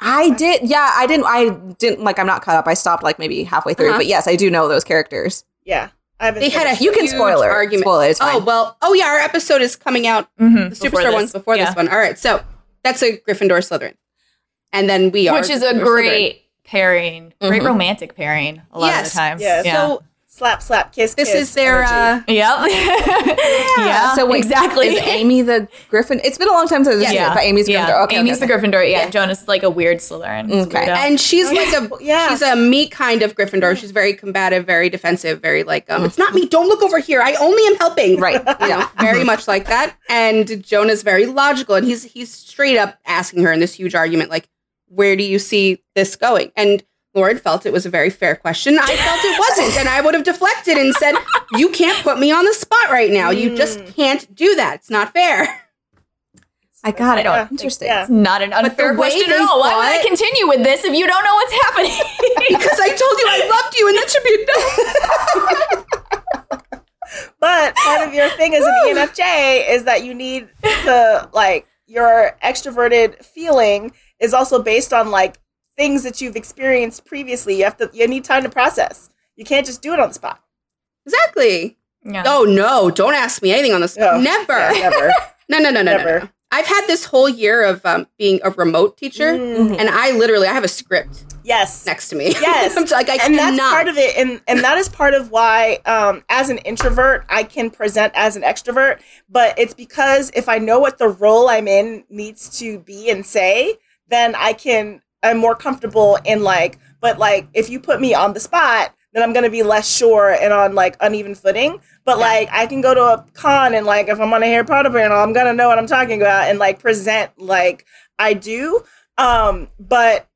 I did. Yeah, I didn't. I didn't like. I'm not caught up. I stopped like maybe halfway through. Uh-huh. But yes, I do know those characters. Yeah. I haven't They had a You can huge spoil it. argument. Spoil it. It's Oh well. Oh yeah, our episode is coming out. Mhm, The before Superstore this. one's before Yeah. this one. All right, so that's a Gryffindor Slytherin, and then we are which is a Gryffindor, Slytherin. great pairing, great Mhm. romantic pairing. A lot Yes. of the times. Yes. Yeah. So slap, slap, kiss, this kiss is their. energy. uh Yep. yeah. So wait, exactly. Is Amy the Griffin? It's been a long time since I've seen yeah. it, but Amy's yeah. Gryffindor. Okay, Amy's okay, the Gryffindor. Yeah. Yeah. Jonah's like a weird Slytherin. Okay. And she's like a Yeah. she's a me kind of Gryffindor. She's very combative, very defensive, very like um. It's not me. Don't look over here. I only am helping. Right. Yeah. very much like that. And Jonah's very logical, and he's he's straight up asking her in this huge argument, like, "Where do you see this going?" And Lauren felt it was a very fair question. I felt it wasn't, and I would have deflected and said, "You can't put me on the spot right now. You just Mm. can't do that. It's not fair." I got it. Yeah. Interesting. Yeah. It's not an unfair question at all. Why would I continue with this if you don't know what's happening? because I told you I loved you, and that should be enough. But part of your thing as an ENFJ is that you need to like your extroverted feeling is also based on like things that you've experienced previously. You have to you need time to process. You can't just do it on the spot. Exactly. yeah. Oh no! Don't ask me anything on this. No. Never. Yeah, never. No, no, no, no, no, Never. no. I've had this whole year of um, being a remote teacher, Mm, and I literally I have a script yes. next to me. Yes. I'm like I and cannot. that's part of it and and that is part of why um as an introvert i can present as an extrovert but it's because if i know what the role i'm in needs to be and say then i can i'm more comfortable in like but like if you put me on the spot then i'm gonna be less sure and on like uneven footing. But like i can go to a con and like if i'm on a harry potter panel i'm gonna know what i'm talking about and like present like i do. Um but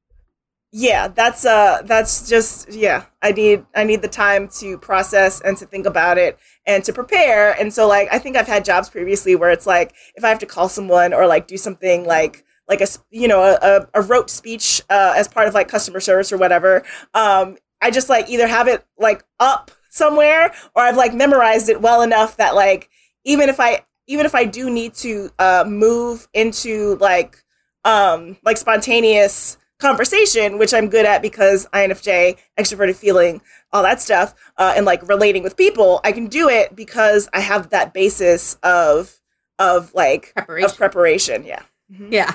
yeah that's uh that's just yeah i need i need the time to process and to think about it and to prepare. And so like i think i've had jobs previously where it's like if i have to call someone or like do something like like a s- you know a, a, a rote speech uh, as part of like customer service or whatever um i just like either have it like up somewhere or i've like memorized it well enough that like even if i even if I do need to uh, move into like um like spontaneous conversation, which I'm good at because INFJ, extroverted feeling, all that stuff, uh, and like relating with people, I can do it because I have that basis of of like Preparation. of preparation. Yeah. Yeah.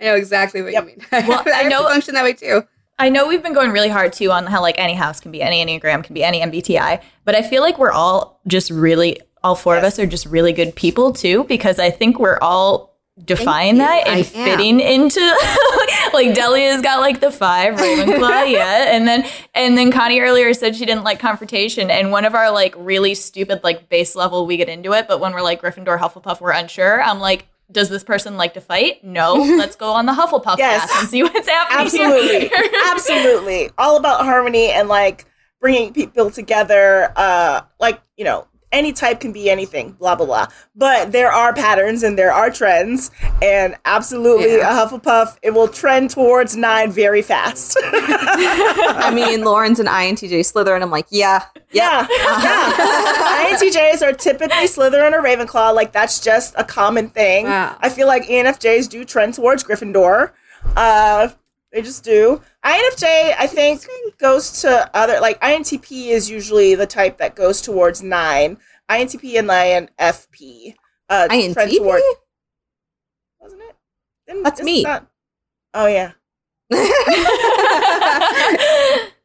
I know exactly what Yep. you mean. Well, I to know- function that way too. I know we've been going really hard too on how like any house can be any Enneagram can be any MBTI, but I feel like we're all just really all four of us are just really good people too because I think we're all defying that and fitting into like Delia's got like the five Ravenclaw, yeah, and then and then Connie earlier said she didn't like confrontation, and one of our like really stupid like base level we get into it, but when we're like Gryffindor, Hufflepuff, we're unsure. I'm like. Does this person like to fight? No. Let's go on the Hufflepuff Yes. path and see what's happening. Absolutely. Absolutely. All about harmony and like bringing people together. Uh, like, you know, any type can be anything, blah, blah, blah. But there are patterns and there are trends. And absolutely, Yeah. a Hufflepuff, it will trend towards nine very fast. I mean, Lauren's an INTJ Slytherin. I'm like, yeah, yeah. yeah. INTJs are typically Slytherin or Ravenclaw. Like, that's just a common thing. Wow. I feel like ENFJs do trend towards Gryffindor. Uh, they just do. INFJ, I think, goes to other like INTP is usually the type that goes towards nine. INTP and INFP. Uh, INTP? toward- wasn't it? Didn't- That's me. not- oh yeah,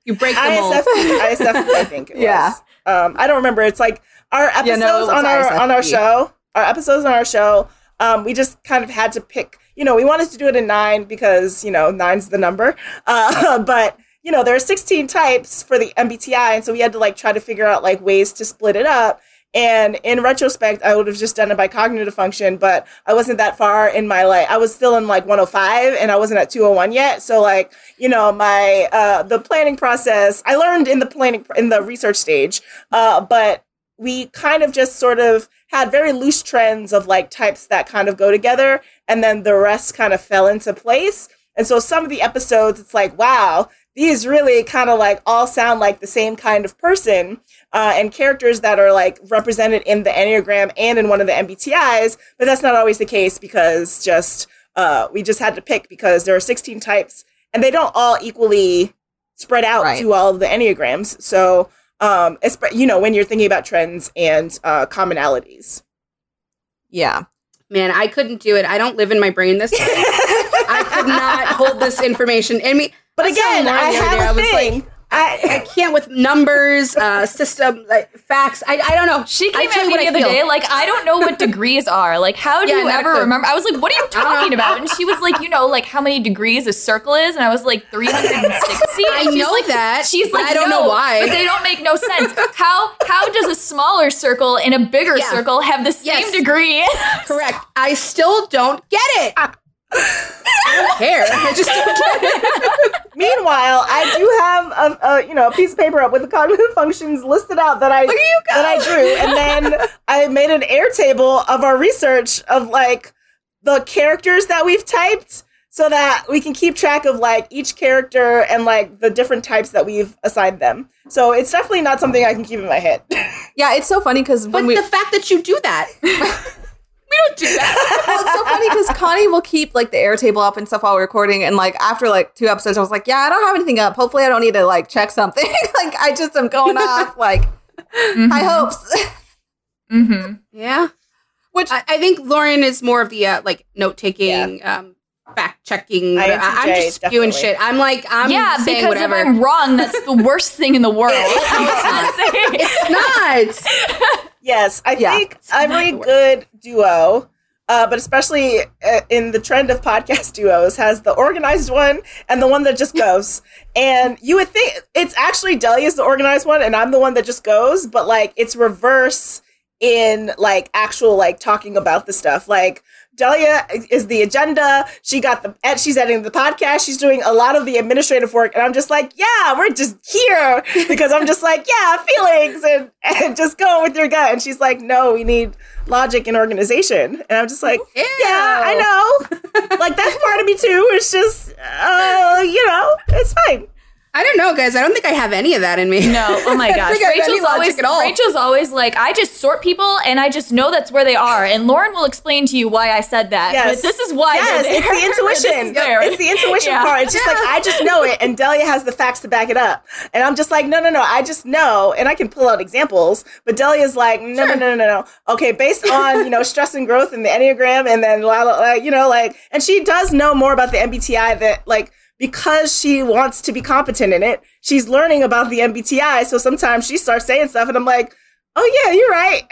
You break the mold. ISFP. ISFP, I think it was. Yeah. Um, I don't remember. It's like our episodes Yeah, no, on our on our show. Our episodes on our show. Um, we just kind of had to pick. You know, we wanted to do it in nine because you know nine's the number. Uh, but you know, there are 16 types for the MBTI, and so we had to like try to figure out like ways to split it up. And in retrospect, I would have just done it by cognitive function, but I wasn't that far in my like I was still in like 105 and I wasn't at 201 yet. So like, you know, my uh the planning process, I learned in the planning in the research stage. Uh but we kind of just sort of had very loose trends of like types that kind of go together and then the rest kind of fell into place. And so some of the episodes it's like, wow, these really kind of like all sound like the same kind of person uh, and characters that are like represented in the Enneagram and in one of the MBTIs, but that's not always the case because just uh, we just had to pick because there are 16 types and they don't all equally spread out Right. to all of the Enneagrams. So, um, espe- you know, when you're thinking about trends and uh, commonalities. yeah. Man, I couldn't do it. I don't live in my brain this way. I could not hold this information in me. But again, Lauren I the other have day. a I was thing. like, I, I can't with numbers, uh, system, like facts. I, I don't know. She came at me the other feel. day, like, I don't know what degrees are. Like, how do Yeah, you ever remember? I was like, what are you talking about? And she was like, you know, like how many degrees a circle is? And I was like, 360? I know like, that, She's like, I don't no, know why. But they don't make no sense. How how does a smaller circle and a bigger Yeah. circle have the same Yes. degree? Correct. I still don't get it. I don't care. I just don't get it. Meanwhile, I do have a, a you know a piece of paper up with the cognitive functions listed out that I Look at you go. that I drew, and then I made an Airtable of our research of like the characters that we've typed, so that we can keep track of like each character and like the different types that we've assigned them. So it's definitely not something I can keep in my head. Yeah, it's so funny because But we the fact that you do that, we don't do that. well, it's so funny because Connie will keep like the Airtable up and stuff while we're recording, and like after like two episodes, I was like, yeah, I don't have anything up. Hopefully, I don't need to like check something. like I just am going off like high hopes. mm-hmm. Yeah. Which I, I think Lauren is more of the uh, like note taking, um, fact checking. I'm just spewing definitely. shit. I'm like, I'm yeah, saying because whatever. if I'm wrong, that's the worst thing in the world. it's not. Yes, I Yeah. think every good duo, uh, but especially uh, in the trend of podcast duos, has the organized one and the one that just goes. and you would think it's actually Delia's the organized one, and I'm the one that just goes, but like it's reverse in like actual like talking about the stuff. Like Delia is the agenda. She got the she's editing the podcast. She's doing a lot of the administrative work, and I'm just like, yeah, we're just here because I'm just like, yeah, feelings and and just going with your gut. And she's like, no, we need logic and organization. And I'm just like, yeah, I know. like that's part of me too. It's just, uh, you know, it's fine. I don't know, guys. I don't think I have any of that in me. No, oh my I don't gosh. think I have any Rachel's logic always at all. Rachel's always like, I just sort people and I just know that's where they are. And Lauren will explain to you why I said that. Yes. But this is why Yes, it's the intuition. is there. It's the intuition Yeah. part. It's just like I just know it, and Delia has the facts to back it up. And I'm just like, no, no, no. I just know, and I can pull out examples. But Delia's like, no, no, no, no, no, no. Okay, based on you know stress and growth and the enneagram, and then la, la, la, you know, like, and she does know more about the MBTI that like. Because she wants to be competent in it, she's learning about the MBTI. So sometimes she starts saying stuff, and I'm like, "Oh yeah, you're right."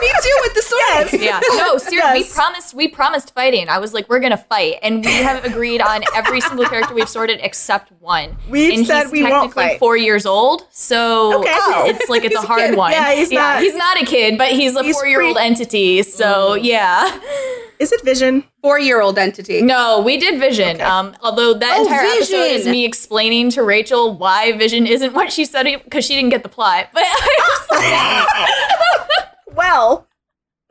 me too with the sword. Yeah, no, seriously, we promised we promised fighting. I was like, we're gonna fight, and we have agreed on every single character we've sorted except one. We've and said he's we won't technically fight. Four years old, so Okay. it's oh. like it's a a hard kid. one. Yeah, he's not- He's not a kid, but he's a He's four-year-old pre- entity. So mm. yeah. Is it Vision? Four year old entity. No, we did Vision. Um, although that Oh, entire episode is me explaining to Rachel why Vision isn't what she said because she didn't get the plot. But Well,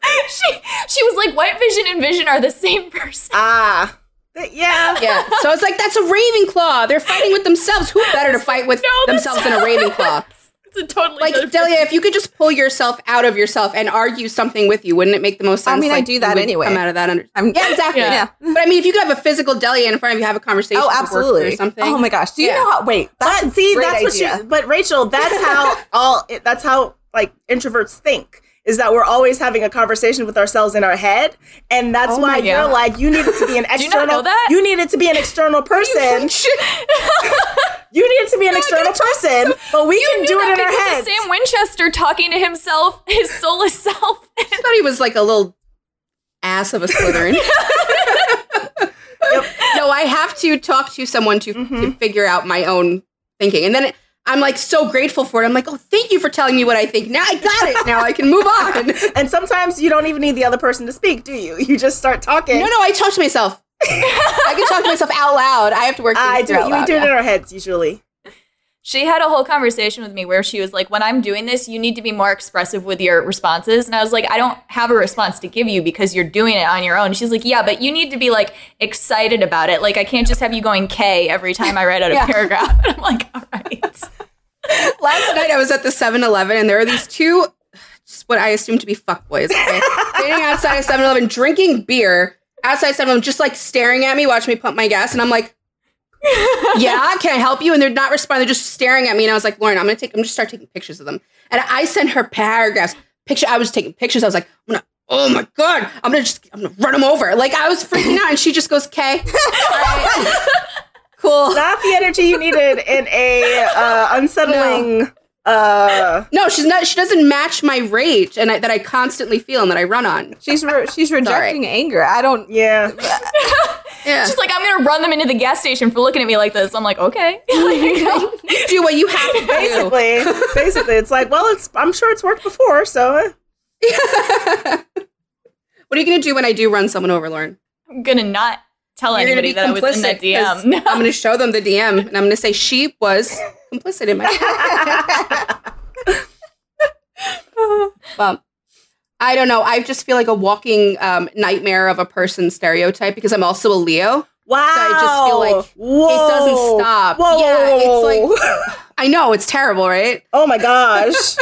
she she was like, "White Vision and Vision are the same person." ah, yeah. Yeah. So it's like that's a Ravenclaw. They're fighting with themselves. Who better to fight with No, themselves than a Ravenclaw? It's a totally Like different- Delia, if you could just pull yourself out of yourself and argue something with you, wouldn't it make the most sense? I mean, I do that would anyway. Come out of that under. I'm- yeah, exactly. Yeah. But I mean, if you could have a physical Delia in front of you, have a conversation. Oh, absolutely. Or something. Oh my gosh. Do you Yeah. know how? Wait, that's But see, great that's what idea. she. But Rachel, that's how all. That's how like introverts think. Is that we're always having a conversation with ourselves in our head, and that's Oh why you're God. like you needed to be an you not external. know that? You needed to be an external person. You needed to be an external person, but we can do it in our because of heads. Sam Winchester talking to himself, his soulless self. I thought he was like a little ass of a Slytherin. No, I have to talk to someone to, Mm-hmm. to figure out my own thinking. And then I'm like so grateful for it. I'm like, oh, thank you for telling me what I think. Now I got it. Now I can move on. And sometimes you don't even need the other person to speak, do you? You just start talking. No, no, I talk to myself. I can talk to myself out loud. I have to work. I do. out We loud, do it yeah. in our heads usually. She had a whole conversation with me where she was like, "When I'm doing this, you need to be more expressive with your responses." And I was like, "I don't have a response to give you because you're doing it on your own." She's like, "Yeah, but you need to be like excited about it. Like I can't just have you going K every time I write out a Yeah. paragraph." And I'm like, "All right." Last night I was at the 7-Eleven and there were these two, just what I assume to be fuckboys, okay? Standing outside of 7-Eleven drinking beer outside 7-Eleven, just like staring at me, watching me pump my gas. And I'm like, yeah, can I help you? And they're not responding. They're just staring at me. And I was like, Lauren, I'm gonna take, I'm gonna start taking pictures of them. And I sent her paragraphs. Picture. I was taking pictures. I was like, I'm gonna. Oh my god! I'm gonna just. I'm gonna run them over. Like I was freaking out, and she just goes, "Okay, right. cool." Not the energy you needed in a uh, unsettling. Uh, No, she's not. She doesn't match my rage, and I, that I constantly feel and that I run on. She's re- she's rejecting anger. I don't. yeah. Yeah, She's like, "I'm gonna run them into the gas station for looking at me like this." I'm like, "Okay." you do what you have to do. Basically, basically, it's like, well, it's. I'm sure it's worked before, so. uh, What are you gonna do when I do run someone over, Lauren? I'm gonna not tell You're anybody that I was in that complicit. 'cause DM. I'm gonna show them the DM, and I'm gonna say she was complicit in my. Bump. I don't know. I just feel like a walking um, nightmare of a person stereotype because I'm also a Leo. Wow. I just feel like Whoa. it doesn't stop. Whoa, Yeah, it's like- I know it's terrible, right? oh my gosh.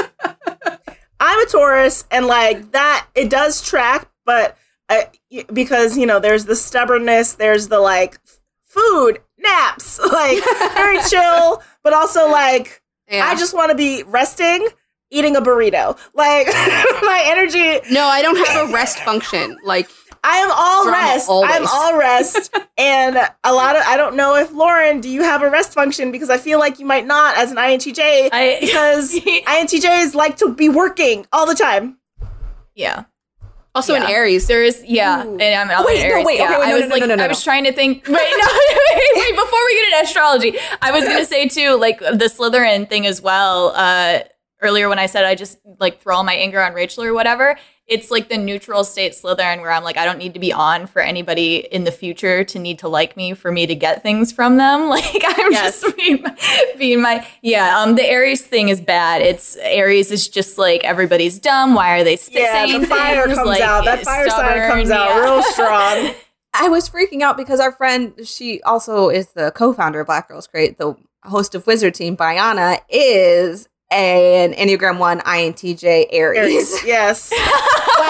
I'm a Taurus, and like that, it does track, but I, because you know, there's the stubbornness, there's the like food, naps, like very chill, but also like Yeah. I just want to be resting, eating a burrito. Like my energy, no, I don't have a rest function. Like I am all rest. always. I'm all rest. and a lot of I don't know if Lauren, do you have a rest function? Because I feel like you might not as an INTJ. I because INTJs like to be working all the time. yeah. Also Yeah. in Aries. There is, yeah, Ooh. and I'm out Wait, in no, wait, yeah. okay, wait, I no, was no, no, like, no, no, I was trying to think. Wait, no, wait, wait, before we get into astrology, I was gonna say too, like the Slytherin thing as well. Uh, earlier when I said I just like throw all my anger on Rachel or whatever, it's like the neutral state Slytherin where I'm like, I don't need to be on for anybody in the future to need to like me for me to get things from them. Like I'm Yes. just being my, being my yeah. Um, the Aries thing is bad. It's Aries is just like everybody's dumb. Why are they sp- Yeah, saying the fire things? comes Like, out. That fire sign stubborn, comes out yeah. real strong. I was freaking out because our friend, she also is the co-founder of Black Girls Create, the host of Wizard Tea, Bayana, is an Enneagram 1 INTJ Aries. Aries. Yes.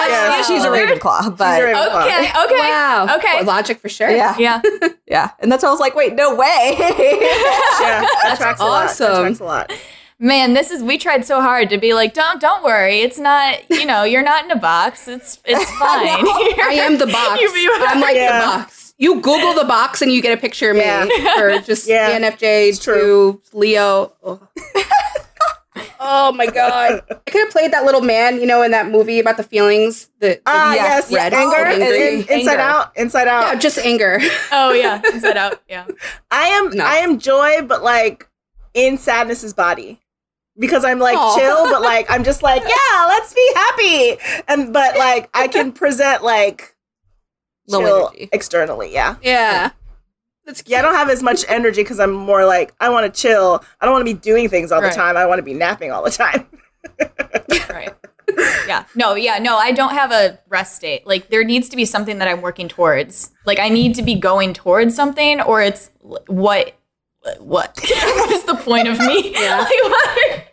Yes. She's a Ravenclaw, but She's a Ravenclaw. Okay, okay. Wow. Okay. Well, logic for sure. yeah, Yeah. yeah. And that's why I was like, wait, no way. Yeah, that tracks a lot. awesome. That tracks a lot. Man, this is we tried so hard to be like, don't don't worry. It's not, you know, you're not in a box. It's it's fine. I am the box. You- you- I'm like Yeah. the box. You Google the box and you get a picture of me or just Yeah. ENFJ true. to Leo. Oh. Oh my god! I could have played that little man, you know, in that movie about the feelings. The, the Ah, Yes, yes. red, anger. angry. In- inside Anger. out. Inside out. yeah, just anger. oh yeah, inside out. Yeah. I am No. I am joy, but like in sadness's body. Because I'm like Aw. chill, but like I'm just like, yeah, let's be happy. And but like I can present like Low chill energy. externally, yeah. Yeah, that's cute. Yeah, I don't have as much energy because I'm more like I want to chill. I don't want to be doing things all Right. the time. I want to be napping all the time. Right. Yeah. No, yeah, no, I don't have a rest state. Like there needs to be something that I'm working towards. Like I need to be going towards something or it's what what what is the point of me? Yeah. Like, what?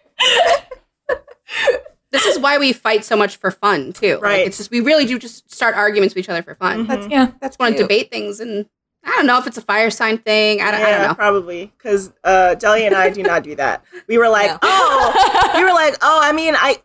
This is why we fight so much for fun too. Like, Right. it's just we really do just start arguments with each other for fun. Mhm. yeah. That's want to debate things, and I don't know if it's a fire sign thing. I don't, I yeah, don't know. probably because uh, Delia and I do not do that. We were like, No. oh, we were like, oh, I mean, I,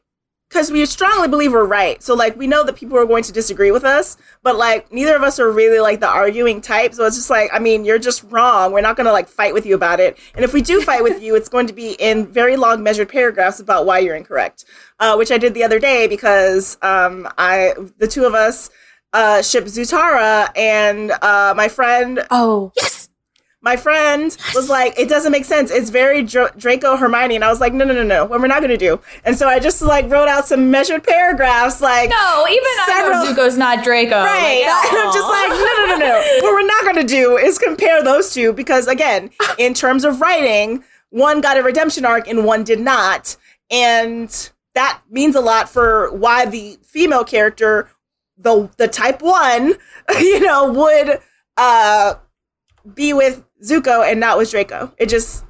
because we strongly believe we're right. So like, we know that people are going to disagree with us, but like, neither of us are really like the arguing type. So it's just like, I mean, you're just wrong. We're not going to like fight with you about it. And if we do fight with you, it's going to be in very long measured paragraphs about why you're incorrect, uh, which I did the other day because um, I, the two of us. Uh, ship Zutara and uh, my friend Oh, Yes, my friend was like, it doesn't make sense. It's very Dra- Draco Hermione. And I was like, no, no, no, no. What we're not going to do. And so I just like wrote out some measured paragraphs, like, No, even I know Zuko's not Draco. right. Like, I'm just like, no, no, no, no. what we're not going to do is compare those two because, again, in terms of writing, one got a redemption arc and one did not. And that means a lot for why the female character, the the type one, you know, would uh be with Zuko and not with Draco. It just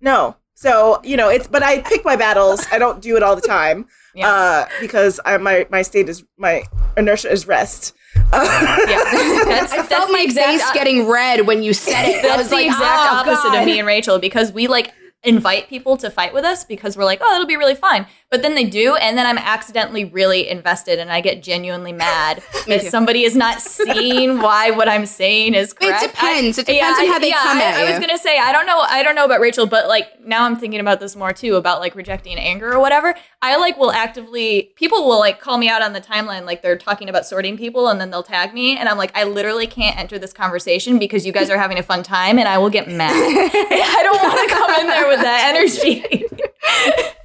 no. So you know, it's but I pick my battles. I don't do it all the time Yeah. uh, because I, my my state is my inertia is rest. Uh, yeah. That's, I that's felt my exact face getting red when you said it. That's was the like, exact oh, opposite God. of me and Rachel because we like invite people to fight with us because we're like, oh, it'll be really fun. But then they do, and then I'm accidentally really invested and I get genuinely mad if somebody is not seeing why what I'm saying is correct. It depends. It I- depends on how they come I, at I was gonna say I don't know I don't know about Rachel, but like now I'm thinking about this more too about like rejecting anger or whatever. I like will actively people will like call me out on the timeline like they're talking about sorting people and then they'll tag me and I'm like I literally can't enter this conversation because you guys are having a fun time and I will get mad. I don't want to come in there with that energy.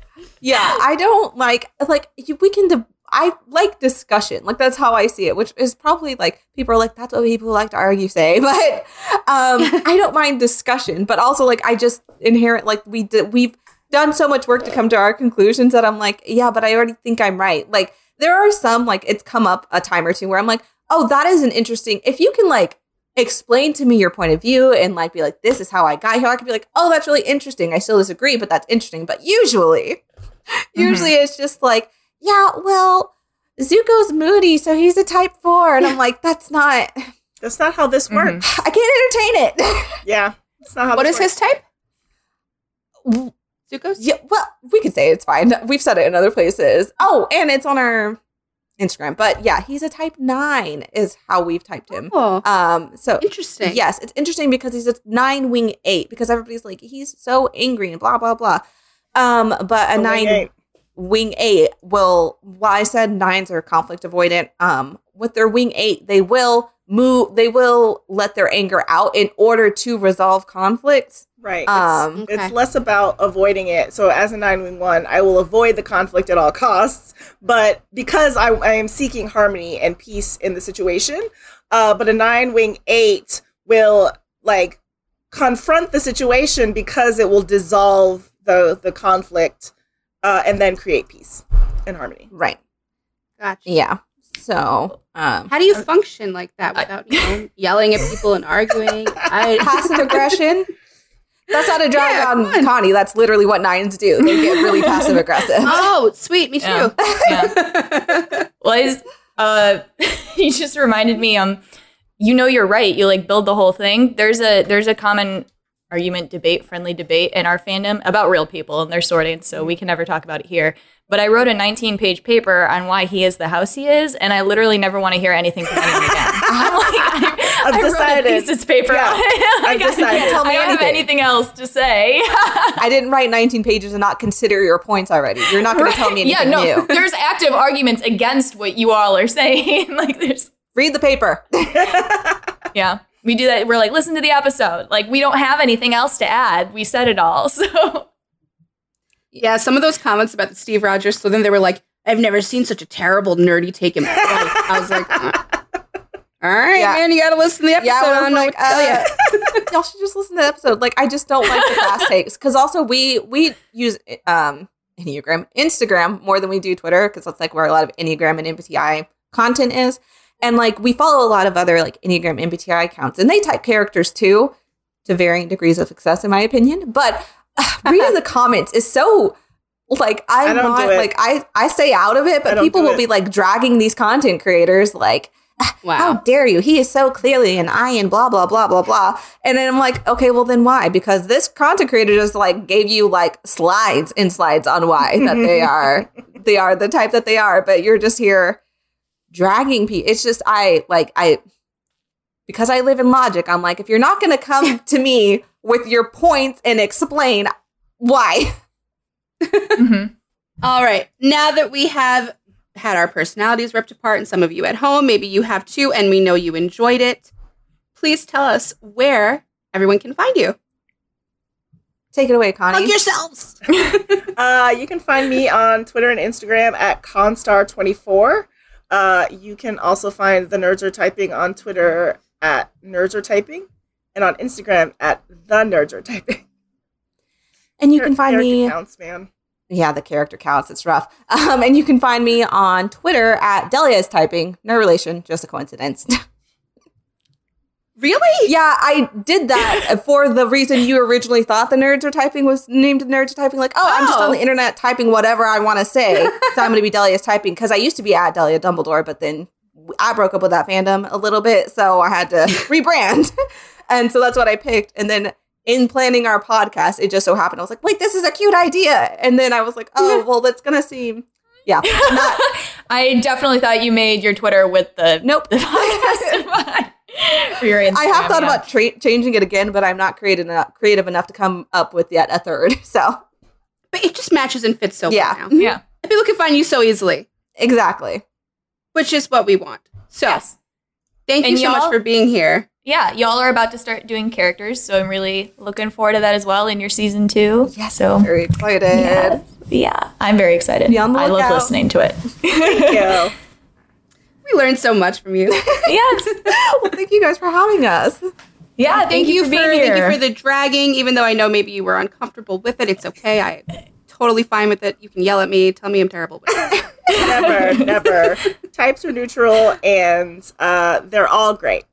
Yeah. I don't like like we can. De- I like discussion. Like that's how I see it, which is probably like people are like that's what people like to argue say, but um, I don't mind discussion. But also like I just inherent like we did we've done so much work to come to our conclusions that I'm like yeah, but I already think I'm right. Like there are some like it's come up a time or two where I'm like oh that is an interesting if you can like explain to me your point of view and like be like this is how I got here I could be like oh that's really interesting I still disagree but that's interesting but usually usually it's just like yeah well Zuko's moody so he's a type 4 and I'm like that's not That's not how this Mhm. works. I can't entertain it Yeah, it's not how. What this is his type? Zuko's? yeah well we could say it's fine we've said it in other places oh and it's on our Instagram but yeah he's a type 9 is how we've typed him Oh, um so interesting. Yes, it's interesting because he's a nine wing eight because everybody's like he's so angry and blah blah blah. Um, but a So wing nine eight. wing eight will. Why I said nines are conflict avoidant. Um, with their wing eight, they will move. They will let their anger out in order to resolve conflicts. Right. It's, Um, Okay. it's less about avoiding it. So as a nine wing one, I will avoid the conflict at all costs. But because I, I am seeking harmony and peace in the situation, uh, but a nine wing eight will like confront the situation because it will dissolve the the conflict uh, and then create peace and harmony. right. Gotcha. Yeah. So um, How do you function like that without you know yelling at people and arguing? I passive aggression. That's not a drag Yeah, on come on. Connie. That's literally what nines do. They get really passive aggressive. Oh, sweet. Me too. Yeah. yeah. Well, I just, uh, you just reminded me. Um, you know, you're right. You like build the whole thing. There's a there's a common argument, debate, friendly debate in our fandom about real people and their sorting. So we can never talk about it here. But I wrote a 19 page paper on why he is the house he is, and I literally never want to hear anything from anyone again. I'm like, I, I've I wrote decided. a thesis paper. Yeah, on it. Like, I've I- decided. Tell me I don't have anything. else to say. I didn't write 19 pages and not consider your points already. You're not going to tell me anything yeah, no, new. there's active arguments against what you all are saying. like, there's Read the paper. Yeah. We do that. We're like, listen to the episode. Like, we don't have anything else to add. We said it all. So, Yeah, some of those comments about the Steve Rogers, so then they were like, I've never seen such a terrible nerdy take in my life. I was like, uh, all right, Yeah. man, you got to listen to the episode. Yeah, I I don't know like, what to tell you. uh, y'all should just listen to the episode. Like, I just don't like the fast takes because also we we use um Enneagram, Instagram more than we do Twitter because that's like where a lot of Enneagram and MBTI content is, and like we follow a lot of other like Enneagram MBTI accounts, and they type characters too, to varying degrees of success, in my opinion. But reading the comments is so. Like I I'm don't not like I I stay out of it, but people will it. be like dragging these content creators like how dare you? He is so clearly an I and blah blah blah blah blah. And then I'm like, okay, well then why? Because this content creator just like gave you like slides and slides on why that they are they are the type that they are, but you're just here dragging people. It's just I like I because I live in logic. I'm like, if you're not going to come to me with your points and explain why, mhm. All right. Now that we have had our personalities ripped apart, and some of you at home, maybe you have too, and we know you enjoyed it, please tell us where everyone can find you. take it away, Connie. Plug yourselves. Uh, you can find me on Twitter and Instagram at Constar24. Uh, you can also find the Nerds Are Typing on Twitter at Nerds Are Typing and on Instagram at The Nerds Are Typing. and you can find Character me Counts, man. yeah, the character counts. It's rough. Um, and you can find me on Twitter at Delia is typing. No relation, just a coincidence. Really? yeah, I did that for the reason you originally thought the nerds are typing was named nerds are typing. Like, oh, I'm just Oh. on the oh. internet typing whatever I want to say. so I'm going to be Delia's typing because I used to be at Delia Dumbledore, but then I broke up with that fandom a little bit, so I had to rebrand. and so that's what I picked. And then in planning our podcast, it just so happened I was like, wait, this is a cute idea. And then I was like, oh, well, that's going to seem, yeah, not, I definitely thought you made your Twitter with the nope. the podcast in mind. For your I have thought yeah. about tra- changing it again, but I'm not creative enough, creative enough to come up with yet a third. So But it just matches and fits so Yeah. well now. Yeah. People can find you so easily, exactly. which is what we want. So Yes. thank you so much for being here. Yeah, y'all are about to start doing characters, so I'm really looking forward to that as well in your season two. Yeah, so Very excited. yeah, yeah, I'm very excited. Be on the I love listening to it. Thank you. We learned so much from you. yes, well, thank you guys for having us. yeah. Thank, you, for being here. thank you for the dragging. Even though I know maybe you were uncomfortable with it, it's okay. I totally fine with it. You can yell at me, tell me I'm terrible. But never, never. Types are neutral and uh, they're all great.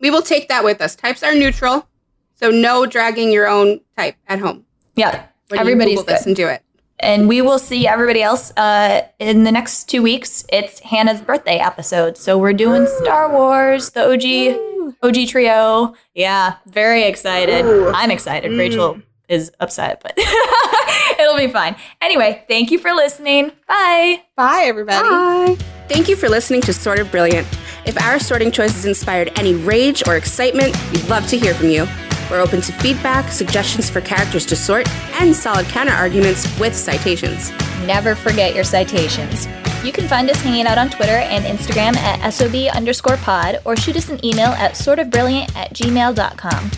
we will take that with us. Types are neutral, so no dragging your own type at home. yeah, When everybody's you Google this good. and do it. And we will see everybody else uh, in the next two weeks. It's Hannah's birthday episode, so we're doing Star Wars, the OG OG trio. Yeah, very excited. Ooh. I'm excited. Rachel is upset, but it'll be fine. Anyway, thank you for listening. Bye. Bye, everybody. Bye. Thank you for listening to Sort of Brilliant. If our sorting choices inspired any rage or excitement, we'd love to hear from you. We're open to feedback, suggestions for characters to sort, and solid counter arguments with citations. Never forget your citations. You can find us hanging out on Twitter and Instagram at SOB underscore pod or shoot us an email at sortofbrilliant at gmail.com.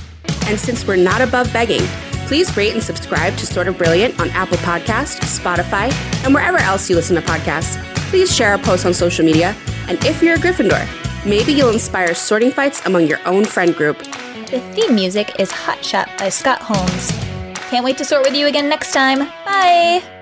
And since we're not above begging, please rate and subscribe to Sort of Brilliant on Apple Podcasts, Spotify, and wherever else you listen to podcasts. Please share our posts on social media. And if you're a Gryffindor, maybe you'll inspire sorting fights among your own friend group. The theme music is Hot Shot by Scott Holmes. Can't wait to sort with you again next time. Bye!